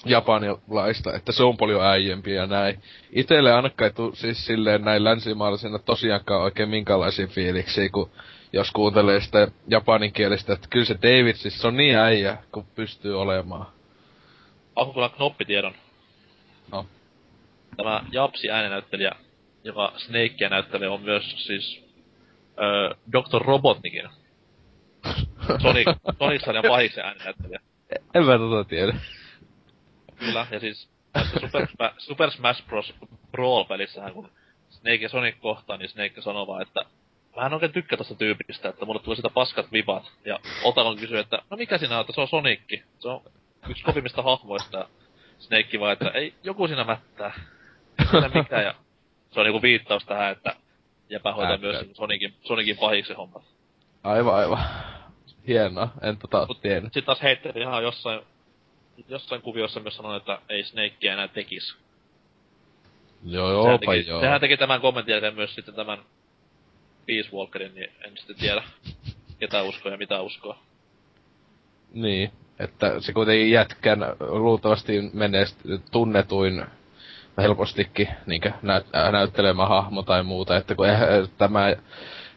japanilaista, että se on paljon äijempi ja näin. Itelle ainakaan ei siis silleen näin länsimaalaisena tosiaankaan oikein minkälaisia fiiliksiä, kun jos kuuntelee sitä japaninkielistä, että kyllä se David siis se on niin äijä, kun pystyy olemaan. Onko kyllä knoppitiedon? No. Tämä Japsi äänenäyttelijä, joka Snakea näyttelee, on myös siis öö, Dr. Robotnikin. Sonic, Sonic-sarjan pahiksen äänenäyttelijä. En mä tota tiedä. Kyllä, ja siis Super, Super Smash Bros. Brawl-pelissähän, kun Snake ja Sonic kohtaa, niin Snake sanoo vaan, että mä en oikein tykkää tosta tyypistä, että mulle tulee sitä paskat vibat. Ja Otakon kysyy, että no mikä sinä on, että se on Sonicki. Se on yksi kovimmista hahmoista. Snake vaan, että ei, joku siinä mättää. Siinä mitään. Ja se on niinku viittaus tähän, että jäpä hoitaa Äkkä. myös Sonicin, Sonicin pahiksen hommat. Aivan, aivan. Hienoa, en tota Mut tiennyt. Sitten taas heitteli ihan jossain, jossain kuviossa myös sanonut, että ei Snakea enää tekisi. Joo, sehän, joopa teki, joo. sehän teki tämän kommentin jälkeen myös sitten tämän Peace Walkerin, niin en sitten tiedä, ketä uskoo ja mitä uskoo. Niin, että se kuitenkin jätkän luultavasti menee tunnetuin helpostikin niinkö nä- ää, näyttelemä hahmo tai muuta, että kun eihän, tämä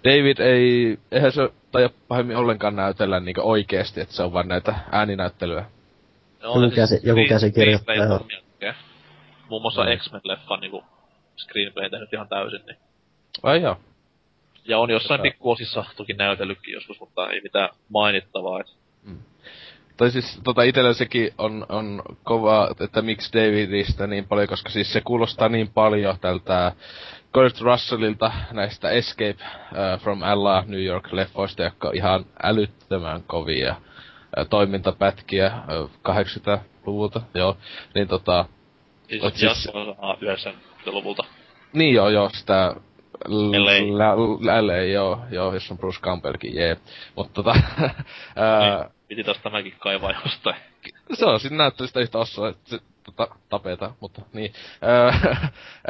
David ei, eihän se taida pahemmin ollenkaan näytellä niinkö oikeesti, että se on vaan näitä ääninäyttelyä. No, Joku käsi- joku käsikirjoittaja, joo. screenplay-hommia Muun muassa Mm. X-Men-leffan niinku screenplay tehnyt ihan täysin, niin. Ai joo. Ja on jossain pikkuosissa toki näytellytkin joskus, mutta ei mitään mainittavaa. Et. Tai siis tota itellä sekin on, on kova, että miksi Davidistä niin paljon, koska siis se kuulostaa niin paljon tältä Kurt Russellilta näistä Escape uh, from Allah New York-leffoista, jotka on ihan älyttömän kovia uh, toimintapätkiä uh, 80-luvulta, joo. Niin tota, Siis, siis... siis- jatko 90-luvulta. niin joo joo, sitä LA, joo, joo, jos on Bruce Campbellkin, jee. Mutta tota, ää, Niin, piti taas tämäkin kaivaa jostain. se on siinä näyttää sitä yhtä osua, että se tota, tapetaan, mutta niin. Öö,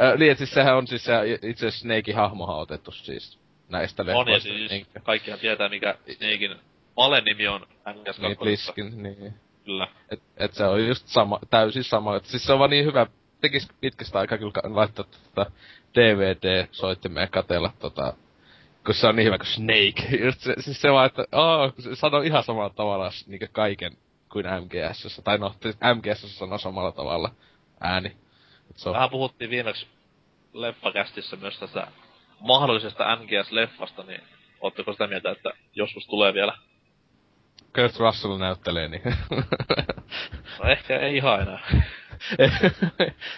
öö, niin, siis sehän on siis se itse asiassa Snakein hahmohan otettu siis näistä On ja leffoista. siis niin, kaikkihan tietää mikä Snakein valenimi on NS2. niin, Bliskin, niin. Kyllä. Et, et se on just sama, täysin sama. Et siis se on vaan niin hyvä, tekis pitkästä aikaa kyllä laittaa tota DVD-soittimeen katella tota, kun se on niin hyvä kuin Snake. Just se, siis se vaan, että aah, se sanoo ihan samalla tavalla niin kaiken kuin MGS. Tai no, siis MGS sanoo samalla tavalla ääni. Se on, Vähän puhuttiin viimeksi leffakästissä myös tästä mahdollisesta NGS-leffasta, niin ootteko sitä mieltä, että joskus tulee vielä? Kurt Russell näyttelee, niin... No ehkä ei ihan enää.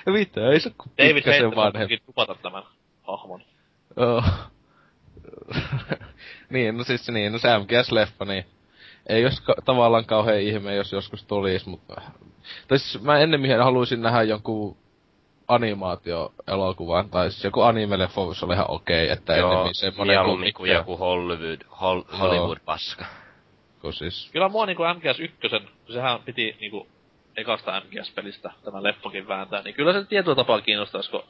Mitä, ei se David Hayter vanhempi. tupata tämän hahmon. Joo. niin, no siis niin, no se MGS-leffa, niin ei jos ka- tavallaan kauhean ihme, jos joskus tulis, mutta... Tai siis mä ennemmin haluaisin nähdä jonkun animaatio-elokuvan, tai siis joku anime-leffa voisi olla ihan okei, että Joo, ennemmin semmonen mieluummin kuin mikä- joku Hollywood, hol, Hollywood-paska. kun siis... Kyllä mua niinku MGS1, kun sehän piti niinku ekasta MGS-pelistä tämän leffakin vääntää, niin kyllä se tietyllä tapaa kiinnostaisi, kun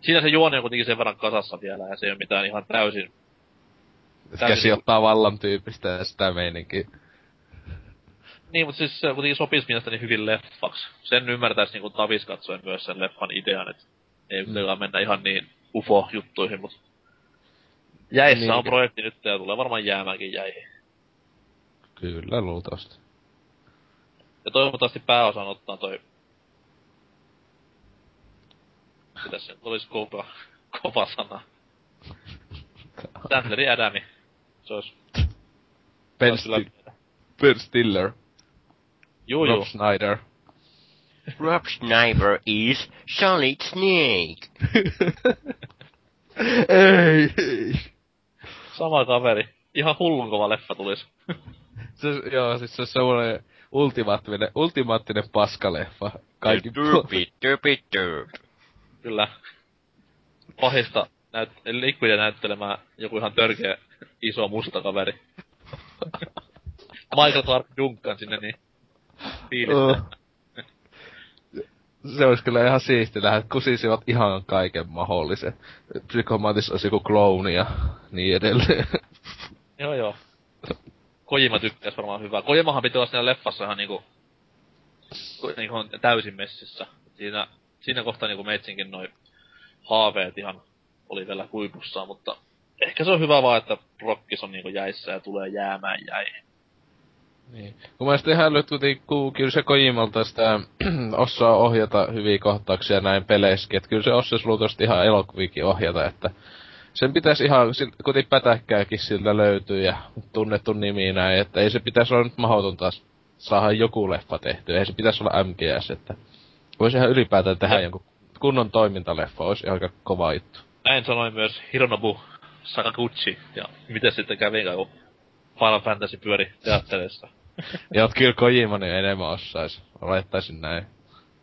siinä se juoni on kuitenkin sen verran kasassa vielä, ja se ei ole mitään ihan täysin... Käsi niinku- ottaa vallan tyyppistä ja sitä meininkiä. Niin, mutta siis se kuitenkin sopisi mielestäni hyvin leffaksi. Sen ymmärtäisi niinku tavis katsoen myös sen leffan idean, että ei Mm. kuitenkaan mennä ihan niin ufo-juttuihin, mutta jäissä Niin. on projekti nyt ja tulee varmaan jäämäänkin jäihin. Kyllä, luultavasti. Ja toivottavasti pääosan ottaa toi... Mitäs se olisi kova, kova sana? Sandleri Adami. Se olisi... Ben, kyllä- Sti- ben Stiller. Juu, juu. Rob Snyder. Rob Sniper is Solid Snake. ei, ei. Sama kaveri. Ihan hullun kova leffa tulis. Se, joo, siis se on semmoinen ultimaattinen, ultimaattinen paskaleffa. Kaikki Derpy, derpy, derp. Kyllä. Pahista näyt, Liquidia näyttelemään joku ihan törkeä iso musta kaveri. Michael Clark Duncan sinne niin fiilistä. se olisi kyllä ihan siisti nähdä, että kusisivat ihan kaiken mahdollisen. Psykomantis olisi joku klooni ja niin edelleen. Joo joo. Kojima tykkäs varmaan hyvää. Kojimahan piti olla siinä leffassa ihan niinku, niinku täysin messissä. Siinä, siinä kohtaa niinku meitsinkin noi haaveet ihan oli vielä huipussaan, mutta ehkä se on hyvä vaan, että Rockis on niinku jäissä ja tulee jäämään jäihin. Niin. Kun mä sitten hälyt kuitenkin, kyllä se Kojimalta sitä osaa ohjata hyviä kohtauksia näin peleissäkin, että kyllä se osaisi luultavasti ihan elokuvikin ohjata, että sen pitäisi ihan, kuitenkin pätäkkääkin siltä löytyy ja tunnettu nimi näin, että ei se pitäisi olla nyt mahdotonta saada joku leffa tehtyä, ei se pitäisi olla MGS, että voisi ihan ylipäätään tehdä Ja- jonkun kunnon toimintaleffa, olisi aika kova juttu. Näin sanoi myös Hironobu Sakaguchi, ja miten sitten kävi, kun Final Fantasy pyöri teattereissa. Ja oot kyllä Kojima, niin enemmän osais. Olettaisin näin.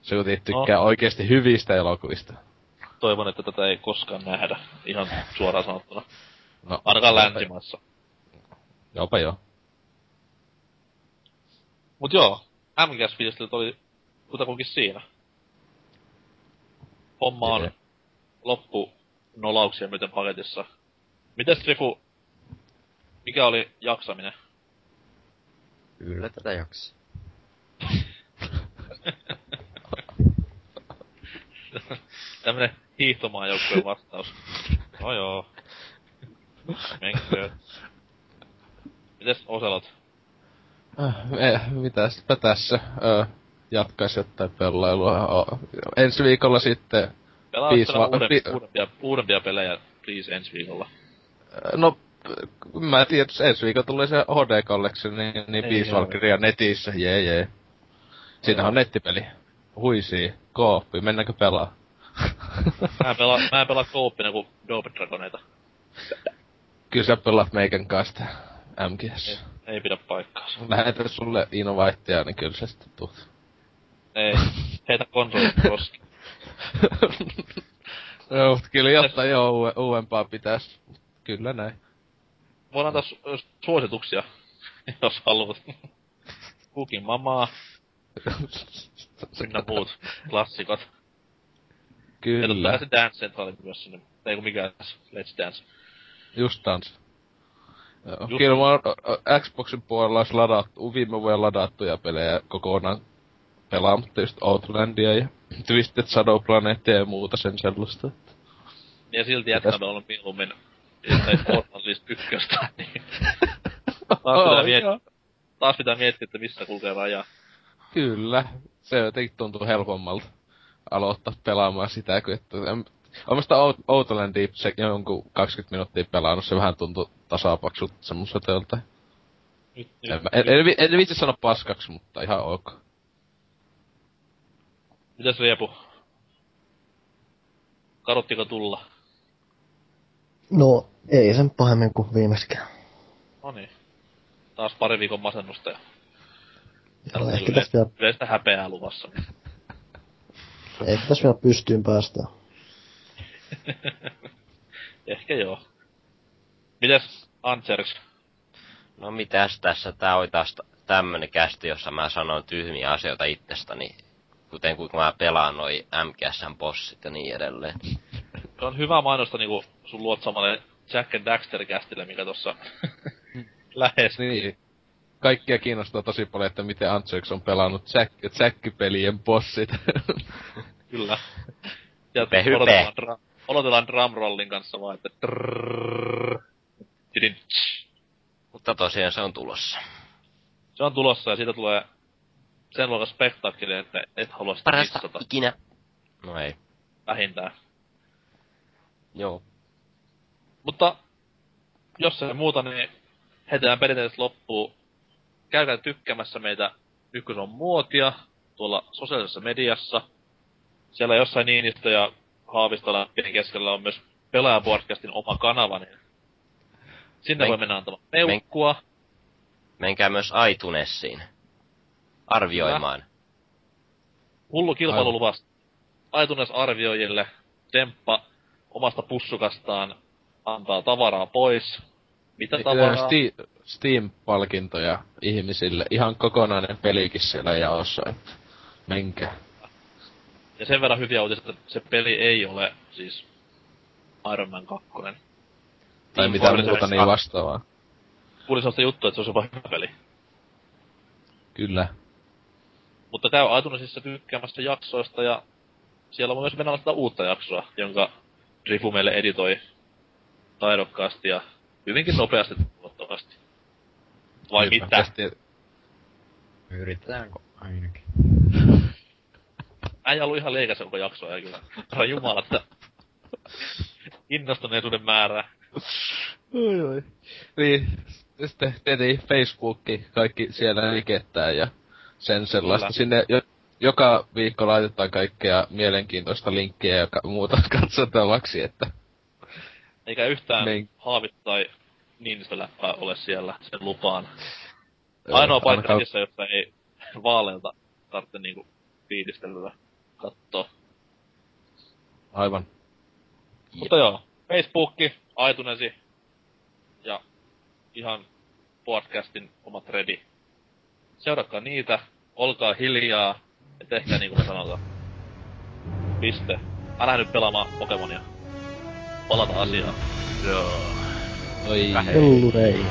Se kuitenkin tykkää No. oikeesti hyvistä elokuvista. Toivon, että tätä ei koskaan nähdä, ihan suoraan sanottuna. No, Ainakaan länsimaissa. Jopa joo. Mut joo, MGS-fiilistelut oli kutakuinkin siinä. Homma on loppu nolauksia myöten paketissa. Mites Rifu, mikä oli jaksaminen? Kyllä tätä jaksaa. Tämmönen hiihtomaan joukkueen vastaus. No joo. Menköön. Mites Oselot? Äh, eh, mitäspä tässä ö, jatkais jotain pelailua. O, ensi viikolla sitten, va- uudempia, uudempia, uudempia pelejä, please, ensi viikolla. No, mä en tiedä, ensi viikolla tulee se HD Collection, niin, niin Peace joo. Valkyria netissä, jee jee. Siinä on nettipeli. Huisii, kooppi, mennäänkö pelaa? Mä en pelaa, mä en pelaa kooppina kuin Dope Dragoneita. Kyllä sä pelaat meikän kanssa MGS. Ei, ei pidä paikkaansa. Lähetän sulle Innovaittia, niin kyllä sä sitten tuut. Ei. Heitä konsolit koski. Joo, mutta kyllä jotain jo uue, uudempaa pitäis. Kyllä näin. Voin antaa su- su- suosituksia, jos haluat. Cooking Mamaa, ynnä muut klassikot. Kyllä, kai se Dance Central myös sinne. Ei kun mikä Let's Dance. just. Joo, Just- Kyllä mä Xboxin puolella olisi ladattu, viime vuoden ladattuja pelejä kokonaan pelaamatta just Outlandia ja Twisted Shadow Planetia ja muuta sen sellaista. Ja silti jätkällä on mieluummin jotain Portal List ykköstä, niin taas pitää, Oh, miet- joo. taas pitää miettiä, että missä kulkee raja. Kyllä, se jotenkin tuntuu helpommalta aloittaa pelaamaan sitä, kun että... en- Olen mä sitä Out- Outlandia se jonkun 20 minuuttia pelannut, se vähän tuntui tasapaksut semmoiselta. Nyt, nyt, En, en, en, vi- en viitsi sanoa paskaksi, mutta ihan ok. Mitäs Riepu? Karottiko tulla? No, ei sen pahemmin kuin viimeiskään. No niin. Taas pari viikon masennusta ja Joo, ehkä yle- tässä vielä, yleistä häpeää luvassa. ehkä tässä vielä pystyyn päästään. Ehkä joo. Mitäs Antsers? No mitäs tässä, tää oli taas tämmönen kästi, jossa mä sanon tyhmiä asioita itsestäni. Kuten kuinka mä pelaan noi MGSn bossit ja niin edelleen. Se on hyvä mainosta niinku sun luotsamalle Jack and Daxter kästille, mikä tossa lähes. Niin. kaikkia kiinnostaa tosi paljon, että miten Antsoix on pelannut Jack, Jack-pelien bossit. Kyllä. Ja Hype, odotellaan, dra- odotellaan drumrollin kanssa vaan, että trrrr. Mutta tosiaan se on tulossa. Se on tulossa ja siitä tulee sen luokan spektaakkeli, että et halua sitä Parasta missata ikinä. No ei. vähintään. Joo. Mutta jos ei muuta, niin hetään perinteisesti loppuu. Käykää tykkäämässä meitä, se on muotia, tuolla sosiaalisessa mediassa. Siellä jossain Niinistö ja Haavisto läppien keskellä on myös Pelaajapodcastin oma kanava, niin sinne Men- voi mennä antamaan peukkua. Menkää myös iTunesiin. Arvioimaan. Hullu kilpailu luvasta. Aitunes arvioijille. Demppa omasta pussukastaan antaa tavaraa pois. Mitä tavaraa? Sti- Steam-palkintoja ihmisille. Ihan kokonainen pelikin siellä jaossa, menkää. Ja sen verran hyviä uutisia, että se peli ei ole siis Iron Man 2. Tai mitä muuta niin 2. vastaavaa. Kuulin sellaista juttua, että se olisi jopa hyvä peli. Kyllä. Mutta käy Aitunesissa tykkäämässä jaksoista ja siellä on myös mennä uutta jaksoa, jonka Drifu meille editoi taidokkaasti ja hyvinkin nopeasti tuottavasti. Vai mitä? kesti- Yritetäänkö ainakin? Äijä ollut ihan leikäs koko jaksoa ja kyllä. Herra Jumala, että innostuneisuuden määrää. Oi, oi. Niin, sitten tietenkin Facebookki, kaikki siellä liikettää ja sen sellaista. Kyllä. Sinne jo, joka viikko laitetaan kaikkea mielenkiintoista linkkiä ja muuta katsottavaksi, että Eikä yhtään Niin. haavit tai Niinistö-läppää ole siellä, sen lupaan. Ainoa paikka ainakaan- jossa ei vaaleilta tarvitse niinku fiilistelyä kattoo. Aivan. Mutta joo, Facebookki, iTunesi ja ihan podcastin omat ready. Seuratkaa niitä, olkaa hiljaa ja tehkää niinku me sanotaan. Piste. Älä nyt pelaamaan Pokemonia. Palata asiaan. Joo. Oi. Hellurei.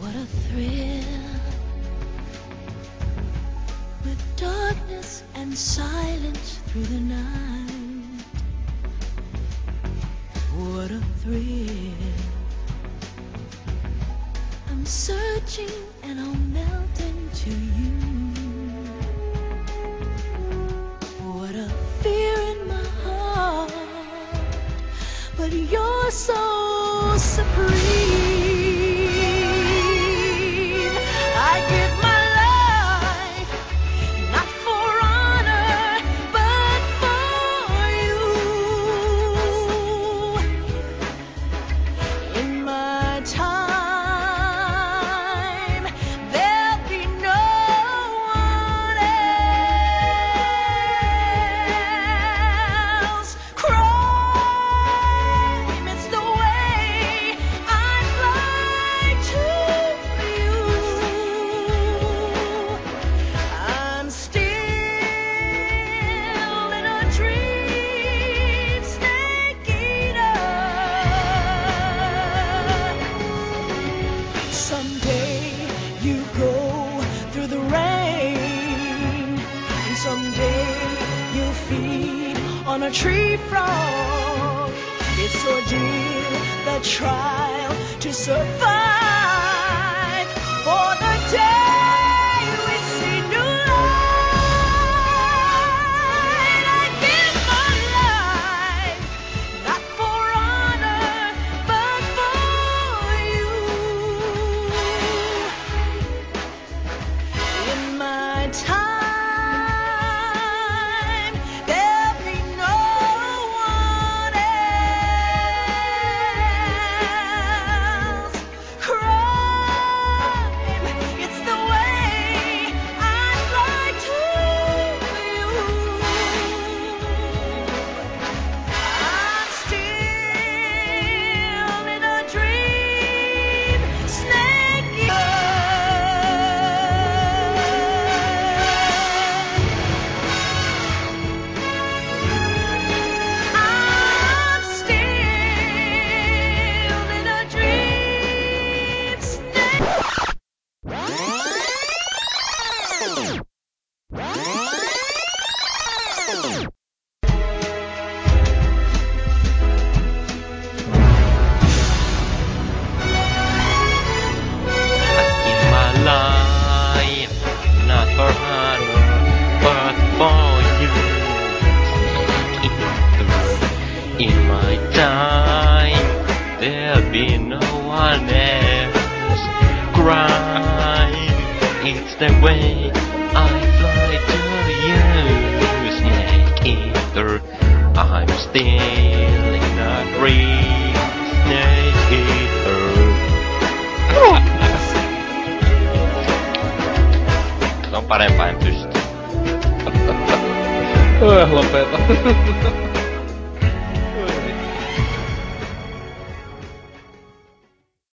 What a thrill with darkness and silence through the night. What a thrill. I'm searching and I'll melt into you. So